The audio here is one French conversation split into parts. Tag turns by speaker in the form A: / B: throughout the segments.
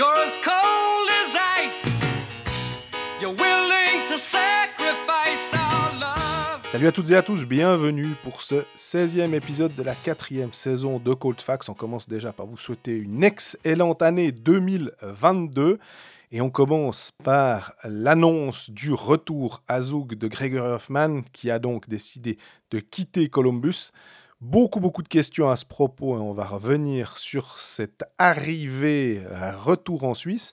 A: You're as cold as ice. You're willing to sacrifice our love.
B: Salut à toutes et à tous, bienvenue pour ce 16e épisode de la quatrième saison de Cold Facts. On commence déjà par vous souhaiter une excellente année 2022. Et on commence par l'annonce du retour à Zug de Gregory Hoffman, qui a donc décidé de quitter Columbus. Beaucoup, beaucoup de questions à ce propos, et on va revenir sur cette arrivée, euh, retour en Suisse.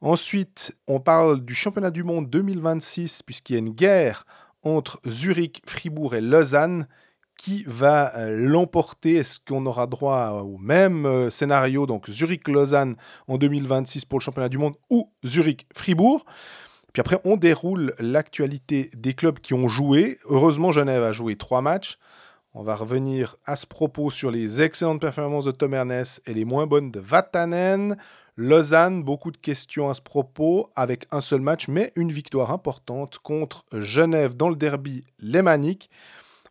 B: Ensuite, on parle du championnat du monde 2026, puisqu'il y a une guerre entre Zurich, Fribourg et Lausanne qui va euh, l'emporter Est-ce qu'on aura droit au même euh, scénario, donc Zurich-Lausanne en 2026 pour le championnat du monde, ou Zurich-Fribourg? Puis après, on déroule l'actualité des clubs qui ont joué. Heureusement, Genève a joué trois matchs. On va revenir à ce propos sur les excellentes performances de Tom Ernest et les moins bonnes de Vatanen. Lausanne, beaucoup de questions à ce propos, avec un seul match, mais une victoire importante contre Genève dans le derby lémanique.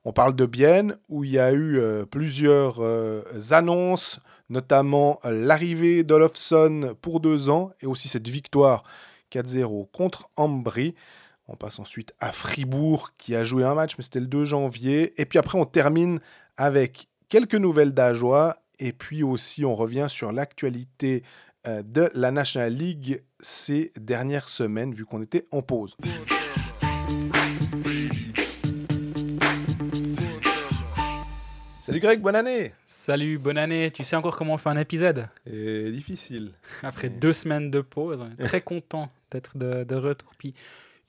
B: On parle de Bienne, où il y a eu euh, plusieurs euh, annonces, notamment euh, l'arrivée d'Olofsson pour deux ans, et aussi cette victoire 4-0 contre Ambry. On passe ensuite à Fribourg, qui a joué un match, mais c'était le 2 janvier. Et puis après, on termine avec quelques nouvelles d'Ajoie, et puis aussi, on revient sur l'actualité de la National League ces dernières semaines, vu qu'on était en pause. Salut Greg, bonne année
C: Salut, bonne année. Tu sais encore comment on fait un épisode?
B: Et difficile.
C: Après deux semaines de pause, on est très content d'être de, de, retour. Puis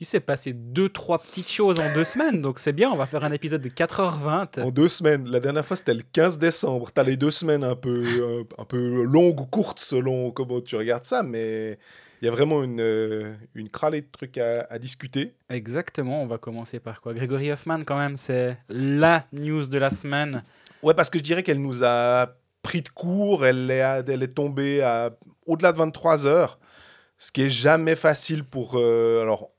C: il s'est passé deux, trois petites choses en deux semaines, donc c'est bien, on va faire un épisode de 4h20.
B: En deux semaines. La dernière fois, c'était le 15 décembre. Tu as les deux semaines un peu, un, un peu longues ou courtes selon comment tu regardes ça, mais il y a vraiment une, euh, une cralée de trucs à, à, discuter.
C: Exactement, on va commencer par quoi? Grégory Hoffman, quand même, c'est la news de la semaine.
B: Ouais, parce que je dirais qu'elle nous a pris de court, elle est, elle est tombée à au-delà de 23 heures, ce qui est jamais facile pour, euh, alors,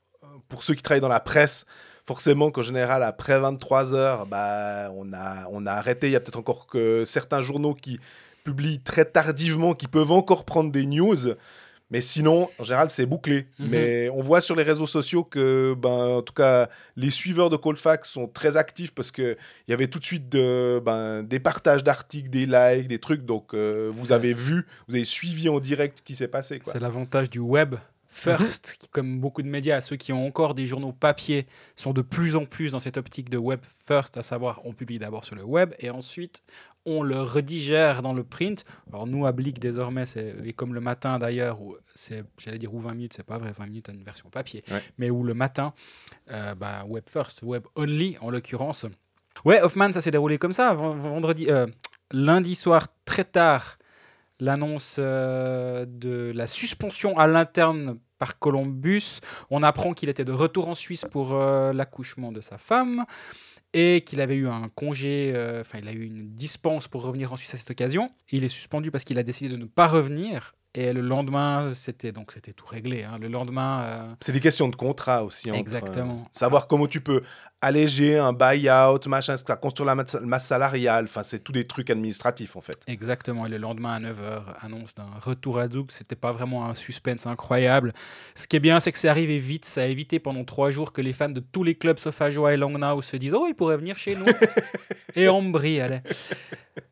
B: pour ceux qui travaillent dans la presse. Forcément qu'en général, après 23 heures, bah, on, a, on a arrêté. Il y a peut-être encore que certains journaux qui publient très tardivement, qui peuvent encore prendre des news. Mais sinon, en général, c'est bouclé. Mm -hmm. Mais on voit sur les réseaux sociaux que, ben, en tout cas, les suiveurs de Colfax sont très actifs parce qu'il y avait tout de suite de, ben, des partages d'articles, des likes, des trucs. Donc, euh, vous avez vu, vous avez suivi en direct ce qui s'est passé.
C: C'est l'avantage du web. First, qui, comme beaucoup de médias, ceux qui ont encore des journaux papier sont de plus en plus dans cette optique de web first, à savoir on publie d'abord sur le web et ensuite on le redigère dans le print. Alors nous, à Blick, désormais, c'est et comme le matin d'ailleurs, où c'est, j'allais dire ou 20 minutes, c'est pas vrai, 20 minutes à une version papier,
B: ouais.
C: mais où le matin, euh, bah, web first, web only en l'occurrence. Ouais, Hoffman, ça s'est déroulé comme ça, vendredi, euh, lundi soir, très tard, l'annonce euh, de la suspension à l'interne par Columbus. On apprend qu'il était de retour en Suisse pour euh, l'accouchement de sa femme et qu'il avait eu un congé, enfin euh, il a eu une dispense pour revenir en Suisse à cette occasion. Il est suspendu parce qu'il a décidé de ne pas revenir. Et le lendemain, c'était donc c'était tout réglé. Hein. Le lendemain, euh...
B: c'est des questions de contrat aussi. Entre,
C: Exactement.
B: savoir comment tu peux alléger un buy-out, machin, ça construire la masse salariale? Enfin, c'est tous des trucs administratifs en fait.
C: Exactement. Et le lendemain à 9h, annonce d'un retour à Zouk. C'était pas vraiment un suspense incroyable. Ce qui est bien, c'est que c'est arrivé vite. Ça a évité pendant trois jours que les fans de tous les clubs sauf Ajoie et Langnau se disent Oh, il pourrait venir chez nous. et Ambry, allez.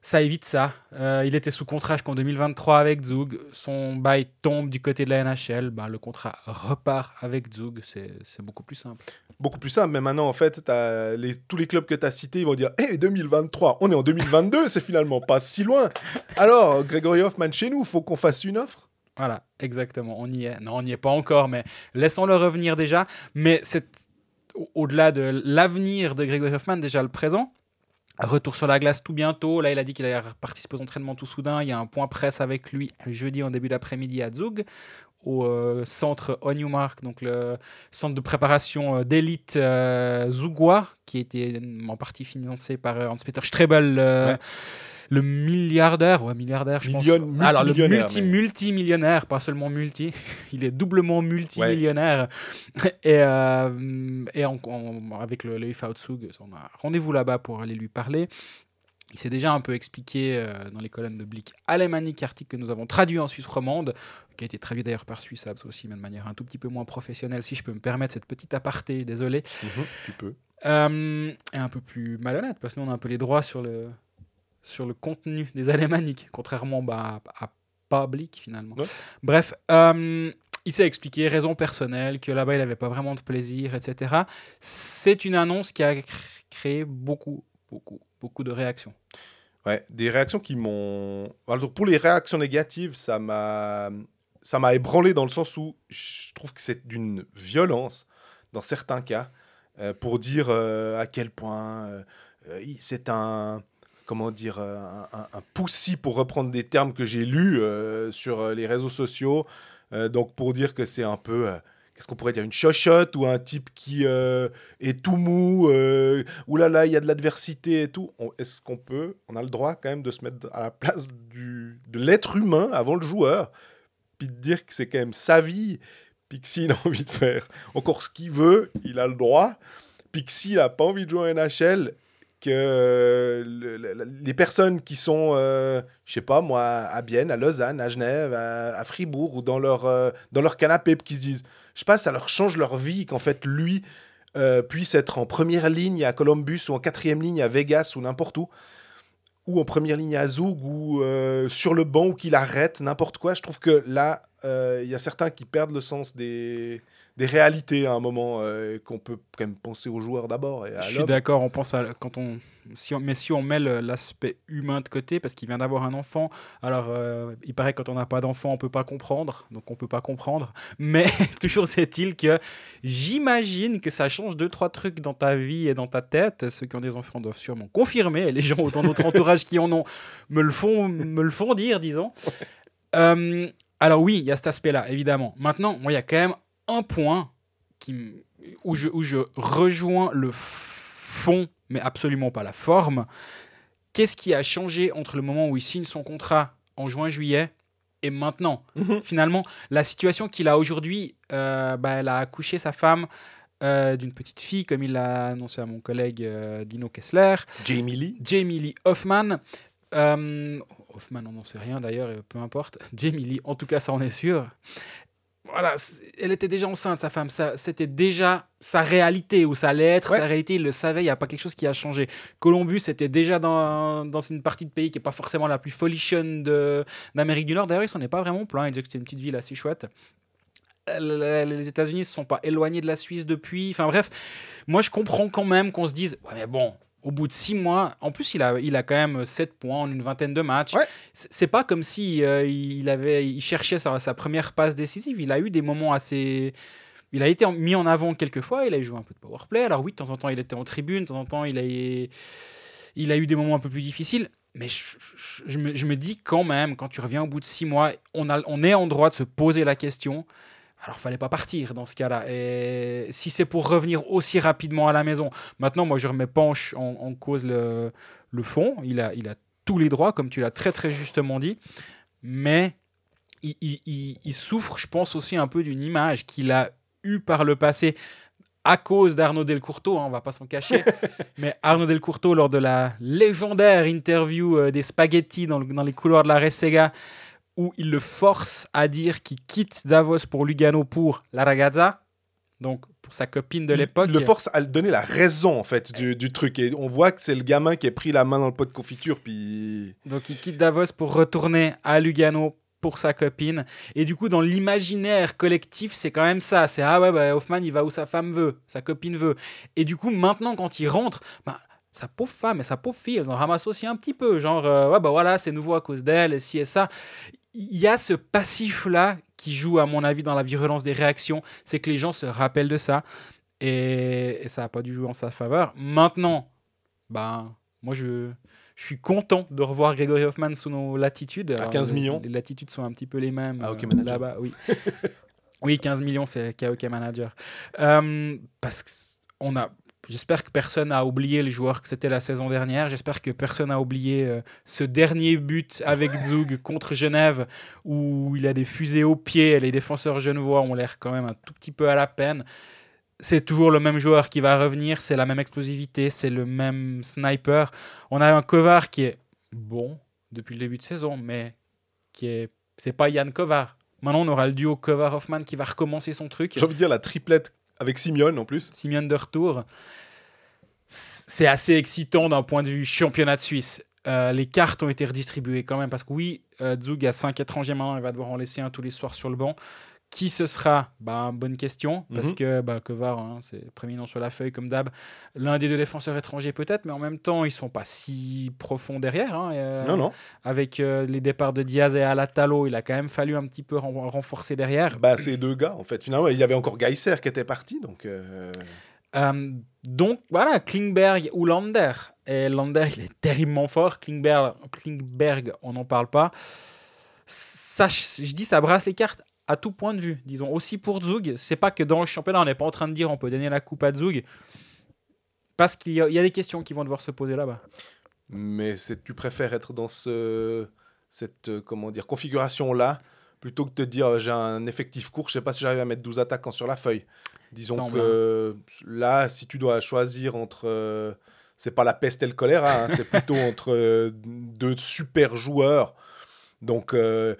C: Ça évite ça. Euh, il était sous contrat jusqu'en 2023 avec Zug. Son bail tombe du côté de la NHL. Ben, le contrat repart avec Zug. C'est beaucoup plus simple.
B: Beaucoup plus simple. Mais maintenant, en fait, as les, tous les clubs que tu as cités ils vont dire Hé, hey, 2023, on est en 2022, c'est finalement pas si loin. Alors, Grégory Hoffman chez nous, faut qu'on fasse une offre?
C: Voilà, exactement. On y est. Non, on n'y est pas encore, mais laissons-le revenir déjà. Mais c'est au-delà de l'avenir de Grégory Hoffman, déjà le présent. Retour sur la glace tout bientôt. Là, il a dit qu'il allait participer aux entraînements tout soudain. Il y a un point presse avec lui jeudi en début d'après-midi à Zug, au euh, centre Onewmark, donc le centre de préparation euh, d'élite euh, Zougois, qui était en partie financé par Hans-Peter Strebel. Le milliardaire, ouais, milliardaire, je
B: Million,
C: pense. Alors, le multi,
B: mais...
C: multimillionnaire, pas seulement multi, il est doublement multimillionnaire. Ouais. Et, euh, et avec le, le Outsug, on a rendez-vous là-bas pour aller lui parler. Il s'est déjà un peu expliqué euh, dans les colonnes de Blick alémanique, article que nous avons traduit en Suisse romande, qui a été traduit d'ailleurs par Suisse Abs aussi, mais de manière un tout petit peu moins professionnelle, si je peux me permettre cette petite aparté, désolé.
B: Mhm, tu peux.
C: Euh, et un peu plus malhonnête, parce que nous on a un peu les droits sur le, sur le contenu des alémaniques, contrairement bah, à pas Blick finalement.
B: Ouais.
C: Bref, euh, il s'est expliqué, raison personnelle, que là-bas il n'avait pas vraiment de plaisir, etc. C'est une annonce qui a cr- créé beaucoup, beaucoup, beaucoup de réactions.
B: Ouais, des réactions qui m'ont. Alors, pour les réactions négatives, ça m'a. Ça m'a ébranlé dans le sens où je trouve que c'est d'une violence, dans certains cas, euh, pour dire euh, à quel point c'est un. Comment dire euh, Un, un, poussi, pour reprendre des termes que j'ai lus euh, sur euh, les réseaux sociaux. Donc, pour dire que c'est un peu. Qu'est-ce qu'on pourrait dire Une chochotte ou un type qui est tout mou, Ouh là là, il y a de l'adversité et tout. Est-ce qu'on peut, on a le droit quand même de se mettre à la place du, de l'être humain avant le joueur, puis de dire que c'est quand même sa vie, puis que a envie de faire encore ce qu'il veut, il a le droit, puis que s'il a pas envie de jouer en NHL, que euh, le- le- les personnes qui sont, euh, je sais pas moi, à Bienne, à Lausanne, à Genève, à, Fribourg, ou dans leur, euh, dans leur canapé, qui se disent, je sais pas, ça leur change leur vie, qu'en fait, lui, euh, puisse être en première ligne à Columbus ou en quatrième ligne à Vegas ou n'importe où, ou en première ligne à Zug ou sur le banc ou qu'il arrête n'importe quoi. Je trouve que là, il y a certains qui perdent le sens des, des réalités à un moment, euh, qu'on peut quand même penser aux joueurs d'abord.
C: Je suis d'accord, on pense à quand on, si on, mais si on met l'aspect humain de côté, parce qu'il vient d'avoir un enfant, alors euh, il paraît que quand on n'a pas d'enfant, on peut pas comprendre, donc on peut pas comprendre. Mais toujours est-il que j'imagine que ça change deux trois trucs dans ta vie et dans ta tête. Ceux qui ont des enfants doivent sûrement confirmer, et les gens dans notre entourage qui en ont me le font, me le font dire, disons. Euh, alors oui, il y a cet aspect-là, évidemment. Maintenant, moi, il y a quand même un point qui, où, je, où je rejoins le fond, mais absolument pas la forme. Qu'est-ce qui a changé entre le moment où il signe son contrat en juin-juillet et maintenant?
B: Mhm.
C: Finalement, la situation qu'il a aujourd'hui, euh, bah, elle a accouché sa femme euh, d'une petite fille, comme il l'a annoncé à mon collègue euh, Dino Kessler.
B: Jamie Lee.
C: Jamie Lee Hoffman. Hoffman, on n'en sait rien d'ailleurs, peu importe. Jamie Lee, en tout cas, ça en est sûr. Voilà, elle était déjà enceinte, sa femme. Ça, c'était déjà sa réalité, ou ça allait être
B: Ouais.
C: sa réalité. Il le savait, il n'y a pas quelque chose qui a changé. Columbus était déjà dans, dans une partie de pays qui n'est pas forcément la plus folichonne d'Amérique du Nord. D'ailleurs, il s'en est pas vraiment plaint. Il disait que c'était une petite ville assez chouette. Les États-Unis ne se sont pas éloignés de la Suisse depuis. Enfin bref, moi je comprends quand même qu'on se dise, ouais, mais bon, au bout de six mois, en plus il a, il a quand même 7 points en une vingtaine de matchs.
B: Ouais.
C: C'est pas comme si euh, il, avait, il cherchait sa, sa première passe décisive. Il a eu des moments assez. Il a été mis en avant quelques fois. Il a joué un peu de power play. Alors oui, de temps en temps il était en tribune, de temps en temps il a, il a eu des moments un peu plus difficiles. Mais je, je- je me, je me dis quand même, quand tu reviens au bout de six mois, on, a, on est en droit de se poser la question. Alors, fallait pas partir dans ce cas-là. Et si c'est pour revenir aussi rapidement à la maison, maintenant, moi, je remets pas en, ch- en- en cause le, le fond. Il a, il a tous les droits, comme tu l'as très très justement dit. Mais il, il- il- il souffre, je pense, aussi un peu d'une image qu'il a eue par le passé à cause d'Arnaud Delcourteau, hein, on va pas s'en cacher. Mais Arnaud Delcourteau, lors de la légendaire interview euh, des spaghettis dans, le- dans les couloirs de la Resega, où il le force à dire qu'il quitte Davos pour Lugano pour la ragazza, donc pour sa copine de l'époque.
B: Il le force à donner la raison, en fait, du, du truc. Et on voit que c'est le gamin qui a pris la main dans le pot de confiture, puis...
C: Donc il quitte Davos pour retourner à Lugano pour sa copine. Et du coup, dans l'imaginaire collectif, c'est quand même ça. C'est ah ouais, bah, Hoffman, il va où sa femme veut, sa copine veut. Et du coup, maintenant, quand il rentre, bah, sa pauvre femme et sa pauvre fille, elles en ramassent aussi un petit peu. Genre, euh, ouais, bah voilà, c'est nouveau à cause d'elle, et ci et ça. Il y a ce passif-là qui joue, à mon avis, dans la virulence des réactions. C'est que les gens se rappellent de ça. Et, et ça n'a pas dû jouer en sa faveur. Maintenant, ben, moi, je, je suis content de revoir Gregory Hoffman sous nos latitudes.
B: À 15
C: les-
B: millions.
C: Les latitudes sont un petit peu les mêmes
B: Ah, OK
C: euh,
B: Manager.
C: là-bas. Oui. oui, 15 millions, c'est KOK Manager. Euh, parce que c- on a. J'espère que personne n'a oublié le joueur que c'était la saison dernière. J'espère que personne n'a oublié euh, ce dernier but avec Zug contre Genève où il a des fusées au pied et les défenseurs genevois ont l'air quand même un tout petit peu à la peine. c'est toujours le même joueur qui va revenir, c'est la même explosivité, c'est le même sniper. On a un Kovar qui est bon depuis le début de saison, mais qui est c'est pas Yann Kovar. Maintenant, on aura le duo Kovar-Hoffman qui va recommencer son truc.
B: J'ai envie de dire la triplette avec Simeone en plus.
C: Simeone de retour. C'est assez excitant d'un point de vue championnat de Suisse. Euh, les cartes ont été redistribuées quand même parce que oui, euh, a 5 étrangers maintenant, il va devoir en laisser un tous les soirs sur le banc. Qui ce sera? Bah, Bonne question, parce
B: Mhm.
C: que bah, Kovar, hein, c'est premier nom sur la feuille comme d'hab. L'un des deux défenseurs étrangers peut-être, mais en même temps, ils sont pas si profonds derrière. hein, euh,
B: Non, non.
C: Avec euh, les départs de Diaz et Alatalo, il a quand même fallu un petit peu ren- renforcer derrière.
B: Bah, c'est deux gars, en fait. Finalement, il y avait encore Geiser qui était parti, donc... euh,
C: donc voilà, Klingberg ou Lander. Et Lander, il est terriblement fort. Klingberg, Klingberg on n'en parle pas. Ça, je dis, ça brasse les cartes à tout point de vue. Disons aussi pour Zug. C'est pas que dans le championnat, on n'est pas en train de dire on peut donner la coupe à Zug. Parce qu'il y, a- il y a des questions qui vont devoir se poser là-bas.
B: Mais tu préfères être dans ce, cette euh, comment dire, configuration-là plutôt que de te dire euh, j'ai un effectif court, je sais pas si j'arrive à mettre 12 attaquants sur la feuille. Disons que là, si tu dois choisir entre. euh, c'est pas la peste et le choléra, hein, c'est plutôt entre deux super joueurs. Donc, euh,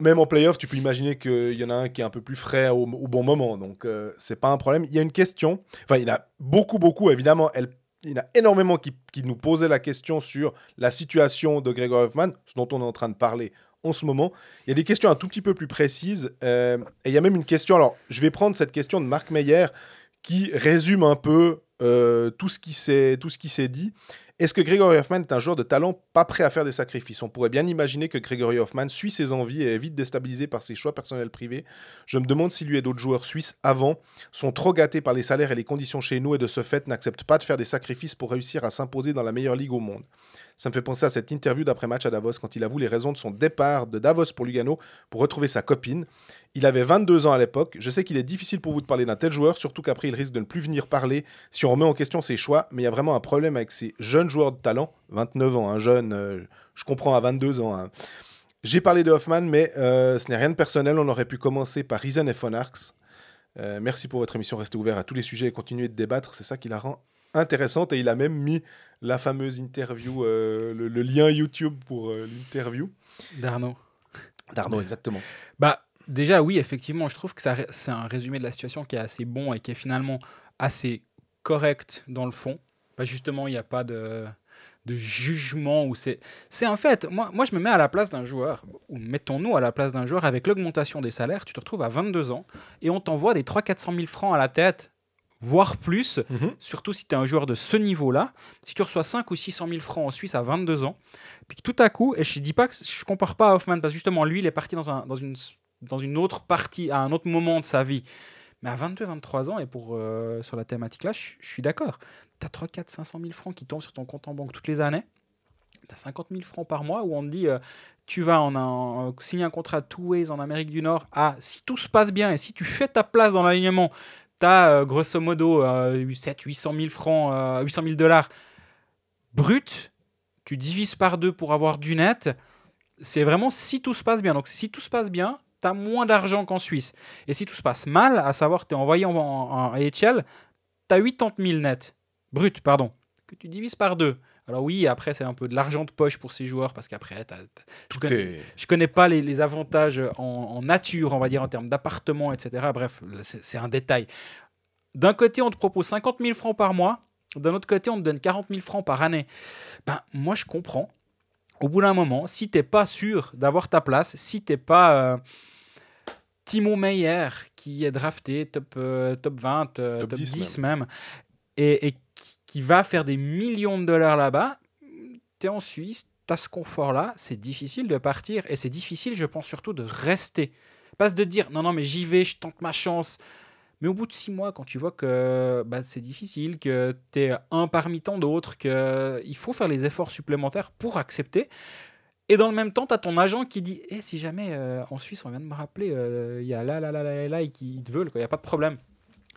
B: même en playoff, tu peux imaginer qu'il y en a un qui est un peu plus frais au, bon moment. Donc, euh, c'est pas un problème. Il y a une question. Enfin, il y en a beaucoup, beaucoup, évidemment. Elle, il y en a énormément qui, nous posaient la question sur la situation de Gregor Hoffman, ce dont on est en train de parler en ce moment. Il y a des questions un tout petit peu plus précises. euh, et il y a même une question. Alors, je vais prendre cette question de Marc Meyer qui résume un peu euh, tout ce qui s'est dit. Est-ce que Gregory Hoffman est un joueur de talent pas prêt à faire des sacrifices? On pourrait bien imaginer que Gregory Hoffman suit ses envies et est vite déstabilisé par ses choix personnels privés. Je me demande si lui et d'autres joueurs suisses avant sont trop gâtés par les salaires et les conditions chez nous et de ce fait n'acceptent pas de faire des sacrifices pour réussir à s'imposer dans la meilleure ligue au monde. Ça me fait penser à cette interview d'après-match à Davos quand il avoue les raisons de son départ de Davos pour Lugano pour retrouver sa copine. Il avait 22 ans à l'époque. Je sais qu'il est difficile pour vous de parler d'un tel joueur, surtout qu'après il risque de ne plus venir parler si on remet en question ses choix. Mais il y a vraiment un problème avec ces jeunes joueurs de talent. 29 ans, un jeune, euh, je comprends à 22 ans. hein. J'ai parlé de Hoffman, mais euh, ce n'est rien de personnel. On aurait pu commencer par Risen et Fonarx. Euh, merci pour votre émission. Restez ouvert à tous les sujets et continuez de débattre. C'est ça qui la rend intéressante. Et il a même mis la fameuse interview, le, le lien YouTube pour l'interview.
C: D'Arnaud.
B: D'Arnaud, exactement.
C: Bah, déjà, oui, effectivement, je trouve que c'est un résumé de la situation qui est assez bon et qui est finalement assez correct dans le fond. Bah, justement, il n'y a pas de, de jugement ou c'est. C'est un fait. Moi, moi, je me mets à la place d'un joueur, ou mettons-nous à la place d'un joueur avec l'augmentation des salaires. Tu te retrouves à 22 ans et on t'envoie des 300-400 000 francs à la tête, voire plus,
B: Mhm.
C: surtout si tu es un joueur de ce niveau-là. Si tu reçois 5 ou 600 000 francs en Suisse à 22 ans, puis tout à coup, et je dis pas que je compare pas à Hoffman, parce que justement, lui, il est parti dans, un, dans, une, dans une autre partie, à un autre moment de sa vie. Mais à 22, 23 ans, et pour euh, sur la thématique là, je, suis d'accord. Tu as 3, 4, 500 000 francs qui tombent sur ton compte en banque toutes les années. Tu as 50 000 francs par mois où on te dit euh, tu vas en signer un contrat two ways en Amérique du Nord. Ah, si tout se passe bien et si tu fais ta place dans l'alignement, tu as grosso modo euh, 7, 800 000 francs, euh, 800 000 dollars brut. Tu divises par deux pour avoir du net. C'est vraiment si tout se passe bien. Donc si tout se passe bien, tu as moins d'argent qu'en Suisse. Et si tout se passe mal, à savoir tu es envoyé en, en, en tu as 80 000 net. Brut, pardon. Que tu divises par deux. Alors oui, après, c'est un peu de l'argent de poche pour ces joueurs parce qu'après, je connais-
B: est...
C: je connais pas les, les avantages en, en nature, on va dire, en termes d'appartement, etc. Bref, c'est un détail. D'un côté, on te propose 50 000 francs par mois. D'un autre côté, on te donne 40 000 francs par année. Ben, moi, je comprends. Au bout d'un moment, si t'es pas sûr d'avoir ta place, si t'es pas euh, Timo Meyer qui est drafté top, euh, top 20, euh,
B: Top
C: top,
B: 10
C: 10, même, et, qui va faire des millions de dollars là-bas, tu es en Suisse, tu as ce confort-là, c'est difficile de partir et c'est difficile, je pense surtout, de rester. Pas de dire non, non, mais j'y vais, je tente ma chance. Mais au bout de six mois, quand tu vois que bah, c'est difficile, que tu es un parmi tant d'autres, qu'il faut faire les efforts supplémentaires pour accepter. Et dans le même temps, tu as ton agent qui dit Eh, si jamais euh, en Suisse, on vient de me rappeler, euh, il y a là, là, là, là, là, et qui te veulent, il n'y a pas de problème.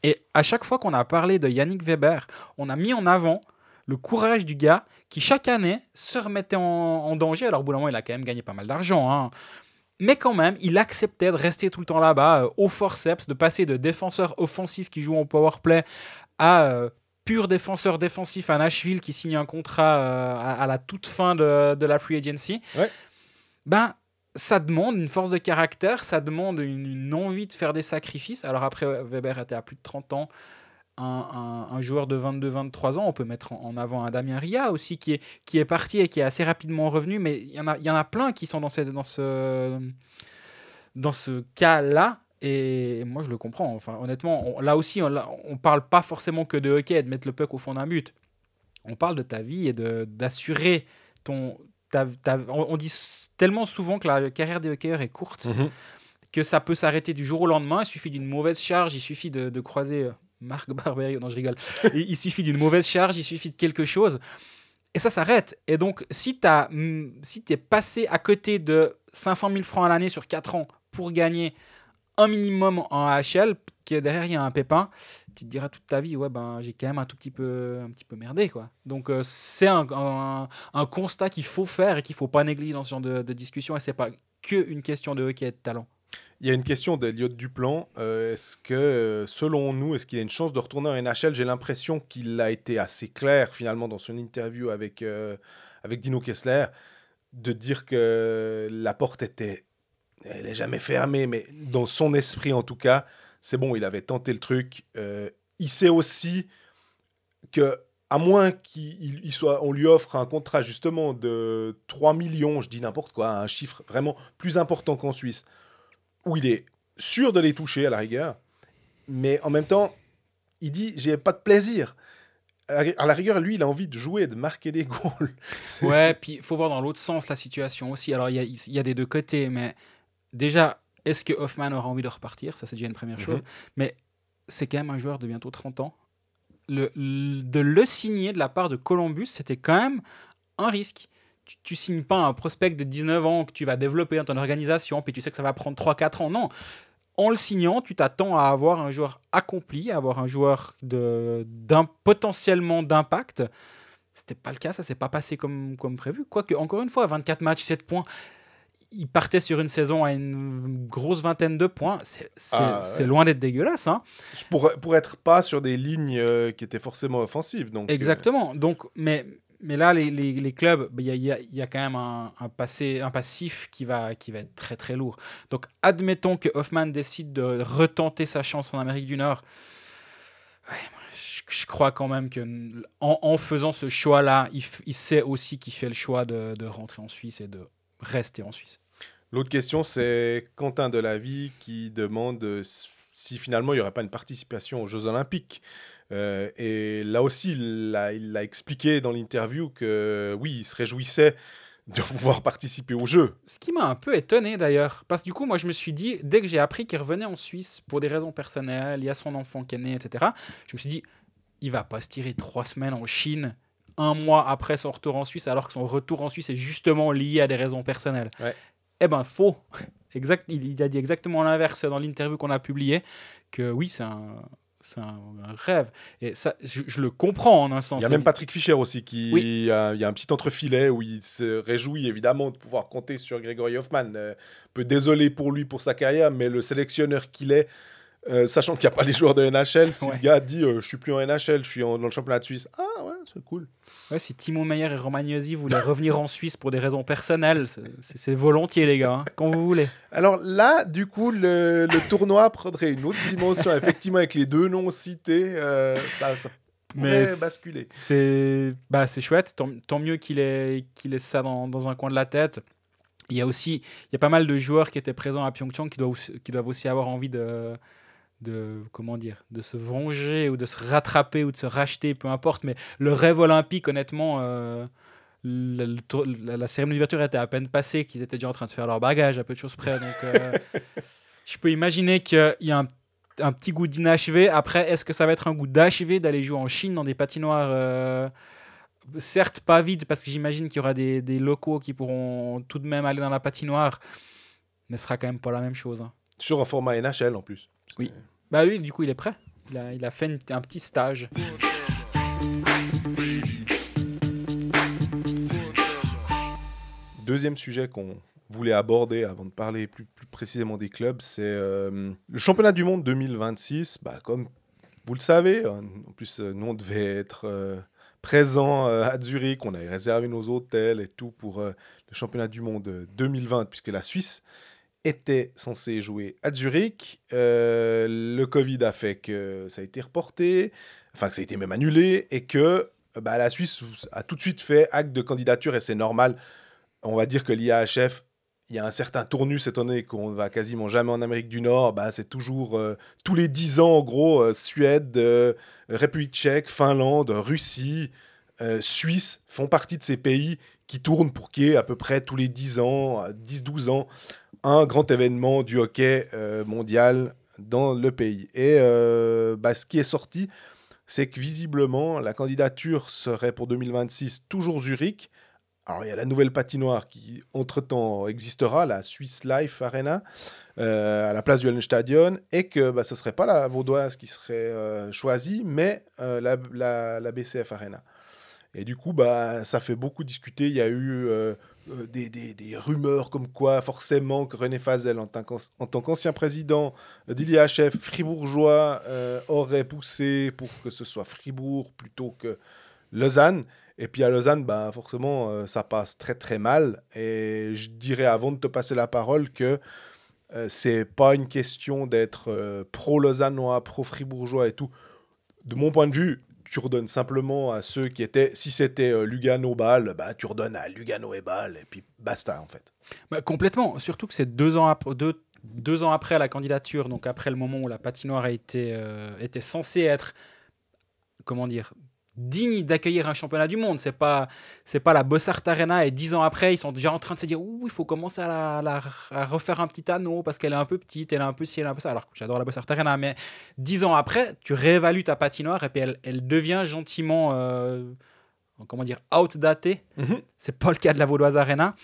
C: Et à chaque fois qu'on a parlé de Yannick Weber, on a mis en avant le courage du gars qui, chaque année, se remettait en, danger. Alors, au bout d'un moment, il a quand même gagné pas mal d'argent. hein. Mais quand même, il acceptait de rester tout le temps là-bas, euh, au forceps, de passer de défenseur offensif qui joue en power play à pur défenseur défensif à Nashville qui signe un contrat euh, à, à la toute fin de, de la free agency.
B: Ouais.
C: Ben, ça demande une force de caractère, ça demande une, une envie de faire des sacrifices. Alors après, Weber était à plus de 30 ans. Un, un- un joueur de 22-23 ans, on peut mettre en en avant un Damien Ria aussi qui est, qui est parti et qui est assez rapidement revenu, mais il y, en a- y en a plein qui sont dans, dans ce, dans ce cas-là. Et moi, je le comprends. Enfin, honnêtement, on- là aussi, on, on parle pas forcément que de hockey et de mettre le puck au fond d'un but. On parle de ta vie et d'assurer ton. ta- ta- on, on dit tellement souvent que la carrière des hockeyeurs est courte que ça peut s'arrêter du jour au lendemain. Il suffit d'une mauvaise charge, il suffit de, de croiser euh, Marc Barberio. Non, je rigole. il, il suffit d'une mauvaise charge, il suffit de quelque chose. Et ça s'arrête. Et donc, si tu si es passé à côté de 500 000 francs à l'année sur 4 ans pour gagner un minimum en AHL, que derrière il y a un pépin, tu te diras toute ta vie, ouais, ben j'ai quand même un tout petit peu, un petit peu merdé. Quoi. Donc, euh, c'est un, un- constat qu'il faut faire et qu'il faut pas négliger dans ce genre de, de discussion. Et c'est pas que une question de hockey et de talent.
B: Il y a une question d'Eliott Duplan. Euh, est-ce que, euh, selon nous, est-ce qu'il a une chance de retourner en NHL J'ai l'impression qu'il a été assez clair, finalement, dans son interview avec, avec Dino Kessler, de dire que la porte était... Elle n'est jamais fermée, mais dans son esprit, en tout cas, c'est bon, il avait tenté le truc. Euh, il sait aussi que, à moins qu'il il soit, on lui offre un contrat justement de 3 millions, je dis n'importe quoi, un chiffre vraiment plus important qu'en Suisse, où il est sûr de les toucher à la rigueur, mais en même temps, il dit j'ai pas de plaisir. À la- rigueur, lui, il a envie de jouer, de marquer des goals.
C: Ouais, puis il faut voir dans l'autre sens la situation aussi. Alors, il y a des deux côtés, mais déjà, est-ce que Hoffman aura envie de repartir? Ça, c'est déjà une première chose.
B: Mhm.
C: Mais c'est quand même un joueur de bientôt 30 ans. Le, le- de le signer de la part de Columbus, c'était quand même un risque. Tu, tu signes pas un prospect de 19 ans que tu vas développer dans ton organisation, puis tu sais que ça va prendre 3-4 ans. Non. En le signant, tu t'attends à avoir un joueur accompli, à avoir un joueur de, d'un, potentiellement d'impact. C'était pas le cas, ça s'est pas passé comme, comme prévu. Quoique, encore une fois, 24 matchs, 7 points. Il partait sur une saison à une grosse vingtaine de points. C'est
B: Ah, ouais.
C: loin d'être dégueulasse. Hein.
B: pour, pour être pas sur des lignes euh, qui étaient forcément offensives. Donc, euh,
C: Exactement. Donc, mais, mais là, les, les, les clubs, bah, il y, a, il y a- il y a quand même un, un, passé, un passif qui va, qui va être très très lourd. Donc, admettons que Hoffman décide de retenter sa chance en Amérique du Nord. Ouais, je, je crois quand même que en, en faisant ce choix-là, il, il sait aussi qu'il fait le choix de, de rentrer en Suisse et de rester en Suisse.
B: L'autre question, c'est Quentin Delavie qui demande euh, si finalement il n'y aurait pas une participation aux Jeux Olympiques. Euh, et là aussi, il l'a il l'a expliqué dans l'interview que oui, il se réjouissait de pouvoir participer aux Jeux.
C: Ce qui m'a un peu étonné d'ailleurs, parce que du coup, moi je me suis dit, dès que j'ai appris qu'il revenait en Suisse pour des raisons personnelles, il y a son enfant qui est né, etc., je me suis dit, il va pas se tirer trois semaines en Chine, un mois après son retour en Suisse, alors que son retour en Suisse est justement lié à des raisons personnelles.
B: Ouais.
C: Eh ben, faux. Exact, il, il a dit exactement l'inverse dans l'interview qu'on a publiée, que oui, c'est un, c'est un, un rêve. Et ça, je, je le comprends en un sens.
B: Il y a même Patrick Fischer aussi qui
C: Oui.
B: il y a, il y a un petit entrefilet où il se réjouit évidemment de pouvoir compter sur Gregory Hoffman. Euh, peu désolé pour lui pour sa carrière, mais le sélectionneur qu'il est, euh, sachant qu'il n'y a pas les joueurs de NHL, si
C: Ouais.
B: le gars dit euh, je suis plus en NHL, je suis en- dans le championnat de Suisse, ah ouais, c'est cool.
C: Ouais, si Timo Meyer et Romagnosi voulaient revenir en Suisse pour des raisons personnelles, c'est- volontiers, les gars, hein, quand vous voulez.
B: Alors là, du coup, le, le tournoi prendrait une autre dimension. Effectivement, avec les deux noms cités, euh, ça, ça pourrait
C: c'est-
B: basculer.
C: C'est bah, chouette, tant, tant mieux qu'il ait, qu'il ait ça dans, dans un coin de la tête. Il y a aussi il y a pas mal de joueurs qui étaient présents à Pyeongchang qui doivent, qui doivent aussi avoir envie de, de, comment dire, de se venger ou de se rattraper ou de se racheter, peu importe. Mais le rêve olympique, honnêtement, euh, la, la cérémonie d'ouverture était à peine passée, qu'ils étaient déjà en train de faire leur bagage à peu de choses près. Donc, euh, je peux imaginer qu'il y a un, un petit goût d'inachevé. Après, est-ce que ça va être un goût d'achevé d'aller jouer en Chine dans des patinoires euh, Certes, pas vides, parce que j'imagine qu'il y aura des, des locaux qui pourront tout de même aller dans la patinoire, mais ce sera quand même pas la même chose. hein.
B: Sur un format NHL en plus.
C: Bah lui, du coup, il est prêt. Il a, fait un petit stage.
B: Deuxième sujet qu'on voulais aborder avant de parler plus, précisément des clubs, c'est euh, le championnat du monde 2026. Bah, comme vous le savez, en plus, euh, nous, on devait être euh, présents à Zurich. On avait réservé nos hôtels et tout pour le championnat du monde euh, 2020, puisque la Suisse était censée jouer à Zurich. Euh, le Covid a fait que ça a été reporté, enfin que ça a été même annulé, et que bah, la Suisse a tout de suite fait acte de candidature, et c'est normal. On va dire que l'IAHF, il y a un certain tournus, étant donné qu'on va quasiment jamais en Amérique du Nord, bah, c'est toujours euh, tous les 10 ans, en gros, euh, Suède, République tchèque, Finlande, Russie, Suisse font partie de ces pays qui tournent pour ait à peu près tous les 10 ans, 10-12 ans, un grand événement du hockey euh, mondial dans le pays. Et euh, bah, ce qui est sorti, c'est que visiblement, la candidature serait pour 2026 toujours Zurich. Alors, il y a la nouvelle patinoire qui, entre-temps, existera, la Swiss Life Arena, euh, à la place du Hallenstadion, et que bah, ce ne serait pas la Vaudoise qui serait choisie, mais la, la- la BCF Arena. Et du coup, bah, ça fait beaucoup discuter. Il y a eu euh, des, des- des rumeurs comme quoi, forcément, que René Fazel, en tant qu'an- en tant qu'ancien président d'ILIHF fribourgeois, euh, aurait poussé pour que ce soit Fribourg plutôt que Lausanne. Et puis à Lausanne, bah, forcément, euh, ça passe très très mal. Et je dirais avant de te passer la parole que c'est pas une question d'être pro-lausannois, pro-fribourgeois et tout. De mon point de vue, tu redonnes simplement à ceux qui étaient. Si c'était euh, Lugano-Bâle, bah, tu redonnes à Lugano et Bâle, et puis basta en fait.
C: Bah, complètement. Surtout que c'est deux ans, après, deux, ans après la candidature, donc après le moment où la patinoire euh, était censée être, comment dire, digne d'accueillir un championnat du monde. C'est pas, c'est pas la Bossart Arena et dix ans après, ils sont déjà en train de se dire, ouh, il faut commencer à, la, la- à refaire un petit anneau parce qu'elle est un peu petite, elle est un peu ci, elle est un peu ça. Alors que j'adore la Bossart Arena, mais dix ans après, tu réévalues ta patinoire et puis elle, elle devient gentiment, euh, comment dire, outdatée. C'est pas le cas de la Vaudoise Arena.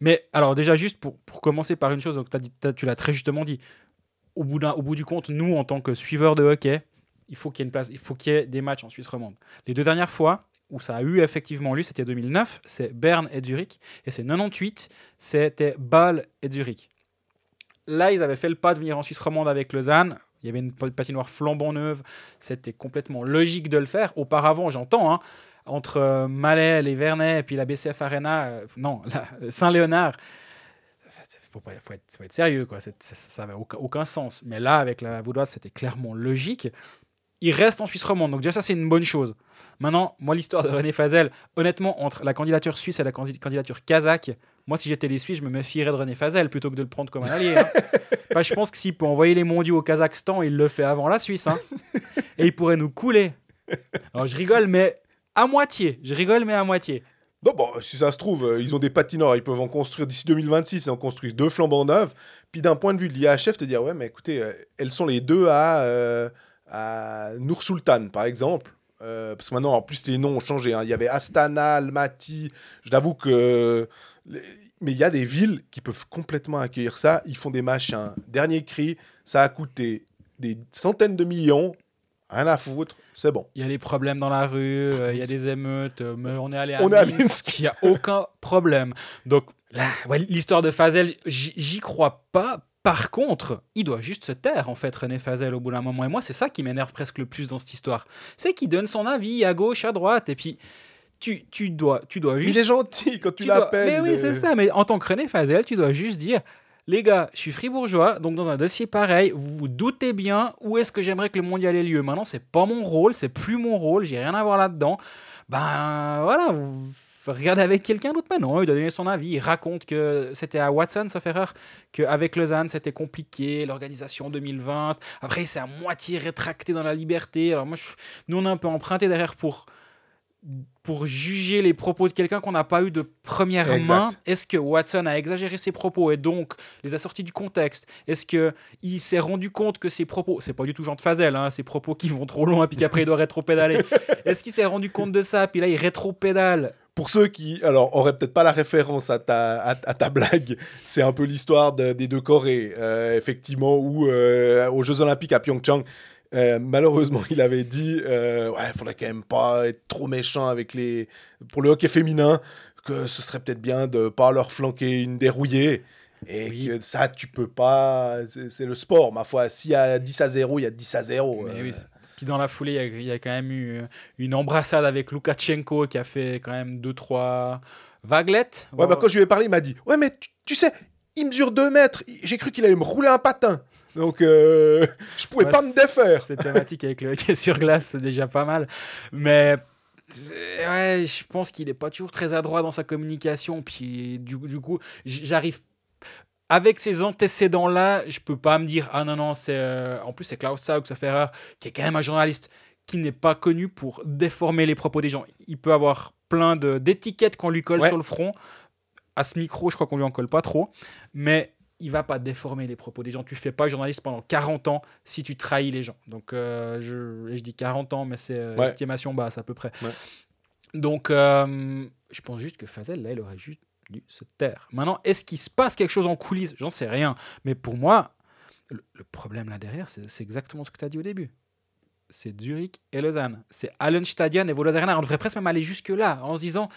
C: Mais alors déjà juste pour, pour commencer par une chose, donc dit- tu l'as très justement dit, au bout, d'un- au bout du compte, nous en tant que suiveurs de hockey, il faut qu'il y ait une place, il faut qu'il y ait des matchs en Suisse romande. Les deux dernières fois où ça a eu effectivement lieu, c'était 2009, c'est Berne et Zurich, et c'est 98, c'était Bâle et Zurich. Là, ils avaient fait le pas de venir en Suisse romande avec Lausanne. Il y avait une patinoire flambant neuve. C'était complètement logique de le faire. Auparavant, j'entends, hein, entre euh, Malais, les Vernets et puis la BCF Arena, euh, non, la- Saint-Léonard, faut, faut être, faut être sérieux, quoi. Ça n'avait aucun, aucun sens. Mais là, avec la Vaudoise, c'était clairement logique. Il reste en Suisse romande, donc déjà ça c'est une bonne chose. Maintenant, moi l'histoire de René Fazel, honnêtement, entre la candidature suisse et la candi- candidature kazakh, moi si j'étais les Suisses, je me méfierais de René Fazel plutôt que de le prendre comme un allié. hein. Bah, je pense que s'il peut envoyer les mondiaux au Kazakhstan, il le fait avant la Suisse. hein. Et il pourrait nous couler. Alors je rigole, mais à moitié. Je rigole, mais à moitié.
B: Non, bon, si ça se trouve, euh, ils ont des patinoires, ils peuvent en construire d'ici 2026 et en construire deux flambant neuves. Puis d'un point de vue de l'IHF, te dire, ouais, mais écoutez, euh, elles sont les deux à, euh, à Nour Sultan, par exemple. Euh, parce que maintenant, en plus, les noms ont changé. hein. Il y avait Astana, Almaty. Je t'avoue que. Mais il y a des villes qui peuvent complètement accueillir ça. Ils font des machins. Dernier cri, ça a coûté des centaines de millions. Rien à foutre, c'est bon.
C: Il y a des problèmes dans la rue, euh, il y a des émeutes, euh, mais on est allé à
B: On à
C: Minsk, il n'y a aucun problème. Donc, ouais, l'histoire de Fazel, j'y crois pas. Par contre, il doit juste se taire, en fait, René Fazel, au bout d'un moment. Et moi, c'est ça qui m'énerve presque le plus dans cette histoire. C'est qu'il donne son avis à gauche, à droite, et puis tu, tu, dois, tu dois juste
B: il est gentil quand tu,
C: tu dois-
B: l'appelles.
C: Mais oui,
B: est-
C: c'est ça. Mais en tant que René Fazel, tu dois juste dire les gars, je suis fribourgeois, donc dans un dossier pareil, vous vous doutez bien où est-ce que j'aimerais que le mondial ait lieu. Maintenant, c'est pas mon rôle, c'est plus mon rôle, j'ai rien à voir là-dedans. Ben voilà, vous regardez avec quelqu'un d'autre. Maintenant, il doit donner son avis. Il raconte que c'était à Watson, sauf erreur, qu'avec Lausanne, c'était compliqué, l'organisation 2020. Après, il s'est à moitié rétracté dans la liberté. Alors moi, je- nous, on a un peu emprunté derrière pour pour juger les propos de quelqu'un qu'on n'a pas eu de première
B: Exact.
C: main. Est-ce que Watson a exagéré ses propos et donc les a sortis du contexte? Est-ce que il s'est rendu compte que ses propos, c'est pas du tout Jean de Fazel, hein, ses propos qui vont trop loin puis qu'après il doit rétro-pédaler. Est-ce qu'il s'est rendu compte de ça? Puis là il rétro-pédale
B: Pour ceux qui, alors, auraient peut-être pas la référence à ta, à, à ta blague, c'est un peu l'histoire de- des deux Corées, euh, effectivement, où euh, aux Jeux Olympiques à Pyeongchang, euh, malheureusement, il avait dit, euh, ouais, il faudrait quand même pas être trop méchant avec les, pour le hockey féminin, que ce serait peut-être bien de pas leur flanquer une dérouillée. Et
C: Oui.
B: que ça, tu peux pas. C'est le sport, ma foi. S'il y a 10 à 0, il y a 10 à 0.
C: Mais
B: euh,
C: oui, Puis dans la foulée, il y a- il y, a quand même eu euh, une embrassade avec Loukachenko qui a fait quand même 2-3 vaguelettes.
B: Ouais, bah, quand je lui ai parlé, il m'a dit Ouais, mais tu, tu sais, il mesure 2 mètres. J'ai cru qu'il allait me rouler un patin. Donc, euh, je pouvais
C: Ouais,
B: pas me défaire.
C: Cette thématique avec le hockey sur glace, c'est déjà pas mal. Mais ouais, je pense qu'il est pas toujours très adroit dans sa communication. Puis du, du coup, j'arrive. Avec ces antécédents-là, je peux pas me dire Ah non, non, c'est. euh, En plus, c'est Klaus Saug, ça fait erreur, qui est quand même un journaliste qui n'est pas connu pour déformer les propos des gens. Il peut avoir plein de- d'étiquettes qu'on lui colle
B: Ouais.
C: sur le front. À ce micro, je crois qu'on lui en colle pas trop. Mais il va pas déformer les propos des gens. Tu fais pas journaliste pendant 40 ans si tu trahis les gens. Donc, euh, je, je dis 40 ans, mais c'est euh,
B: Ouais.
C: estimation basse à peu près.
B: Ouais.
C: Donc, euh, je pense juste que Fazel, là, il aurait juste dû se taire. Maintenant, est-ce qu'il se passe quelque chose en coulisses? J'en sais rien. Mais pour moi, le, problème là derrière, c'est exactement ce que tu as dit au début. C'est Zurich et Lausanne. C'est Allenstadion et Voloza Arena. On devrait presque même aller jusque-là en se disant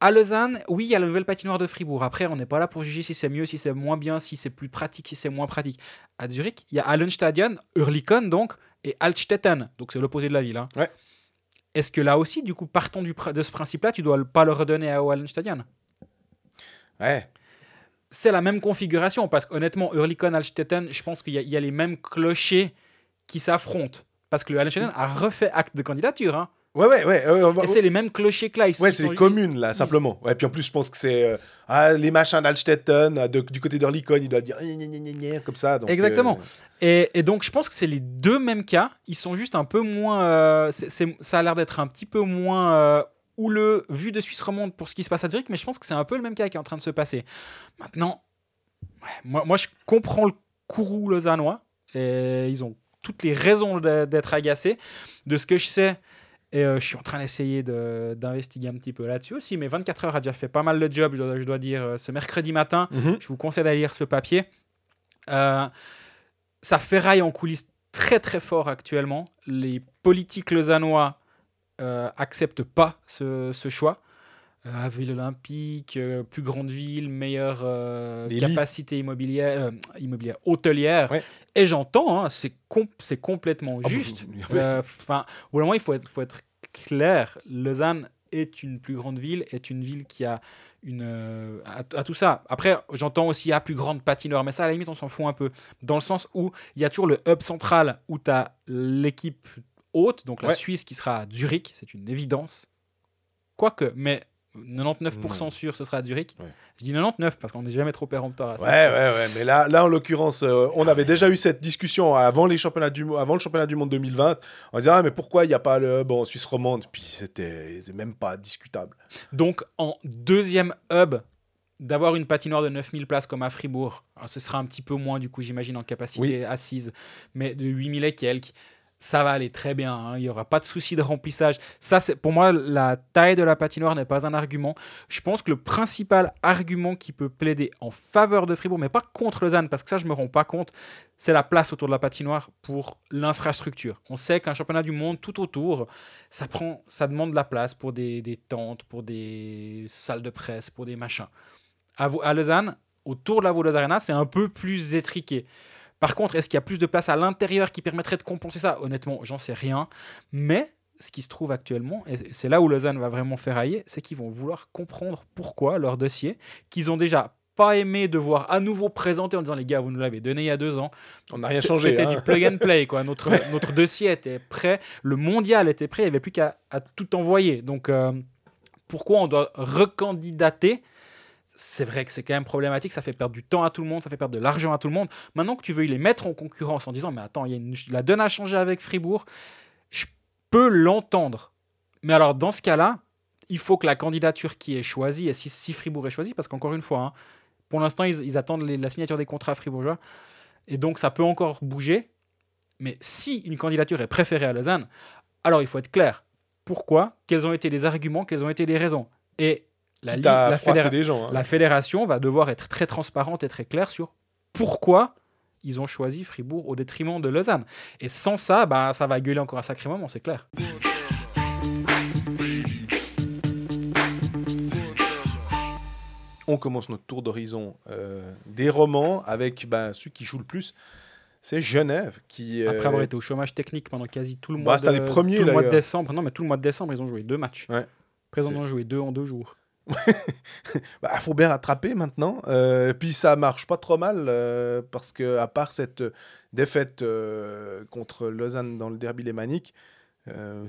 C: à Lausanne, oui, il y a la nouvelle patinoire de Fribourg. Après, on n'est pas là pour juger si c'est mieux, si c'est moins bien, si c'est plus pratique, si c'est moins pratique. À Zurich, il y a Allenstadion, Urlikon donc, et Altstetten. Donc c'est l'opposé de la ville. hein.
B: Ouais.
C: Est-ce que là aussi, du coup, partant du de ce principe-là, tu dois pas le redonner à Allenstadion
B: Ouais.
C: c'est la même configuration parce qu'honnêtement, Hurlikon, Alstetten, je pense qu'il y, a- il y a les mêmes clochers qui s'affrontent. Parce que le Allenstetten a refait acte de candidature. hein.
B: Ouais, ouais, ouais. euh,
C: Et c'est les mêmes clochers que là. Ils,
B: Ouais, c'est les communes, là, simplement. Ouais, puis en plus, je pense que c'est euh, ah, les machins d'Alstetten, de- du côté d'Orlicon, il doit dire comme ça. donc,
C: Exactement.
B: euh,
C: Et, et donc, je pense que c'est les deux mêmes cas. Ils sont juste un peu moins. euh, ça a l'air d'être un petit peu moins euh, houleux vu de Suisse romande pour ce qui se passe à Zurich, mais je pense que c'est un peu le même cas qui est en train de se passer. Maintenant, ouais, moi, moi, je comprends le courroux lausannois. Et ils ont toutes les raisons d'être agacés. De ce que je sais, et euh, je suis en train d'essayer de- d'investiguer un petit peu là-dessus aussi, mais 24 heures a déjà fait pas mal le job, je dois, je dois dire, euh, ce mercredi matin.
B: mhm.
C: Je vous conseille d'aller lire ce papier. Euh, ça ferraille en coulisses très très fort actuellement. Les politiques lausannois euh, acceptent pas ce, ce choix. Euh, ville olympique, euh, plus grande ville, meilleure euh, capacité immobilière, euh, immobilière hôtelière.
B: Ouais.
C: Et j'entends, hein, c'est com- c'est complètement
B: Ah,
C: juste.
B: bah.
C: Euh, Enfin, au moment, il faut être, faut être clair. Lausanne est une plus grande ville, est une ville qui a une euh, à, à tout ça. Après, j'entends aussi à plus grande patinoire, mais ça, à la limite, on s'en fout un peu. Dans le sens où il y a toujours le hub central où tu as l'équipe haute, donc la
B: Ouais.
C: Suisse qui sera à Zurich, c'est une évidence. Quoique, mais 99%
B: Hmm.
C: sûr, ce sera à Zurich.
B: Ouais.
C: Je dis 99 parce qu'on n'est jamais trop péremptoire à ça.
B: Ouais, ouais, ouais. Mais là, là en l'occurrence, euh, on avait déjà eu cette discussion avant, les championnats du, avant le championnat du monde 2020. On disait, ah, mais pourquoi il n'y a pas le hub en Suisse romande? Puis c'était même pas discutable.
C: Donc, en deuxième hub, d'avoir une patinoire de 9000 places comme à Fribourg, alors, ce sera un petit peu moins, du coup, j'imagine, en capacité assise, mais de 8000 et quelques, ça va aller très bien. hein, Il n'y aura pas de souci de remplissage. Ça, c'est pour moi, la taille de la patinoire n'est pas un argument. Je pense que le principal argument qui peut plaider en faveur de Fribourg, mais pas contre Lausanne, parce que ça, je me rends pas compte, c'est la place autour de la patinoire pour l'infrastructure. On sait qu'un championnat du monde tout autour, ça, prend, ça demande de la place pour des, tentes, pour des salles de presse, pour des machins. À, à Lausanne, autour de la Vaudoise Arena, c'est un peu plus étriqué. Par contre, est-ce qu'il y a plus de place à l'intérieur qui permettrait de compenser ça? Honnêtement, j'en sais rien. Mais ce qui se trouve actuellement, et c'est là où Lausanne va vraiment ferrailler, c'est qu'ils vont vouloir comprendre pourquoi leur dossier, qu'ils ont déjà pas aimé devoir à nouveau présenter en disant les gars, vous nous l'avez donné il y a deux ans.
B: On n'a rien changé.
C: C'était
B: hein.
C: du plug and play. Quoi. Notre, notre dossier était prêt. Le mondial était prêt. Il n'y avait plus qu'à tout envoyer. Donc, euh, pourquoi on doit recandidater C'est vrai que c'est quand même problématique. Ça fait perdre du temps à tout le monde. Ça fait perdre de l'argent à tout le monde. Maintenant que tu veux les mettre en concurrence en disant Mais attends, il y a une- la donne a changé avec Fribourg, je peux l'entendre. Mais alors, dans ce cas-là, il faut que la candidature qui est choisie, et si, Fribourg est choisi, parce qu'encore une fois, hein, pour l'instant, ils, attendent la signature des contrats fribourgeois. Et donc, ça peut encore bouger. Mais si une candidature est préférée à Lausanne, alors il faut être clair. Pourquoi? Quels ont été les arguments? Quelles ont été les raisons? Et la,
B: Quitte
C: ligue-
B: à
C: la,
B: froisser
C: fédéra-
B: des gens. hein.
C: la fédération va devoir être très transparente et très claire sur pourquoi ils ont choisi Fribourg au détriment de Lausanne. Et sans ça, bah, ça va gueuler encore un sacré moment, c'est clair.
B: on commence notre tour d'horizon euh, des romans avec ben, celui qui joue le plus. C'est Genève qui. euh,
C: Après avoir été au chômage technique pendant quasi tout le
B: Bah,
C: mois, de,
B: c'était les premiers,
C: tout le mois de décembre. Non, mais tout le mois de décembre, ils ont joué deux matchs.
B: Ouais.
C: Ils ont joué deux en deux jours.
B: Bah, faut bien rattraper maintenant. Euh, puis ça marche pas trop mal euh, parce que à part cette défaite euh, contre Lausanne dans le derby lémanique,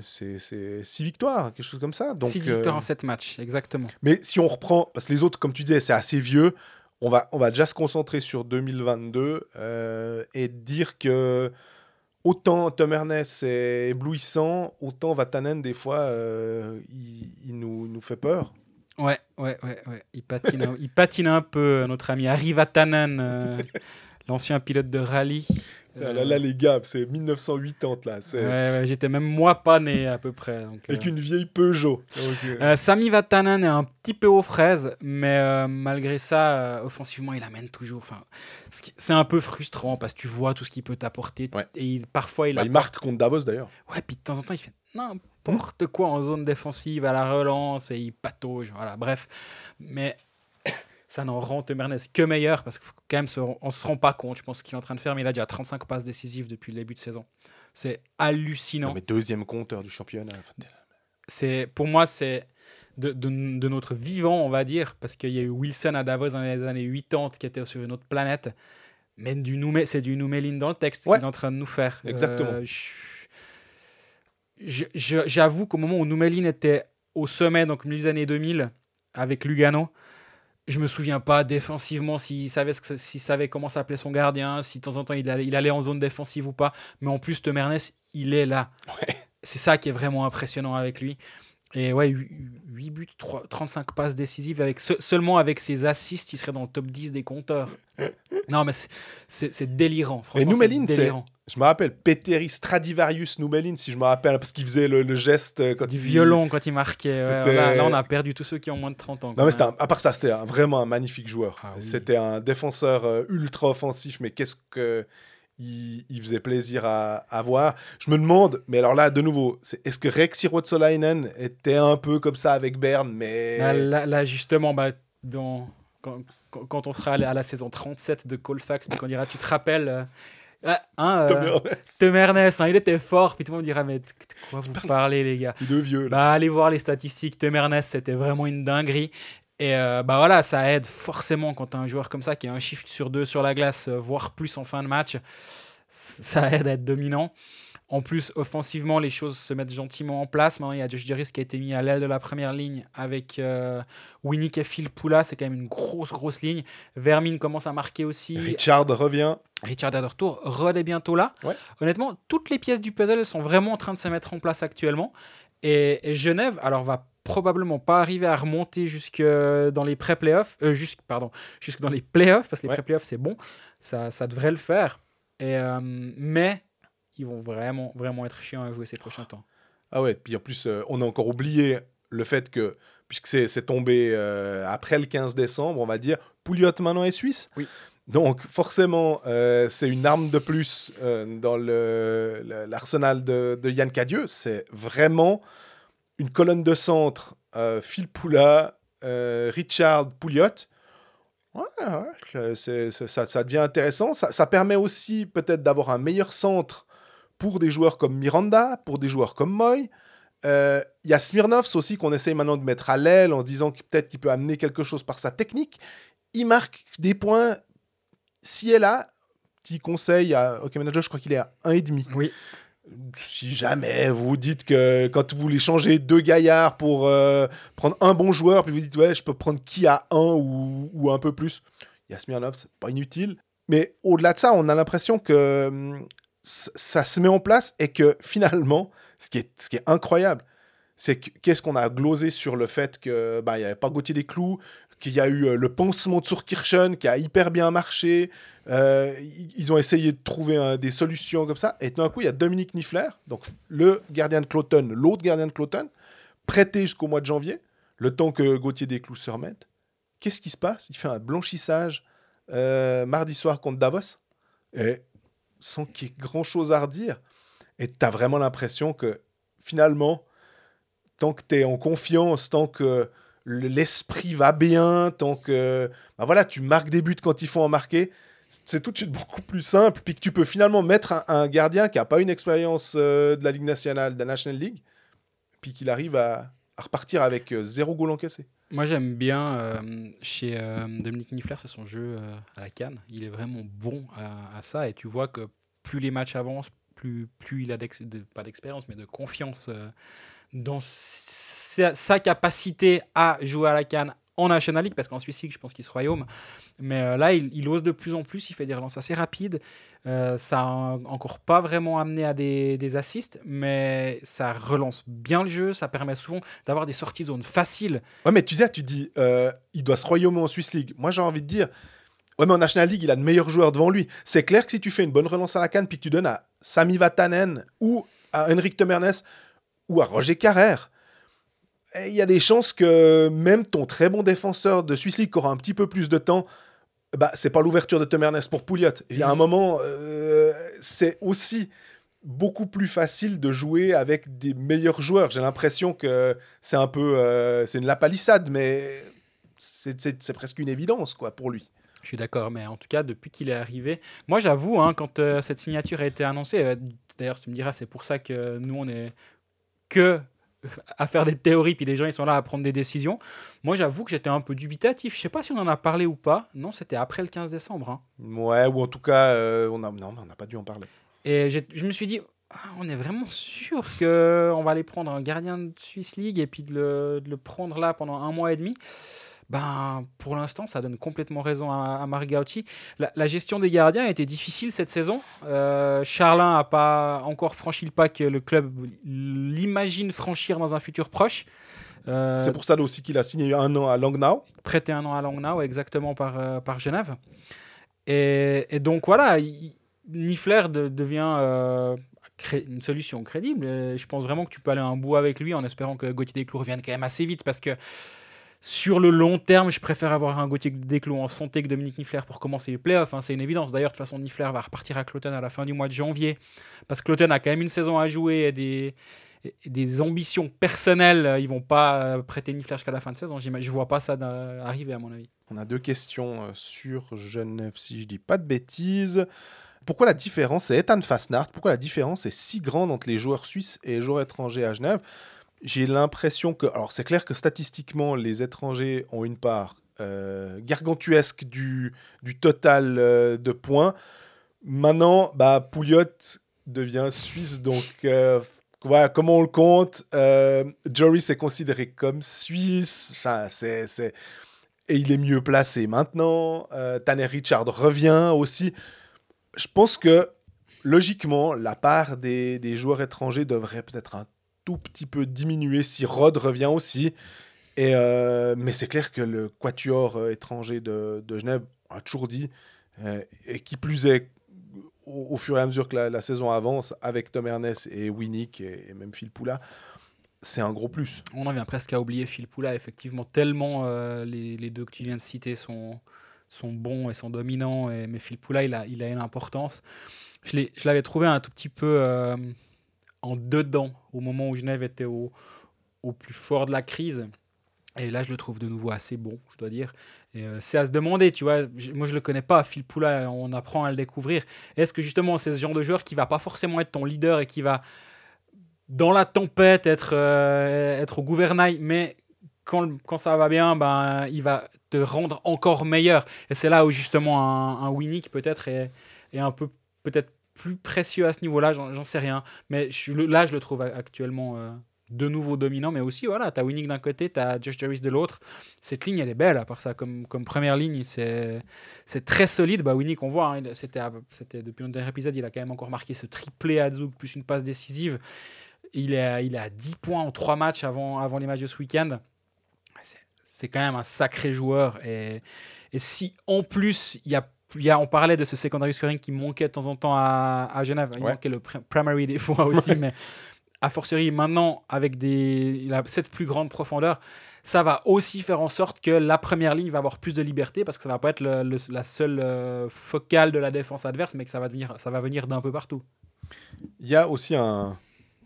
B: c'est c'est six victoires, quelque chose comme ça. Donc,
C: Six victoires en sept matchs, exactement.
B: Mais si on reprend, parce que les autres, comme tu disais, c'est assez vieux, on va, on va déjà se concentrer sur 2022 euh, et dire que autant Tom Ernest est éblouissant, autant Vatanen, des fois, euh, il, il nous, il nous fait peur.
C: Ouais, ouais, ouais, ouais. Il patine, un, il patine un peu, notre ami Harry Vatanen, euh, l'ancien pilote de rallye.
B: Là, là, les gars, c'est 1980 là.
C: Ouais, j'étais même moi pas né à peu près. donc,
B: avec
C: euh.
B: une vieille Peugeot. Donc, euh,
C: Euh, Sami Vatanen est un petit peu aux fraises, mais euh, malgré ça, euh, offensivement, il amène toujours. Enfin, c'est un peu frustrant parce que tu vois tout ce qu'il peut t'apporter.
B: Ouais.
C: Et il- parfois, il,
B: bah, il marque contre Davos d'ailleurs.
C: Ouais, puis de temps en temps, il fait n'importe quoi en zone défensive à la relance et il patauge. Voilà, bref. Mais ça n'en rend Temernes que meilleur parce faut quand même se, on se rend pas compte, je pense, ce qu'il est en train de faire, mais il a déjà 35 passes décisives depuis le début de saison. C'est hallucinant.
B: Non, mais deuxième compteur du championnat.
C: C'est pour moi c'est de, de- de notre vivant on va dire parce qu'il y a eu Wilson à Davos dans les années 80 qui était sur une autre planète mais du Noumé, c'est du Nouméline dans le texte
B: Ouais.
C: qu'il est en train de nous faire
B: Exactement.
C: Euh, je- j'avoue qu'au moment où Nouméline était au sommet donc milieu des années 2000 avec Lugano je me souviens pas défensivement s'il savait, ce que- s'il savait comment s'appelait son gardien, si de temps en temps il allait, il allait en zone défensive ou pas. Mais en plus, Temernes, il est là. C'est ça qui est vraiment impressionnant avec lui. Et ouais, 8 buts, 3 35 passes décisives. Avec se- seulement avec ses assists, il serait dans le top 10 des compteurs. non, mais c'est- c'est c'est délirant. Franchement,
B: Noumeline,
C: c'est
B: c'est-
C: délirant.
B: Je me rappelle, Petteri Stradivarius Noumelin, si je me rappelle, parce qu'il faisait le, le geste euh, quand
C: Du
B: il...
C: violon quand il marquait. ouais, là, là, on a perdu tous ceux qui ont moins de 30 ans.
B: Non, mais c'était
C: même.
B: un- à part ça, c'était vraiment un magnifique joueur.
C: Ah oui.
B: C'était un défenseur euh, ultra offensif, mais qu'est-ce que il, il faisait plaisir à, à voir. Je me demande, mais alors là, de nouveau, est-ce que Rexi Ruotsalainen était un peu comme ça avec Berne, mais
C: Là, là- là, justement, bah, dans, quand, on sera à la, à la saison 37 de Colfax, puis qu'on dira, tu te rappelles, euh, ah, hein, euh,
B: Tom Ernest,
C: Tom Ernest, hein, il était fort, puis tout le monde dira, mais de quoi vous parlez, les gars?
B: est vieux. Là.
C: bah, Allez voir les statistiques, Tom Ernest, c'était vraiment une dinguerie. Et euh, bah voilà, ça aide forcément quand tu as un joueur comme ça qui a un shift sur deux sur la glace, euh, voire plus en fin de match. Ça aide à être dominant. En plus, offensivement, les choses se mettent gentiment en place. Maintenant, il y a Josh qui a été mis à l'aile de la première ligne avec euh, Winnick et Phil Poula. C'est quand même une grosse, grosse ligne. Vermin commence à marquer aussi.
B: Richard revient.
C: Richard à leur tour. Rod est bientôt là.
B: Ouais.
C: Honnêtement, toutes les pièces du puzzle sont vraiment en train de se mettre en place actuellement. Et, et Genève, alors, va probablement pas arriver à remonter jusque dans les pré-playoffs, euh, jusque, pardon, jusque dans les playoffs, parce que les
B: Ouais.
C: pré-playoffs, c'est bon, ça, ça devrait le faire. Et, euh, mais ils vont vraiment, vraiment être chiants à jouer ces prochains temps.
B: Ah ouais, puis en plus, euh, on a encore oublié le fait que, puisque c'est c'est tombé euh, après le 15 décembre, on va dire, Pouliot maintenant est suisse.
C: Oui.
B: Donc forcément, euh, c'est une arme de plus dans l'arsenal de, de Yann Cadieux. C'est vraiment une colonne de centre, Phil Poula, Richard Pouliot. Ouais, ouais, ça, ça devient intéressant. Ça, ça permet aussi peut-être d'avoir un meilleur centre pour des joueurs comme Miranda, pour des joueurs comme Moy. Euh, Il y a Smirnovs aussi qu'on essaye maintenant de mettre à l'aile en se disant que peut-être qu'il peut amener quelque chose par sa technique. Il marque des points si et là. Petit conseil à OK Manager, je crois qu'il est à 1,5.
C: Oui.
B: Si jamais vous dites que quand vous voulez changer deux gaillards pour euh, prendre un bon joueur, puis vous dites ouais, je peux prendre qui à 1 ou, ou un peu plus, il y a Smirnov, c'est pas inutile. Mais au-delà de ça, on a l'impression que hum, ça se met en place et que finalement, ce qui est, incroyable, c'est que qu'est-ce qu'on a glosé sur le fait que bah, il n'y avait pas Gauthier des Clous, qu'il y a eu euh, le pansement de Surkirchen qui a hyper bien marché. Euh, ils- ont essayé de trouver euh, des solutions comme ça. Et tout d'un coup, il y a Dominique Niffler, donc le gardien de Cloton, l'autre gardien de Cloton, prêté jusqu'au mois de janvier, le temps que Gauthier des Clous se remette. Qu'est-ce qui se passe? Il fait un blanchissage mardi soir contre Davos? Et sans qu'il y ait grand-chose à redire. Et tu as vraiment l'impression que finalement, tant que tu es en confiance, tant que le- l'esprit va bien, tant que bah voilà, tu marques des buts quand il faut en marquer, c'est tout de suite beaucoup plus simple, puis que tu peux finalement mettre un, gardien qui n'a pas une expérience euh, de la Ligue nationale, de la National League, puis qu'il arrive à, à repartir avec euh, zéro goal encaissé.
C: Moi, j'aime bien euh, chez euh, Dominique Niffler, c'est son jeu euh, à la canne. Il est vraiment bon à, ça. Et tu vois que plus les matchs avancent, plus, il a de- pas d'expérience, mais de confiance euh, dans sa, sa capacité à jouer à la canne en National League, parce qu'en Suisse League, je pense qu'il se royaume. Mais euh, là, il, ose de plus en plus, il fait des relances assez rapides. Euh, ça a encore pas vraiment amené à des, des assists, mais ça relance bien le jeu. Ça permet souvent d'avoir des sorties zones faciles
B: Ouais, mais tu sais, tu dis, euh, il doit se royaumer en Swiss League. Moi, j'ai envie de dire, ouais, mais en National League, il a de meilleurs joueurs devant lui. C'est clair que si tu fais une bonne relance à la canne, puis que tu donnes à Sami Vatanen ou à Henrik Temernes ou à Roger Carrère, il y a des chances que même ton très bon défenseur de Swiss League qui aura un petit peu plus de temps, bah, c'est pas l'ouverture de Temernes pour Pouliot. Il y a un
C: Mhm.
B: moment, euh, c'est aussi beaucoup plus facile de jouer avec des meilleurs joueurs. J'ai l'impression que c'est un peu, euh, c'est une lapalissade, mais c'est- c'est c'est presque une évidence quoi pour lui.
C: Je suis d'accord, mais en tout cas, depuis qu'il est arrivé, moi j'avoue, hein, quand euh, cette signature a été annoncée, euh, d'ailleurs tu me diras, c'est pour ça que nous on est que à faire des théories, puis les gens ils sont là à prendre des décisions. Moi j'avoue que j'étais un peu dubitatif. Je sais pas si on en a parlé ou pas. Non, c'était après le 15 décembre. hein.
B: Ouais, ou en tout cas, euh, on a, non, on n'a pas dû en parler.
C: Et je me suis dit, ah, on est vraiment sûr que on va aller prendre un gardien de Swiss League et puis de le, de le prendre là pendant un mois et demi. Ben, pour l'instant, ça donne complètement raison à, à Marc Gauci. La, la gestion des gardiens a été difficile cette saison. Euh, Charlin n'a pas encore franchi le pas que le club l'imagine franchir dans un futur proche. Euh,
B: C'est pour ça aussi qu'il a signé un an à Langnau.
C: prêté un an à Langnau, exactement par, euh, par Genève. Et, et donc voilà, il- Niffler de- devient une solution crédible. Et je pense vraiment que tu peux aller un bout avec lui en espérant que Gauthier Desclous revienne quand même assez vite parce que sur le long terme, je préfère avoir un Gauthier Desclous en santé que Dominique Niffler pour commencer les playoffs. hein, c'est une évidence. D'ailleurs, de toute façon, Niffler va repartir à Cloton à la fin du mois de janvier parce que Cloton a quand même une saison à jouer et des, ambitions personnelles. Ils vont pas euh, prêter Niffler jusqu'à la fin de saison. Je vois pas ça d'a- arriver, à mon avis.
B: On a deux questions euh, sur Genève, si je dis pas de bêtises. Pourquoi la différence, c'est Ethan pourquoi la différence est si grande entre les joueurs suisses et les joueurs étrangers à Genève? J'ai l'impression que, alors c'est clair que statistiquement, les étrangers ont une part euh, gargantuesque du, du total euh, de points. Maintenant, bah, Pouliot devient suisse, donc euh, voilà, comment on le compte Joris est considéré comme suisse, enfin, c'est... et il est mieux placé maintenant. Tanner Richard revient aussi. Je pense que logiquement, la part des, des joueurs étrangers devrait peut-être un tout petit peu diminuer si Rod revient aussi. Et, euh, mais c'est clair que le quatuor euh, étranger de, de Genève, a toujours dit, euh, et qui plus est, au, fur et à mesure que la, saison avance, avec Tom Ernest et Winnick et, même Phil Poula, c'est un gros plus.
C: On en vient presque à oublier Phil Poula, effectivement, tellement les, les deux que tu viens de citer sont, sont bons et sont dominants. Et, mais Phil Poula, il a, il a une importance. Je l'avais trouvé un tout petit peu en dedans au moment où Genève était au, plus fort de la crise. Et là, je le trouve de nouveau assez bon, je dois dire. Euh, c'est à se demander, tu vois. moi, je le connais pas, Phil Poula, on apprend à le découvrir. Est-ce que justement, c'est ce genre de joueur qui va pas forcément être ton leader et qui va, dans la tempête, être, euh, être au gouvernail, mais quand, quand ça va bien, ben, il va te rendre encore meilleur. Et c'est là où justement un, un Winnick peut-être est, est un peu peut-être plus précieux à ce niveau-là, j'en sais rien. Mais je, là, je le trouve actuellement euh, de nouveau dominant, mais aussi, voilà, tu as Winnick d'un côté, tu as Josh Jarvis de l'autre. Cette ligne, elle est belle, à part ça, comme, première ligne, c'est très solide. Bah, Winnick, on voit, hein, c'était depuis le dernier épisode, il a quand même encore marqué ce triplé à Zug, plus une passe décisive. Il est, à, il est à 10 points en 3 matchs avant, avant les matchs de ce week-end. C'est quand même un sacré joueur. Et, et si en plus, il y a, il y a, on parlait de ce secondary scoring qui manquait de temps en temps à, à Genève. Il
B: Ouais.
C: manquait le pr- primary des fois aussi, mais a fortiori maintenant, avec des, il a cette plus grande profondeur, ça va aussi faire en sorte que la première ligne va avoir plus de liberté parce que ça va pas être le- le- la seule euh, focale de la défense adverse, mais que ça va, devenir, ça va venir d'un peu partout.
B: Il y a aussi un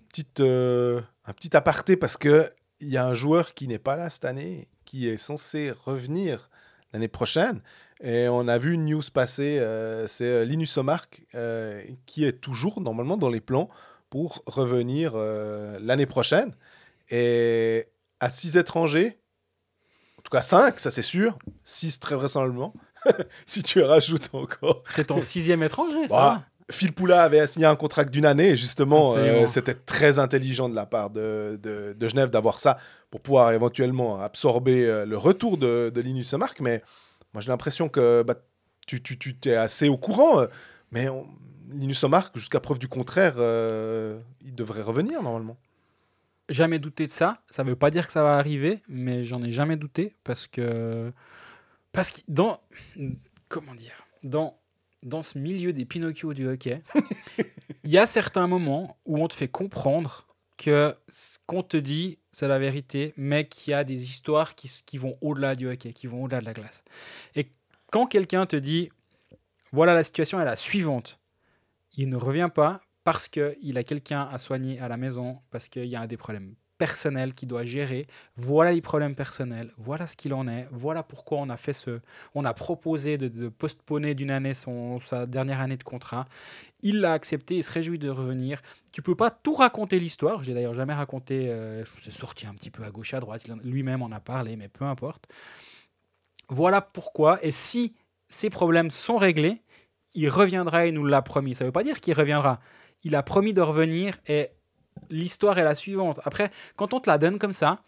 B: petit, euh, un petit aparté parce que il y a un joueur qui n'est pas là cette année, qui est censé revenir l'année prochaine. Et on a vu une news passer, euh, c'est euh, Linus Omark euh, qui est toujours normalement dans les plans pour revenir euh, l'année prochaine. Et à six étrangers, en tout cas cinq, ça c'est sûr, six très vraisemblablement, si tu rajoutes encore.
C: C'est ton sixième étranger, ça
B: Bah, Phil Poula avait signé un contrat d'une année et justement, euh, c'était très intelligent de la part de, de- de Genève d'avoir ça pour pouvoir éventuellement absorber le retour de, de Linus Omark. Mais moi, j'ai l'impression que bah, tu, tu, tu es assez au courant. euh, Mais on- Linus Omark, jusqu'à preuve du contraire, euh, il devrait revenir normalement.
C: jamais douté de ça. Ça veut pas dire que ça va arriver, mais j'en ai jamais douté parce que parce que dans comment dire dans dans ce milieu des Pinocchio du hockey, il y a certains moments où on te fait comprendre ce qu'on te dit, c'est la vérité, mais qu'il y a des histoires qui, qui vont au-delà du hockey, qui vont au-delà de la glace. Et quand quelqu'un te dit, voilà la situation est la suivante, il ne revient pas parce qu'il a quelqu'un à soigner à la maison, parce qu'il y a des problèmes personnels qu'il doit gérer. Voilà les problèmes personnels, voilà ce qu'il en est, voilà pourquoi on a fait ce, on a proposé de, de postponer d'une année son, sa dernière année de contrat. Il l'a accepté, il se réjouit de revenir. Tu peux pas tout raconter l'histoire. J'ai d'ailleurs jamais raconté. Euh, je sorti un petit peu à gauche à droite. Lui-même en a parlé, mais peu importe. Voilà pourquoi. Et si ces problèmes sont réglés, il reviendra et nous l'a promis. Ça veut pas dire qu'il reviendra. Il a promis de revenir et l'histoire est la suivante. Après, quand on te la donne comme ça,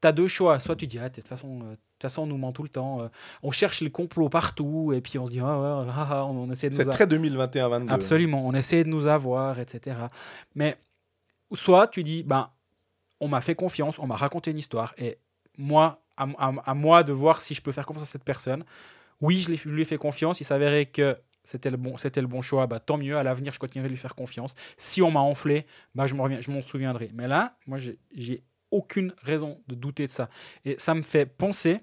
C: tu as deux choix. Soit tu dis, ah, de toute façon, euh, de toute façon, on nous ment tout le temps. euh, on cherche le complot partout et puis on se dit, ah, ouais, ah, ah, on, essaie de
B: C'est
C: nous
B: très 2021-22.
C: Absolument, on essaie de nous avoir, etc. Mais soit tu dis, ben, on m'a fait confiance, on m'a raconté une histoire, et moi, à, à- à moi de voir si je peux faire confiance à cette personne. Oui, je lui ai fait confiance, il s'avérait que c'était le, bon, c'était le bon choix, bah, tant mieux, à l'avenir, je continuerai de lui faire confiance. Si on m'a enflé, bah, je m'en reviens- je m'en souviendrai. Mais là, moi, j'ai- j'ai aucune raison de douter de ça. Et ça me fait penser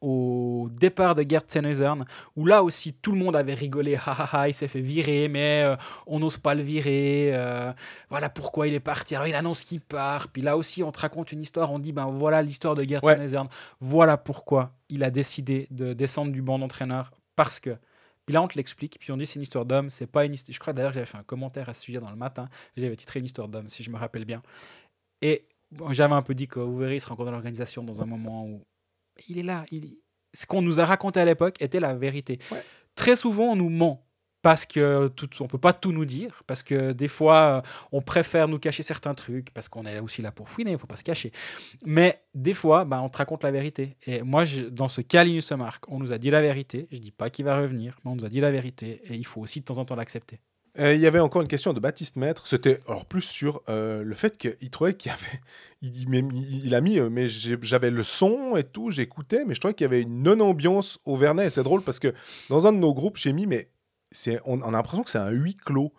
C: au départ de Gerd Sennhausen, où là aussi tout le monde avait rigolé, ha ha ha, il s'est fait virer, mais euh, on n'ose pas le virer, euh, voilà pourquoi il est parti, alors il annonce qu'il part, puis là aussi on te raconte une histoire, on dit, ben voilà l'histoire de Gerd
B: Ouais.
C: Voilà pourquoi il a décidé de descendre du banc d'entraîneur, parce que, puis là on te l'explique, puis on dit c'est une histoire d'homme, c'est pas une histoire, je crois d'ailleurs que j'avais fait un commentaire à ce sujet dans le matin, j'avais titré une histoire d'homme, si je me rappelle bien, et bon, j'avais un peu dit que vous verrez, il sera encore dans l'organisation dans un moment où il est là. Il... Ce qu'on nous a raconté à l'époque était la vérité.
B: Ouais.
C: Très souvent, on nous ment parce que tout, on peut pas tout nous dire, parce que des fois, euh, on préfère nous cacher certains trucs, parce qu'on est aussi là pour fouiner, il faut pas se cacher. Mais des fois, bah, on te raconte la vérité. Et moi, dans ce cas, Linus Mark, on nous a dit la vérité. Je dis pas qu'il va revenir, mais on nous a dit la vérité, et il faut aussi de temps en temps l'accepter.
B: Euh, Il y avait encore une question de Baptiste Maître. C'était alors plus sur euh, le fait qu'il trouvait qu'il y avait. Il, a mis, mais j'avais le son et tout, j'écoutais, mais je trouvais qu'il y avait une non-ambiance au Vernet. Et c'est drôle parce que dans un de nos groupes, j'ai mis, mais on, on a l'impression que c'est un huis clos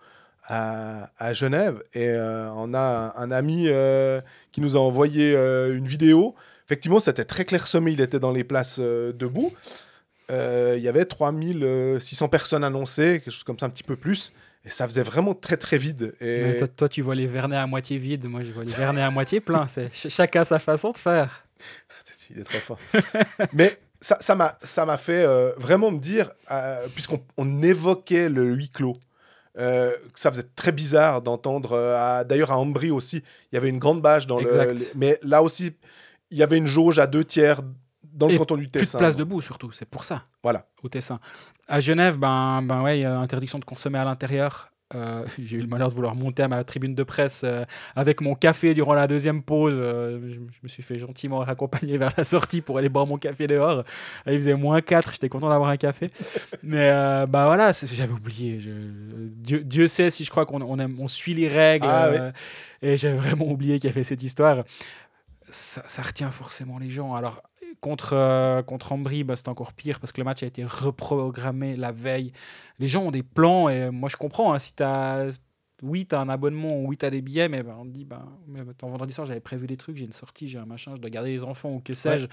B: à, à Genève. Et euh, on a un, un ami euh, qui nous a envoyé euh, une vidéo. Effectivement, c'était très clairsemé. Il était dans les places debout. Il y avait 3600 personnes annoncées, quelque chose comme ça, un petit peu plus. Et ça faisait vraiment très très vide. Et
C: toi, toi, tu vois les Vernets à moitié vides, moi, je vois les Vernets à moitié pleins. C'est ch- chacun sa façon de faire.
B: il est trop fort. Mais ça m'a ça m'a fait euh, vraiment me dire, euh, puisqu'on on évoquait le huis clos, euh, que ça faisait très bizarre d'entendre. euh, D'ailleurs à Ambry aussi, il y avait une grande bâche dans
C: Exact.
B: le. les- Mais là aussi, il y avait une jauge à deux tiers dans le
C: Et
B: canton du
C: Plus
B: Tessin.
C: de place debout, surtout, c'est pour ça.
B: Voilà.
C: Au Tessin. À Genève, ben, ben ouais, il y a interdiction de consommer à l'intérieur. Euh, J'ai eu le malheur de vouloir monter à ma tribune de presse euh, avec mon café durant la deuxième pause. Euh, je, je me suis fait gentiment raccompagner vers la sortie pour aller boire mon café dehors. Il faisait moins 4, j'étais content d'avoir un café. Mais bah voilà, j'avais oublié. Je- Dieu, Dieu sait si je crois qu'on on aime- on suit les règles.
B: Ah
C: Et j'avais vraiment oublié qu'il y avait cette histoire. Ça, ça retient forcément les gens. Alors, contre, euh, contre Ambry, bah, c'est encore pire parce que le match a été reprogrammé la veille. Les gens ont des plans et moi je comprends. hein, si tu as. Oui, tu as un abonnement, oui, tu as des billets, mais ben, on te dit, ben, mais attends, vendredi soir, j'avais prévu des trucs, j'ai une sortie, j'ai un machin, je dois garder les enfants ou que sais-je.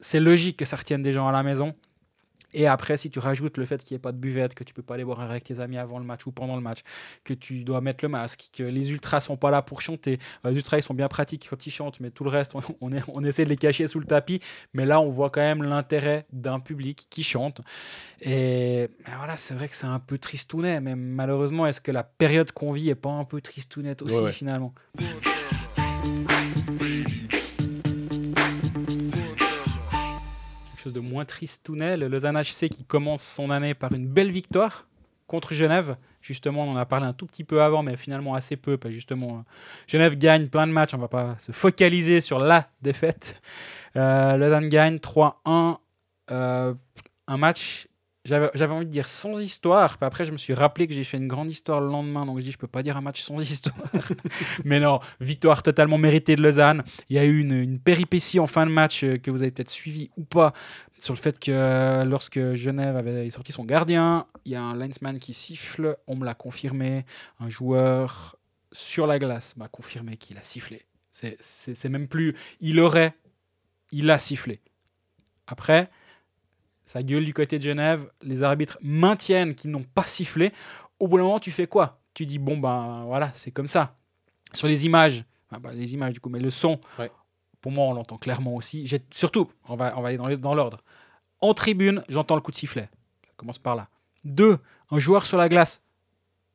C: C'est logique que ça retienne des gens à la maison. Et après, si tu rajoutes le fait qu'il n'y ait pas de buvette, que tu peux pas aller boire avec tes amis avant le match ou pendant le match, que tu dois mettre le masque, que les ultras sont pas là pour chanter. Euh, Les ultras, ils sont bien pratiques quand ils chantent, mais tout le reste, on, on, est- on essaie de les cacher sous le tapis. Mais là, on voit quand même l'intérêt d'un public qui chante. Et ben voilà, c'est vrai que c'est un peu tristounet, mais malheureusement, est-ce que la période qu'on vit est pas un peu tristounette aussi
B: Ouais, ouais.
C: finalement? Chose de moins tristounet, le Lausanne HC qui commence son année par une belle victoire contre Genève. Justement, on en a parlé un tout petit peu avant, mais finalement assez peu. Justement, Genève gagne plein de matchs. On va pas se focaliser sur la défaite. Euh, Lausanne gagne 3-1. Euh, un match, j'avais envie de dire sans histoire. Puis après, je me suis rappelé que j'ai fait une grande histoire le lendemain. Donc je dis, je peux pas dire un match sans histoire. mais non, victoire totalement méritée de Lausanne. Il y a eu une, une péripétie en fin de match euh, que vous avez peut-être suivi ou pas sur le fait que euh, lorsque Genève avait sorti son gardien, il y a un linesman qui siffle, on me l'a confirmé, un joueur sur la glace m'a confirmé qu'il a sifflé. C'est même plus il aurait, il a sifflé. Après, ça gueule du côté de Genève, les arbitres maintiennent qu'ils n'ont pas sifflé. Au bout d'un moment, tu fais quoi? Tu dis bon ben voilà, c'est comme ça. Sur les images, les images du coup, mais le son,
B: Ouais.
C: pour moi on l'entend clairement aussi. J'ai- Surtout, on va, on va aller dans les- dans l'ordre. En tribune, j'entends le coup de sifflet. Ça commence par là. Deux, un joueur sur la glace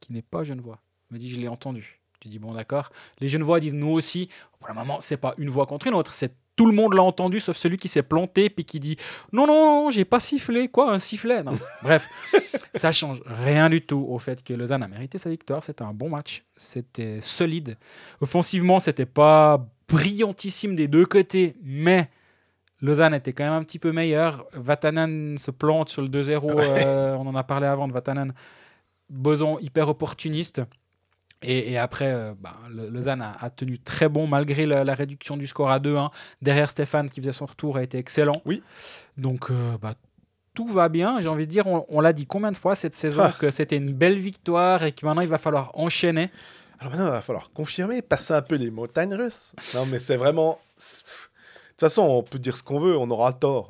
C: qui n'est pas Genevois me dit je l'ai entendu. Tu dis bon d'accord. Les Genevois disent nous aussi. Pour le moment, c'est pas une voix contre une autre, c'est tout le monde l'a entendu sauf celui qui s'est planté puis qui dit non non non j'ai pas sifflé quoi un sifflet? Non. bref ça change rien du tout au fait que Lausanne a mérité sa victoire c'était un bon match c'était solide offensivement c'était pas brillantissime des deux côtés mais Lausanne était quand même un petit peu meilleur. Vatanen se plante sur le 2-0. euh, on en a parlé avant de Vatanen. Boson hyper opportuniste. Et, et après, euh, bah, le- Lausanne a, a tenu très bon malgré la, la réduction du score à 2-1. Derrière Stéphane qui faisait son retour a été excellent.
B: Oui.
C: Donc euh, bah, tout va bien. J'ai envie de dire, on, on l'a dit combien de fois cette saison
B: Ah,
C: que c'était une belle victoire et que maintenant il va falloir enchaîner?
B: Alors maintenant, il va falloir confirmer, passer un peu les montagnes russes. Non, mais c'est vraiment. De toute façon, on peut dire ce qu'on veut, on aura tort.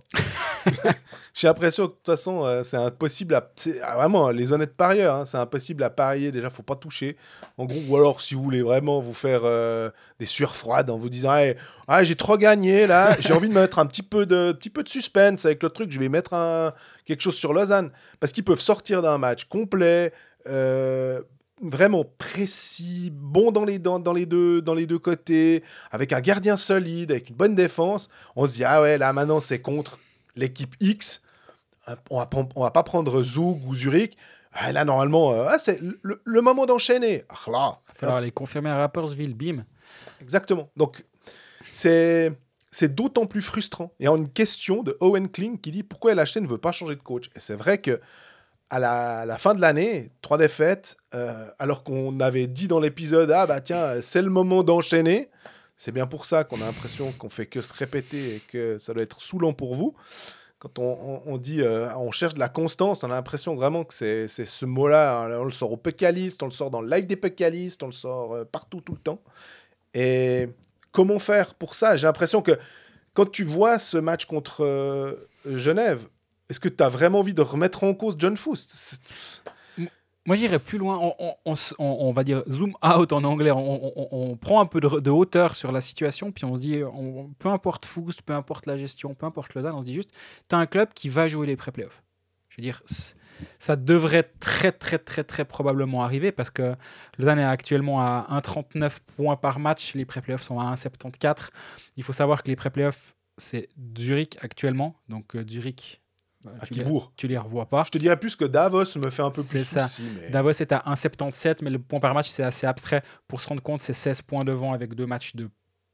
B: J'ai l'impression que de toute façon, euh, c'est impossible à. ah, vraiment, les honnêtes parieurs, hein, c'est impossible à parier. Déjà, faut pas toucher. En gros, ou alors, si vous voulez vraiment vous faire euh, des sueurs froides en vous disant Hey, ah, j'ai trop gagné là, j'ai envie de mettre un petit peu de, petit peu de suspense avec le truc, je vais mettre quelque chose sur Lausanne. Parce qu'ils peuvent sortir d'un match complet. euh, vraiment précis, bon dans les, dans, dans les deux, dans les deux côtés, avec un gardien solide, avec une bonne défense, on se dit, ah ouais, là maintenant c'est contre l'équipe X, Euh, on va, on va pas prendre Zug ou Zurich, Ah, là normalement, euh, ah, c'est le, le moment d'enchaîner. Ah, là,
C: Il va falloir les confirmer à Rappersville, bim.
B: Exactement. Donc, c'est c'est d'autant plus frustrant. Il y a une question de Owen Kling qui dit pourquoi LHC ne veut pas changer de coach? Et c'est vrai que à la, à la fin de l'année, trois défaites, euh, alors qu'on avait dit dans l'épisode ah bah tiens c'est le moment d'enchaîner. C'est bien pour ça qu'on a l'impression qu'on fait que se répéter et que ça doit être saoulant pour vous. Quand on, on- dit euh, on cherche de la constance, on a l'impression vraiment que c'est ce mot-là. hein. On le sort au Pécaliste, on le sort dans le live des Pécalistes, on le sort euh, partout tout le temps. Et comment faire pour ça? J'ai l'impression que quand tu vois ce match contre euh, Genève, est-ce que tu as vraiment envie de remettre en cause John Foust?
C: Moi, j'irais plus loin. On, va dire zoom out en anglais. On, prend un peu de, hauteur sur la situation, puis on se dit, peu importe Foust, peu importe la gestion, peu importe Lausanne, on se dit juste, tu as un club qui va jouer les pré-playoffs. Je veux dire, ça devrait très, très, très, très probablement arriver parce que Lausanne est actuellement à 1,39 points par match. Les pré-playoffs sont à 1,74. Il faut savoir que les pré-playoffs, c'est Zurich actuellement. Donc, euh, Zurich,
B: À
C: tu, les,
B: Kibourg.
C: tu les revois pas.
B: Je te dirais plus que Davos me fait un peu plus
C: ça.
B: souci. Mais...
C: Davos est à 1,77, mais le point par match, c'est assez abstrait. Pour se rendre compte, c'est 16 points devant avec deux matchs de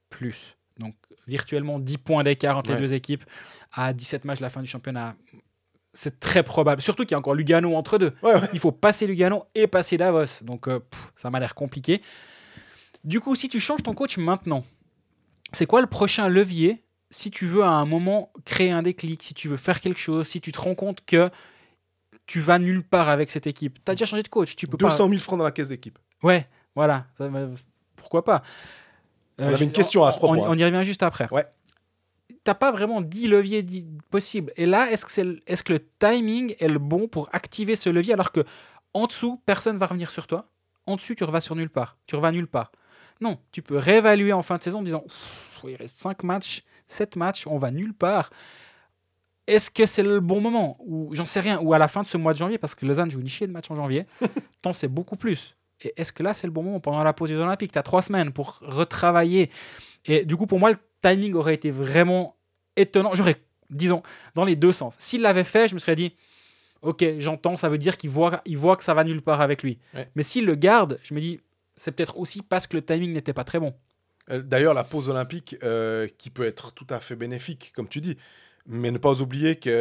C: plus. Donc, virtuellement 10 points d'écart entre
B: Ouais.
C: les deux équipes à 17 matchs de la fin du championnat. C'est très probable. Surtout qu'il y a encore Lugano entre deux.
B: Ouais, ouais.
C: Il faut passer Lugano et passer Davos. Donc, euh, pff, ça m'a l'air compliqué. Du coup, si tu changes ton coach maintenant, c'est quoi le prochain levier si tu veux à un moment créer un déclic, si tu veux faire quelque chose, si tu te rends compte que tu vas nulle part avec cette équipe. Tu as déjà changé de coach, tu peux
B: 200
C: pas.
B: 000 francs dans la caisse d'équipe.
C: Ouais, voilà. Pourquoi pas
B: On avait
C: je-
B: une question à ce propos,
C: On,
B: hein.
C: on y revient juste après.
B: Ouais.
C: t'as pas vraiment 10 leviers possibles. Et là, est-ce que, est-ce que le timing est le bon pour activer ce levier alors que en dessous, personne va revenir sur toi En dessus, tu revas sur nulle part. Tu revas nulle part. Non, tu peux réévaluer en fin de saison en disant il reste 5 matchs, 7 matchs, on va nulle part. Est-ce que c'est le bon moment? Ou j'en sais rien. Ou à la fin de ce mois de janvier, parce que Lausanne joue une chier de matchs en janvier, t'en sais beaucoup plus. Et est-ce que là, c'est le bon moment? Pendant la pause des Olympiques Tu as trois semaines pour retravailler. Et du coup, pour moi, le timing aurait été vraiment étonnant. J'aurais, disons, dans les deux sens. S'il l'avait fait, je me serais dit, ok, j'entends, ça veut dire qu'il voit, il voit que ça va nulle part avec lui.
B: Ouais.
C: Mais s'il le garde, je me dis, c'est peut-être aussi parce que le timing n'était pas très bon.
B: Euh, D'ailleurs, la pause olympique euh, qui peut être tout à fait bénéfique, comme tu dis. Mais ne pas oublier qu'il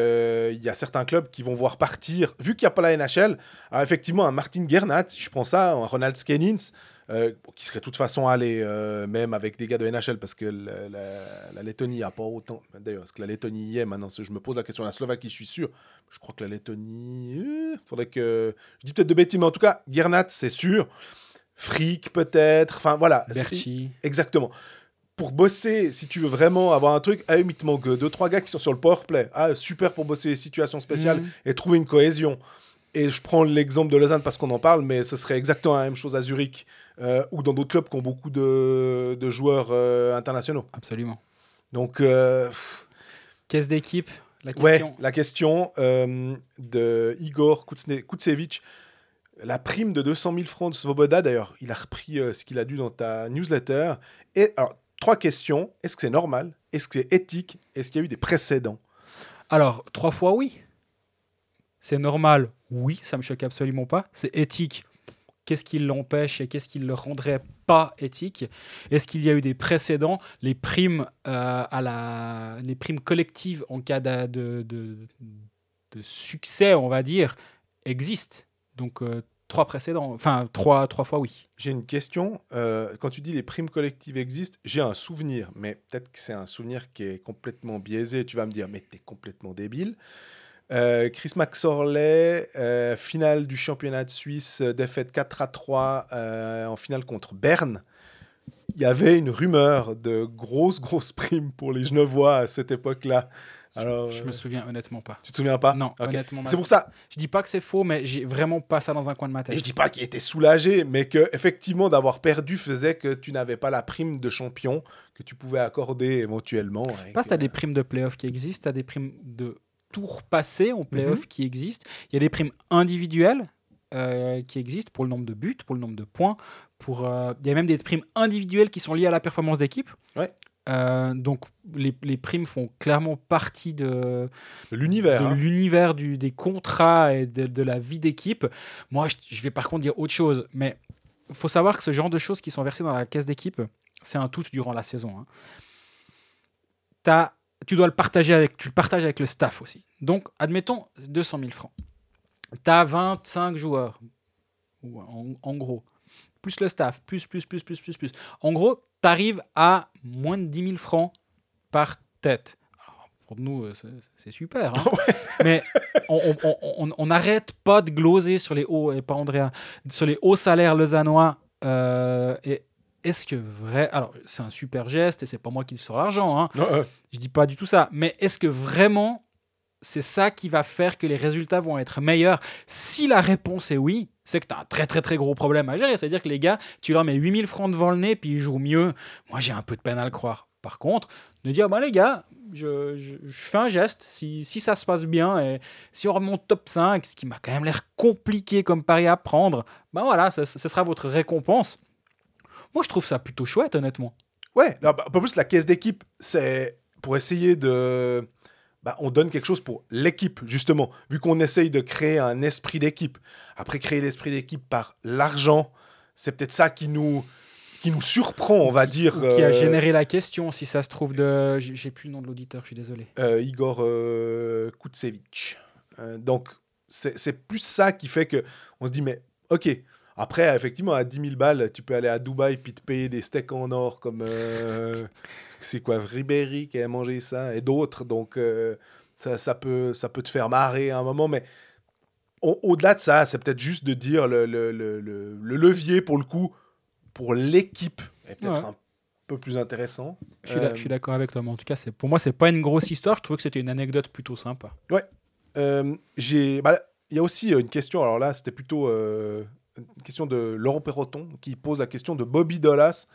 B: y a certains clubs qui vont voir partir, vu qu'il n'y a pas la NHL. Alors, effectivement, un Martin Gernat, si je prends ça, un Ronald Skenins, euh, qui serait de toute façon allé, euh, même avec des gars de NHL, parce que la, Lettonie n'a pas autant. D'ailleurs, est-ce que la Lettonie y est maintenant Je me pose la question. La Slovaquie, je suis sûr. Je crois que la Lettonie. Faudrait que. Je dis peut-être de bêtises, mais en tout cas, Gernat, c'est sûr. Frick, peut-être. Enfin, voilà.
C: Berchi.
B: Exactement. Pour bosser, si tu veux vraiment avoir un truc, ah, il te manque deux, trois gars qui sont sur le powerplay. Ah, super pour bosser les situations spéciales
C: Mhm.
B: et trouver une cohésion. Et je prends l'exemple de Lausanne parce qu'on en parle, mais ce serait exactement la même chose à Zurich euh, ou dans d'autres clubs qui ont beaucoup de, de joueurs euh, internationaux.
C: Absolument.
B: Donc, euh,
C: Caisse d'équipe, la
B: ouais,
C: question.
B: la question euh, de Igor Kutsne- Kutsevich. La prime de 200 000 francs de Svoboda, d'ailleurs, il a repris euh, ce qu'il a dû dans ta newsletter. Et alors, trois questions. Est-ce que c'est normal? Est-ce que c'est éthique? Est-ce qu'il y a eu des précédents?
C: Alors, trois fois oui. C'est normal, oui, ça me choque absolument pas. C'est éthique. Qu'est-ce qui l'empêche et qu'est-ce qui le rendrait pas éthique? Est-ce qu'il y a eu des précédents? Les primes euh, à la, les primes collectives en cas de succès, on va dire, existent. Donc euh, trois précédents, enfin trois, trois fois oui.
B: J'ai une question. Euh, quand tu dis les primes collectives existent, j'ai un souvenir, mais peut-être que c'est un souvenir qui est complètement biaisé. Tu vas me dire, mais t'es complètement débile. Euh, Chris Maxorley, finale du championnat de Suisse, défaite 4 à 3 euh, en finale contre Berne. Il y avait une rumeur de grosses, grosses primes pour les Genevois à cette époque-là. Alors,
C: Je
B: euh,
C: me souviens honnêtement pas.
B: tu te souviens pas?
C: Non,
B: Ok.
C: honnêtement.
B: C'est pour ça,
C: Je dis pas que c'est faux, mais j'ai vraiment pas ça dans un coin de ma
B: Et
C: tête.
B: je dis pas qu'il était soulagé, mais que effectivement d'avoir perdu faisait que tu n'avais pas la prime de champion que tu pouvais accorder éventuellement. et
C: Pas,
B: que-
C: tu as des primes de playoff qui existent, tu as des primes de tour passé en playoff qui existent. Il y a des primes individuelles euh, qui existent pour le nombre de buts, pour le nombre de points. Pour, euh, il y a même des primes individuelles qui sont liées à la performance d'équipe.
B: Ouais.
C: Euh, donc les, les primes font clairement partie de,
B: l'univers.
C: de
B: hein.
C: l'univers du- des contrats et de, de la vie d'équipe. Moi, je, je vais par contre dire autre chose, mais il faut savoir que ce genre de choses qui sont versées dans la caisse d'équipe, c'est un tout durant la saison. hein. T'as- tu dois le partager avec, tu le partages avec le staff aussi. Donc, admettons 200 000 francs. Tu as 25 joueurs, ou en, en gros, plus le staff, plus, plus, plus, plus, plus, plus. En gros, tu arrives à moins de 10 000 francs par tête. Alors, pour nous, euh, c'est- super. hein. Mais on- n'arrête pas de gloser sur les hauts, et pas Andrea, sur les hauts salaires lausannois. euh, et est-ce que vrai. Alors, c'est un super geste et c'est pas moi qui sors l'argent. Hein.
B: Ouais.
C: Je dis pas du tout ça. Mais est-ce que vraiment c'est ça qui va faire que les résultats vont être meilleurs? Si la réponse est oui, c'est que tu as un très très très gros problème à gérer. C'est-à-dire que les gars, tu leur mets 8000 francs devant le nez puis ils jouent mieux. Moi, j'ai un peu de peine à le croire. Par contre, de dire, bah les gars, je, fais un geste, si, ça se passe bien, et si on remonte top 5, ce qui m'a quand même l'air compliqué comme pari à prendre, ben voilà, ce, sera votre récompense. Moi, je trouve ça plutôt chouette, honnêtement.
B: Ouais, bah, peu plus la caisse d'équipe, c'est pour essayer de. Bah, on donne quelque chose pour l'équipe, justement, vu qu'on essaye de créer un esprit d'équipe. Après, créer l'esprit d'équipe par l'argent, c'est peut-être ça qui nous, qui nous surprend, on va dire.
C: Ou qui a
B: euh,
C: généré la question, si ça se trouve de... J'ai plus le nom de l'auditeur, je suis désolé.
B: euh, Igor euh, Kutsevich. Euh, donc, c'est c'est plus ça qui fait que on se dit, mais ok. Après, effectivement, à 10 000 balles, tu peux aller à Dubaï puis te payer des steaks en or comme. euh, c'est quoi, Ribéry qui a mangé ça et d'autres. Donc, euh, ça, ça peut, ça peut te faire marrer à un moment, mais au- au-delà de ça, c'est peut-être juste de dire le, le, le, le- le levier pour le coup, pour l'équipe, est peut-être
C: Ouais.
B: un peu plus intéressant.
C: Je suis, d'ac-
B: Euh,
C: je suis d'accord avec toi, mais en tout cas, pour moi, c'est pas une grosse histoire. Je trouve que c'était une anecdote plutôt sympa.
B: Euh, j'ai, bah, il y a aussi une question. Alors là, c'était plutôt euh, une question de Laurent Perroton qui pose la question de Bobby Dolas,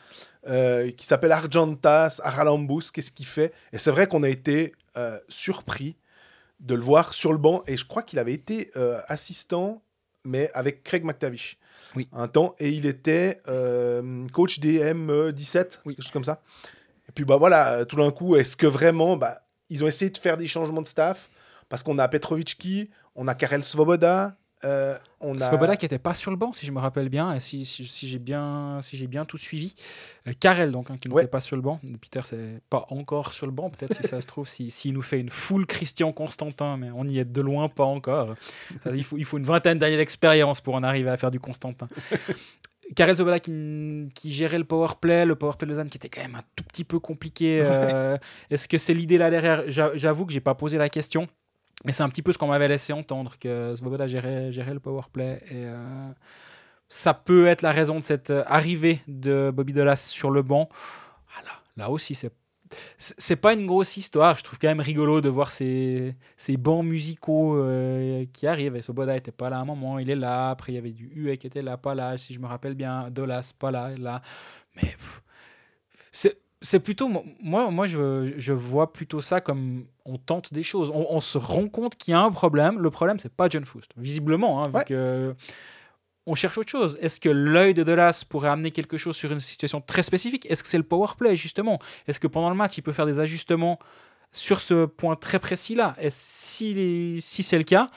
B: euh, qui s'appelle Argentas Aralambus. Qu'est-ce qu'il fait? Et c'est vrai qu'on a été euh, surpris de le voir sur le banc. Et je crois qu'il avait été euh, assistant, mais avec Craig McTavish.
C: Oui.
B: Un temps, et il était euh, coach DM 17,
C: Oui.
B: quelque chose comme ça. Et puis bah voilà, tout d'un coup, est-ce que vraiment, bah, ils ont essayé de faire des changements de staff? Parce qu'on a Petrovicki, on a Karel Svoboda, euh, on a.
C: Svoboda qui était pas sur le banc, si je me rappelle bien, et si, si, si j'ai bien, si bien tout suivi. Euh, Karel, donc, hein, qui n'était
B: Ouais.
C: pas sur le banc. Peter, c'est pas encore sur le banc, peut-être si ça se trouve, s'il si, s'il nous fait une full Christian Constantin, mais on y est de loin pas encore. Ça, il, faut, il faut une vingtaine d'années d'expérience pour en arriver à faire du Constantin. Karel Svoboda qui, qui gérait le powerplay, le powerplay de Lausanne qui était quand même un tout petit peu compliqué. euh, Est-ce que c'est l'idée là derrière? J'a- J'avoue que j'ai pas posé la question. Mais c'est un petit peu ce qu'on m'avait laissé entendre, que Svoboda gérait, gérait le powerplay. Et euh, ça peut être la raison de cette euh, arrivée de Bobby Dolas sur le banc. Ah là, aussi, c'est c'est pas une grosse histoire. Je trouve quand même rigolo de voir ces, ces bancs musicaux euh, qui arrivent. Et Svoboda était pas là à un moment, il est là. Après, il y avait du UE qui était là, pas là, si je me rappelle bien. Dolas, pas là, là. Mais c'est c'est plutôt moi moi je, je vois plutôt ça comme on tente des choses. On, on se rend compte qu'il y a un problème. Le problème c'est pas John Foust visiblement hein, vu
B: Ouais.
C: que on cherche autre chose. Est-ce que l'œil de Delas pourrait amener quelque chose sur une situation très spécifique? Est-ce que c'est le power play justement? Est-ce que pendant le match il peut faire des ajustements sur ce point très précis là et si, si c'est le cas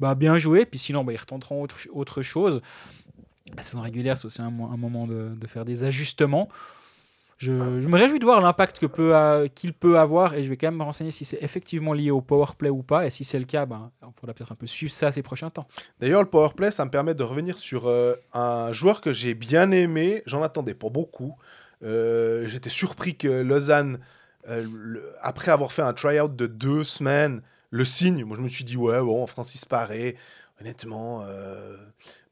C: bah bien joué. Puis sinon bah, ils retenteront autre, autre chose. La saison régulière c'est aussi un, mo- un moment de, de faire des ajustements je, me réjouis de voir l'impact euh, qu'il peut avoir et je vais quand même me renseigner si c'est effectivement lié au power play ou pas. Et si c'est le cas, ben, on pourra peut-être un peu suivre ça ces prochains temps.
B: D'ailleurs, le powerplay, ça me permet de revenir sur euh, un joueur que j'ai bien aimé. J'en attendais pas beaucoup. Euh, J'étais surpris que Lausanne, après avoir fait un tryout de deux semaines, le signe. Moi, je me suis dit, ouais, bon, Francis Paré, honnêtement,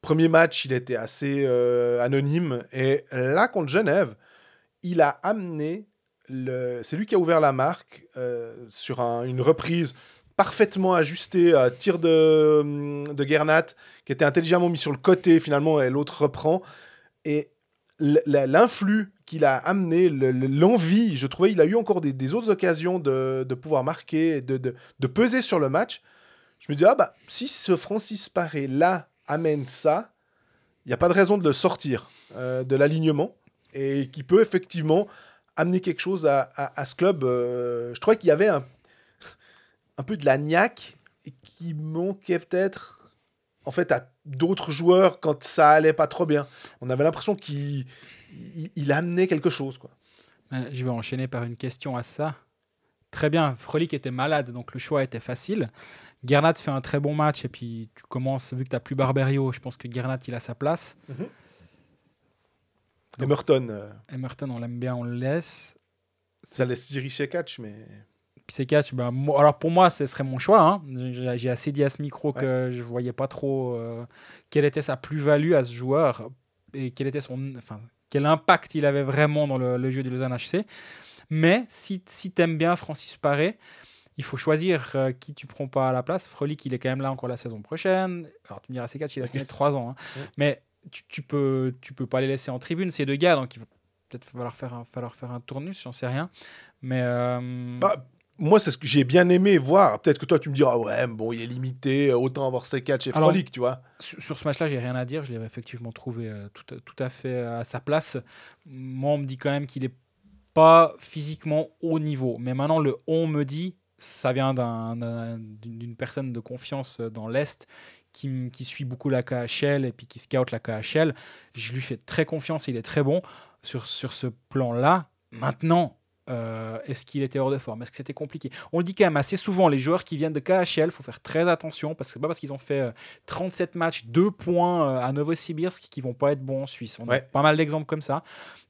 B: premier match, il était assez anonyme. Et là, contre Genève, il a amené. le- C'est lui qui a ouvert la marque euh, sur un- une reprise parfaitement ajustée à tir de, de Gernat, qui était intelligemment mis sur le côté finalement, et l'autre reprend. Et l'influx qu'il a amené, le- le- l'envie, je trouvais, il a eu encore des, autres occasions de, pouvoir marquer, de, de, de peser sur le match. Je me dis, ah bah, si ce Francis Paré là amène ça, il n'y a pas de raison de le sortir euh, de l'alignement et qui peut effectivement amener quelque chose à, à- à ce club. Euh, je trouvais qu'il y avait un, un peu de la niaque et qui manquait peut-être en fait à d'autres joueurs quand ça allait pas trop bien. On avait l'impression qu'il il, il amenait quelque chose quoi.
C: Je vais enchaîner par une question à ça. Très bien, Frolic était malade, donc le choix était facile. Gernat fait un très bon match et puis tu commences, vu que tu n'as plus Barberio, je pense que Gernat il a sa place.
B: Emerton, euh,
C: Emerton, on l'aime bien, on le laisse.
B: ça laisse diriger catch mais
C: catchs, ben, moi- alors pour moi, ce serait mon choix. hein. J'ai assez dit à ce micro que je voyais pas trop euh, quelle était sa plus-value à ce joueur et quel était son, enfin, quel impact il avait vraiment dans le, le jeu du Lausanne HC. Mais si, si tu aimes bien Francis Paré, il faut choisir euh, qui tu prends pas à la place. Frolic, il est quand même là encore la saison prochaine. Alors tu me diras, ces catchs, il a signé 3 ans. hein.
B: Ouais.
C: Mais tu, tu peux, tu peux pas les laisser en tribune, ces deux gars. Donc il va peut-être falloir faire un, falloir faire un tournus, j'en sais rien. Mais. euh,
B: Bah, moi c'est ce que j'ai bien aimé voir. Peut-être que toi tu me diras ouais bon il est limité, autant avoir ses catch et
C: Alors,
B: Frolic, tu vois.
C: sur, sur ce match-là, j'ai rien à dire. Je l'ai effectivement trouvé euh, tout, à- tout à fait à sa place. Moi, on me dit quand même qu'il est pas physiquement au niveau. Mais maintenant, le on me dit, ça vient d'un- d'un- d'une d'une personne de confiance dans l'Est qui, suit beaucoup la KHL et puis qui scout la KHL. Je lui fais très confiance, il est très bon sur, sur ce plan-là. Maintenant, euh, est-ce qu'il était hors de forme? Est-ce que c'était compliqué? On le dit quand même assez souvent, les joueurs qui viennent de KHL, il faut faire très attention parce que c'est pas parce qu'ils ont fait euh, 37 matchs, 2 points euh, à Novosibirsk qui vont pas être bons en Suisse. On a pas mal d'exemples comme ça.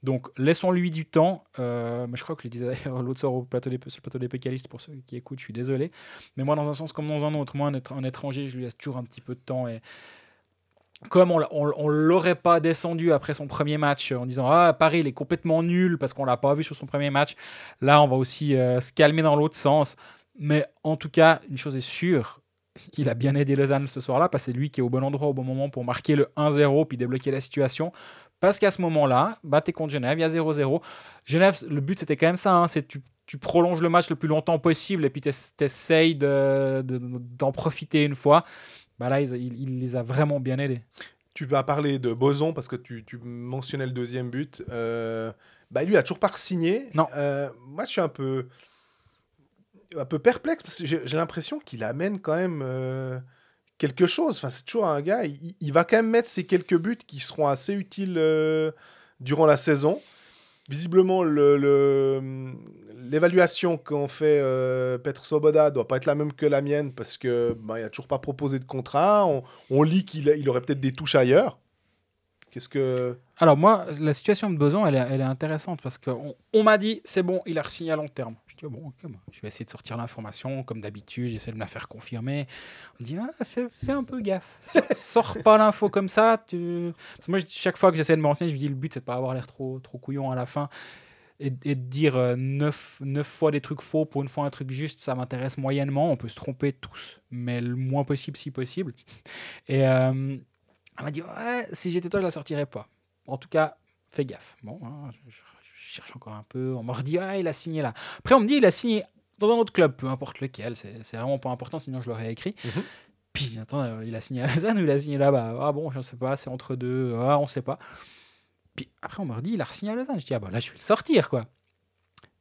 C: Donc laissons-lui du temps. Euh, mais je crois que je le disais d'ailleurs l'autre soir au plateau des, sur le plateau des pécalistes pour ceux qui écoutent, je suis désolé. Mais moi, dans un sens comme dans un autre, moi, un étranger, je lui laisse toujours un petit peu de temps et comme on, on, on l'aurait pas descendu après son premier match euh, en disant ah Paris il est complètement nul parce qu'on l'a pas vu sur son premier match. Là on va aussi euh, se calmer dans l'autre sens. Mais en tout cas une chose est sûre il a bien aidé Lausanne ce soir-là parce que c'est lui qui est au bon endroit au bon moment pour marquer le 1-0 puis débloquer la situation. Parce qu'à ce moment-là bah contre Genève il y a 0-0 Genève le but c'était quand même ça hein, c'est tu tu prolonges le match le plus longtemps possible et puis tu essayes de, de- d'en profiter une fois. Bah là, il, il- il les a vraiment bien aidés.
B: Tu vas parler de Boson parce que tu, tu mentionnais le deuxième but. Euh, bah, lui a toujours pas signé.
C: Non.
B: moi, je suis un peu, un peu perplexe parce que j'ai l'impression qu'il amène quand même euh, quelque chose. Enfin, c'est toujours un gars. Il, il va quand même mettre ces quelques buts qui seront assez utiles euh, durant la saison. Visiblement, le- le- l'évaluation qu'en fait euh, Petr Soboda doit pas être la même que la mienne parce que ben, il a toujours pas proposé de contrat. On, lit qu'il aurait peut-être des touches ailleurs. Qu'est-ce que
C: Alors moi, la situation de Beson, elle est, intéressante parce qu'on on, m'a dit, c'est bon, il a re-signé à long terme. Je dis, oh bon, bah, je vais essayer de sortir l'information, comme d'habitude, j'essaie de me la faire confirmer. On me dit, ah, fais, un peu gaffe. Sors pas l'info comme ça. Moi, chaque fois que j'essaie de me renseigner, je me dis, le but, c'est de pas avoir l'air trop, trop couillon à la fin. Et, et de dire euh, neuf, neuf fois des trucs faux pour une fois un truc juste, ça m'intéresse moyennement. On peut se tromper tous, mais le moins possible si possible. Et euh, elle m'a dit, ouais, si j'étais toi, je la sortirais pas. En tout cas, fais gaffe. Bon, hein, je, je- je cherche encore un peu. On m'a redit, ah, il a signé là. Après, on me dit, il a signé dans un autre club, peu importe lequel. C'est vraiment pas important, sinon je l'aurais écrit.
B: Mhm.
C: Puis, attends, il a signé à Lausanne ou il a signé là-bas? Ah bon, je ne sais pas, c'est entre deux. Ah, on sait pas. Puis après, on m'a redit, il a signé à Lausanne. Je dis, ah bah là, je vais le sortir, quoi.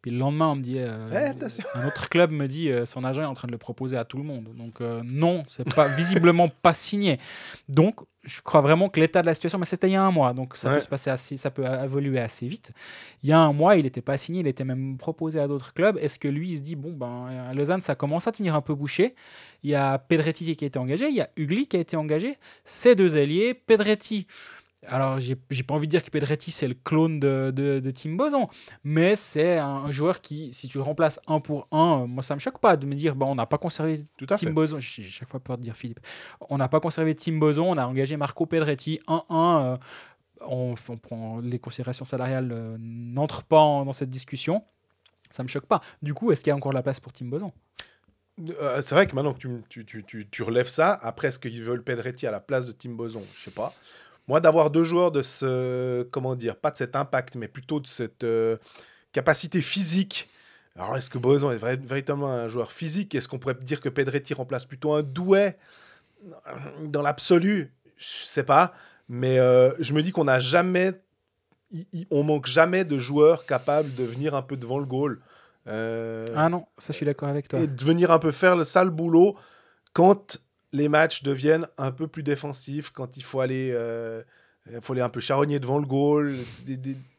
C: Puis le lendemain, on me dit, euh,
B: Ouais, attention.
C: un autre club me dit, euh, son agent est en train de le proposer à tout le monde. Donc euh, non, c'est pas visiblement pas signé. Donc je crois vraiment que l'état de la situation, mais c'était il y a un mois, donc ça
B: Ouais.
C: peut se passer assez, ça peut évoluer assez vite. Il y a un mois, il n'était pas signé, il était même proposé à d'autres clubs. Est-ce que lui, il se dit, bon ben à Lausanne, ça commence à tenir un peu bouché. Il y a Pedretti qui a été engagé, il y a Ugly qui a été engagé. Ces deux alliés, Pedretti. Alors, j'ai pas envie de dire que Pedretti, c'est le clone de, de, de Tim Boson, mais c'est un, un joueur qui, si tu le remplaces un pour un, euh, moi, ça me choque pas de me dire, bon, on n'a pas conservé
B: Tout à
C: Tim
B: fait.
C: Boson. J'ai chaque fois peur de dire Philippe. On n'a pas conservé Tim Boson, on a engagé Marco Pedretti 1-1. euh, on, on prend les considérations salariales euh, n'entrent pas en- dans cette discussion. Ça me choque pas. Du coup, est-ce qu'il y a encore de la place pour Tim Boson?
B: Euh, c'est vrai que maintenant que tu, tu, tu, tu, tu relèves ça, après, est-ce qu'ils veulent Pedretti à la place de Tim Boson? Je sais pas. Moi, d'avoir deux joueurs de ce. Comment dire Pas de cet impact, mais plutôt de cette euh, capacité physique. Alors, est-ce que Boson est vrai- véritablement un joueur physique? Est-ce qu'on pourrait dire que Pedretti remplace plutôt un douet Dans l'absolu, je sais pas. Mais euh, je me dis qu'on n'a jamais. On manque jamais de joueurs capables de venir un peu devant le goal. Euh,
C: Ah non, ça je suis d'accord avec toi.
B: et de venir un peu faire le sale boulot quand les matchs deviennent un peu plus défensifs, quand il faut aller, euh, faut aller un peu charogner devant le goal.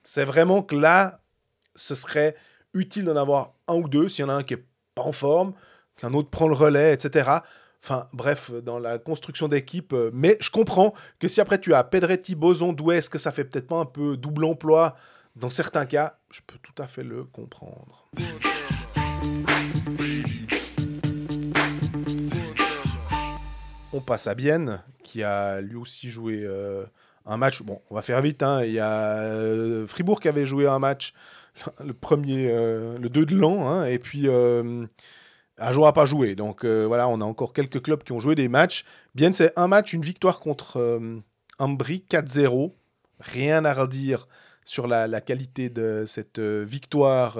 B: C'est vraiment que là, ce serait utile d'en avoir un ou deux, s'il y en a un qui est pas en forme, qu'un autre prend le relais, etc. Enfin, bref, dans la construction d'équipe. euh, mais je comprends que si après tu as Pedretti, Boson, Douai, est-ce que ça fait peut-être pas un peu double emploi? Dans certains cas Je peux tout à fait le comprendre. On passe à Bienne, qui a lui aussi joué euh, un match. Bon, on va faire vite. hein. Il y a euh, Fribourg qui avait joué un match, le premier, euh, le 2 de l'an, hein, et puis euh, Ajoie n'a pas joué. Donc voilà, on a encore quelques clubs qui ont joué des matchs. Bienne, c'est un match, une victoire contre Ambry, 4-0. Rien à redire sur la, qualité de cette victoire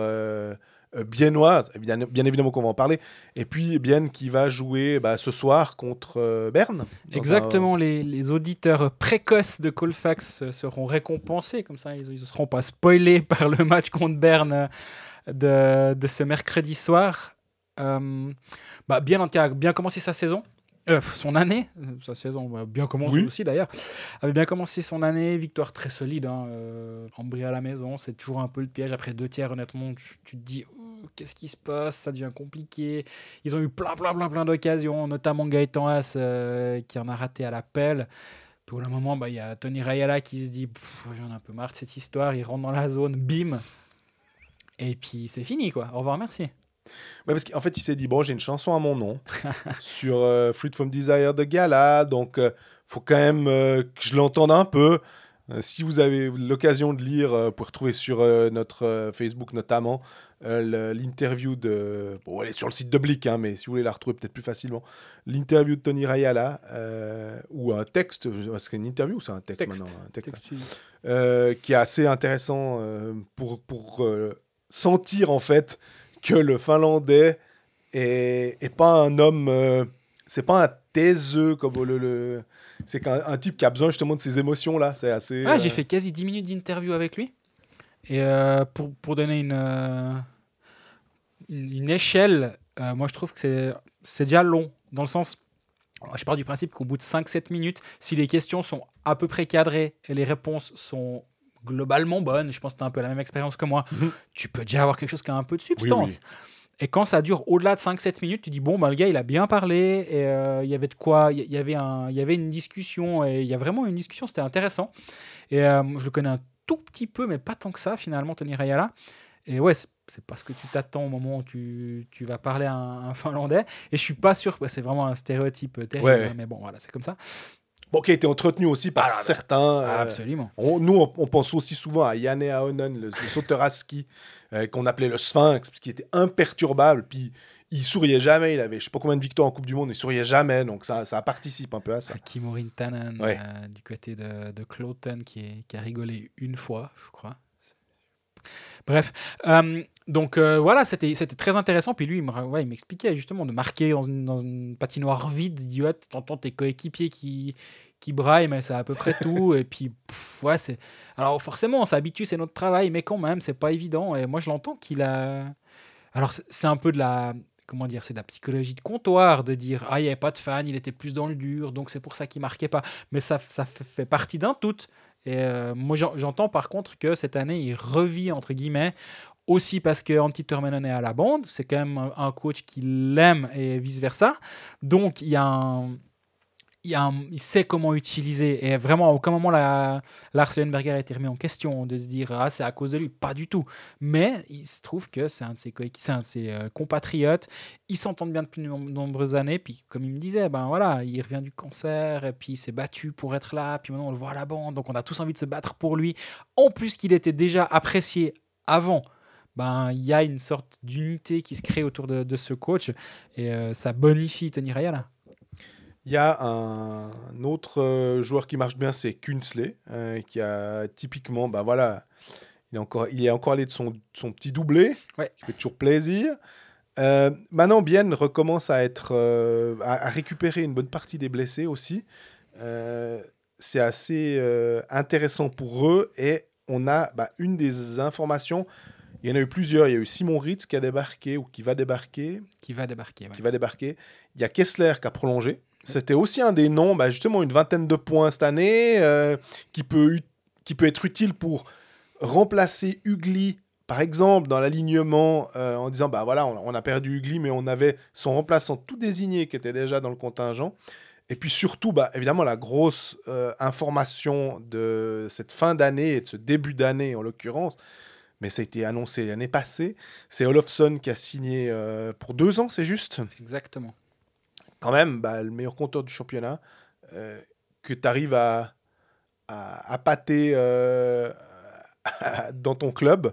B: biennoise. Bien, bien évidemment qu'on va en parler. Et puis Bienne qui va jouer bah, ce soir contre euh, Berne.
C: Exactement, les, les auditeurs précoces de Colfax euh, seront récompensés, comme ça ils ne seront pas spoilés par le match contre Berne euh, de, de ce mercredi soir. Euh, bah, bien, qui a bien commencé sa saison, euh, son année, euh, sa saison va bien commencer
B: Oui.
C: aussi d'ailleurs, avait bien commencé son année, victoire très solide, hein, euh, à la maison, c'est toujours un peu le piège, après deux tiers honnêtement, tu, tu te dis, qu'est-ce qui se passe, ça devient compliqué, ils ont eu plein, plein, plein, plein d'occasions, notamment Gaëtan Haas euh, qui en a raté à l'appel. Bout d'un moment, bah, il y a Tony Rayala qui se dit J'en ai un peu marre de cette histoire. Il rentre dans la zone, bim. Et puis c'est fini, quoi. Au revoir, merci.
B: Ouais, parce qu'en fait, il s'est dit bon, j'ai une chanson à mon nom sur euh, Fruit from Desire de Gala, donc euh, faut quand même euh, que je l'entende un peu. Euh, si vous avez l'occasion de lire, vous pouvez retrouver sur notre Facebook notamment euh, l'interview de. Bon, elle est sur le site de Blick, hein, mais si vous voulez la retrouver peut-être plus facilement, l'interview de Tony Rayala, euh, ou un texte, c'est une interview ou c'est un texte,
C: Texte.
B: maintenant un texte,
C: Texte-
B: euh, qui est assez intéressant euh, pour, pour euh, sentir en fait que le Finlandais est, est pas un homme, euh, c'est pas un taiseux comme le, le- c'est qu'un un type qui a besoin justement de ses émotions là, c'est assez.
C: Ah,
B: euh,
C: j'ai fait quasi 10 minutes d'interview avec lui. Et euh, pour, pour donner une, euh, une, échelle, euh, moi je trouve que c'est- déjà long. Dans le sens, je pars du principe qu'au bout de 5-7 minutes, si les questions sont à peu près cadrées et les réponses sont globalement bonnes, je pense que tu as un peu la même expérience que moi,
B: Mhm.
C: tu peux déjà avoir quelque chose qui a un peu de substance. Et quand ça dure au-delà de 5-7 minutes, tu dis bon, bah, le gars, il a bien parlé, et euh, il y avait de quoi, il y- il y avait, un, il y avait une discussion, et il y a vraiment une discussion, c'était intéressant. Et euh, je le connais un tout petit peu, mais pas tant que ça, finalement, Tony Rayala. Et ouais, c'est- pas ce que tu t'attends au moment où tu, tu vas parler à un, un Finlandais. Et je suis pas sûr, ouais, c'est vraiment un stéréotype terrible,
B: Ouais, ouais.
C: hein, mais bon, voilà, c'est comme ça.
B: Bon, qui a été entretenu aussi par
C: Ah,
B: certains. euh,
C: Absolument.
B: on- nous, on, on pense aussi souvent à Yanne Ahonen, le, le sauteur à ski, euh, qu'on appelait le Sphinx, parce qu'il était imperturbable. Puis il souriait jamais. Il avait je sais pas combien de victoires en Coupe du Monde, il souriait jamais. Donc ça, ça participe un peu à ça.
C: Kimmo Rintanen,
B: Ouais.
C: euh, du côté de, de Cloten, qui, est- qui a rigolé une fois, je crois. Bref, euh, donc euh, voilà, c'était très intéressant. Puis lui, il me ra- ouais, m'expliquait justement de marquer dans une, patinoire vide. Il dit, ouais, t'entends tes coéquipiers qui, qui braillent, mais c'est à peu près tout. Et puis, pff, ouais, c'est. Alors forcément, on s'habitue, c'est notre travail, mais quand même, c'est pas évident. Et moi, je l'entends qu'il a. Alors, c'est- un peu de la. Comment dire C'est de la psychologie de comptoir de dire Ah, il n'y avait pas de fan, il était plus dans le dur, donc c'est pour ça qu'il marquait pas. Mais ça, ça fait partie d'un tout. Et euh, moi, j'en- j'entends par contre que cette année, il revit, entre guillemets, aussi parce que Antti est à la bande. C'est quand même un, coach qui l'aime et vice-versa. Donc, il y a un. Il, a il sait comment utiliser. Et vraiment, à aucun moment, la, Lars Leuenberger a été remis en question de se dire Ah, c'est à cause de lui. Pas du tout. Mais il se trouve que c'est un de ses, un de ses euh, compatriotes. Ils s'entendent bien depuis de nom- nombreuses années. Puis, comme il me disait, ben voilà, il revient du cancer. Et puis, il s'est battu pour être là. Puis maintenant, on le voit à la bande. Donc, on a tous envie de se battre pour lui. En plus qu'il était déjà apprécié avant. Ben, il y a une sorte d'unité qui se crée autour de, de ce coach. Et euh, ça bonifie Tony Rayala.
B: Il y a un autre euh, joueur qui marche bien, c'est Kunsley, euh, qui a typiquement, bah voilà, il est encore, il est encore allé de son, son petit doublé,
C: Ouais.
B: qui fait toujours plaisir. Euh, maintenant, Bien recommence à être, à, à récupérer une bonne partie des blessés aussi. C'est assez intéressant pour eux et on a bah, une des informations. Il y en a eu plusieurs. Il y a eu Simon Ritz qui a débarqué ou qui va débarquer
C: Qui va débarquer. ouais.
B: qui va débarquer. Il y a Kessler qui a prolongé. C'était aussi un des noms, bah, justement une vingtaine de points cette année, euh, qui, peut, ut- qui peut être utile pour remplacer Ugly, par exemple, dans l'alignement, euh, en disant, bah voilà, on, on a perdu Ugly, mais on avait son remplaçant tout désigné qui était déjà dans le contingent. Et puis surtout, bah, évidemment, la grosse euh, information de cette fin d'année et de ce début d'année, en l'occurrence, mais ça a été annoncé l'année passée, c'est Olofsson qui a signé euh, pour deux ans, c'est juste?
C: Exactement.
B: quand même bah, le meilleur compteur du championnat, euh, que tu arrives à, à, à pâter euh, dans ton club.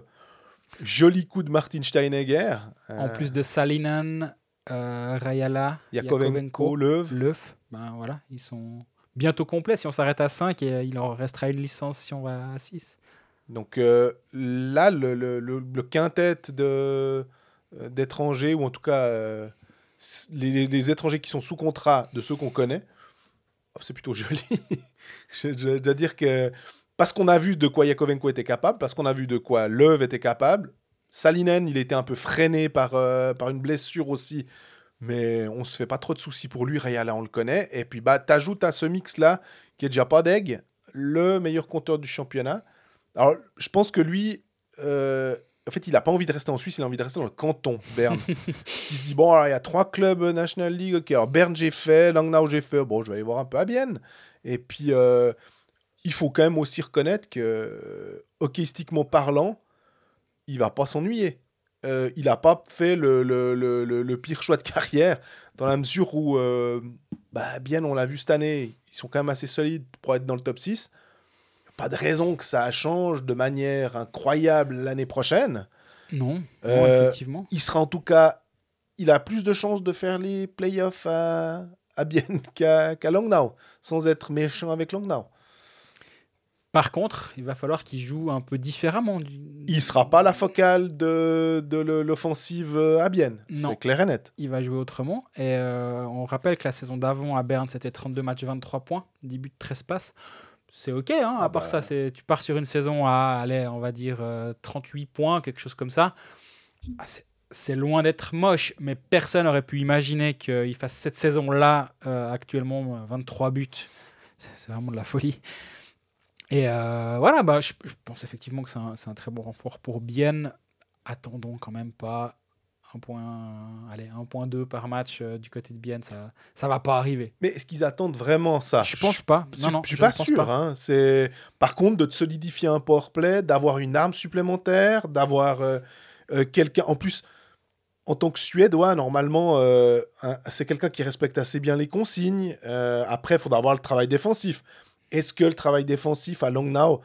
B: Joli coup de Martin Steinegger.
C: En plus de Salinen, Rayala,
B: Yakovenko.
C: Leuf, ben voilà, ils sont bientôt complets. Si on s'arrête à 5, et, euh, il en restera une licence si on va à 6.
B: Donc euh, là, le, quintet euh, d'étrangers, ou en tout cas euh, les, étrangers qui sont sous contrat de ceux qu'on connaît, oh, c'est plutôt joli. je, dois dire que parce qu'on a vu de quoi Yakovenko était capable, parce qu'on a vu de quoi Löw était capable, Salinen, il était un peu freiné par, par une blessure aussi, mais on se fait pas trop de soucis pour lui. Rayala, on le connaît. Et puis, bah, t'ajoutes à ce mix-là, qui est déjà pas le meilleur compteur du championnat. Alors, je pense que lui, euh, en fait, il n'a pas envie de rester en Suisse, il a envie de rester dans le canton, Berne. Parce qu'il se dit, bon, alors, il y a trois clubs euh, National League, ok, alors Berne j'ai fait, Langnau j'ai fait, bon, je vais aller voir un peu à Bienne. Et puis, euh, il faut quand même aussi reconnaître que, hockeystiquement parlant, il va pas s'ennuyer. Euh, il n'a pas fait le, le, le, pire choix de carrière, dans la mesure où, bah, bien, on l'a vu cette année, ils sont quand même assez solides pour être dans le top 6. Pas de raison que ça change de manière incroyable l'année prochaine.
C: Non, non,
B: Euh,
C: effectivement.
B: Il sera en tout cas, il a plus de chances de faire les playoffs à, à Bienne qu'à Langnau, sans être méchant avec Langnau.
C: Par contre, il va falloir qu'il joue un peu différemment.
B: Il sera pas la focale de, de l'offensive à Bienne, c'est clair et net.
C: Il va jouer autrement. Et euh, on rappelle que la saison d'avant à Berne, c'était 32 matchs, 23 points, 10 buts, 13 passes. C'est OK, hein, à
B: Ah
C: part
B: bah.
C: ça, c'est, tu pars sur une saison à, allez, on va dire, euh, 38 points, quelque chose comme ça. Ah, c'est, c'est loin d'être moche, mais personne n'aurait pu imaginer qu'il fasse cette saison-là, euh, actuellement, euh, 23 buts. C'est, c'est vraiment de la folie. Et euh, voilà, bah, je, je pense effectivement que c'est un, c'est un très bon renfort pour Bienne. Attendons quand même pas 1.2 par match euh, du côté de Bienne, ça, ça va pas arriver.
B: Mais est-ce qu'ils attendent vraiment ça?
C: Je pense pas. Non, non,
B: je suis
C: je
B: pas sûr.
C: pas.
B: hein. C'est par contre de te solidifier un powerplay, d'avoir une arme supplémentaire, d'avoir euh, euh, quelqu'un. En plus, en tant que Suédois, normalement, c'est quelqu'un qui respecte assez bien les consignes. Après, il faudra avoir le travail défensif. Est-ce que le travail défensif à Langnau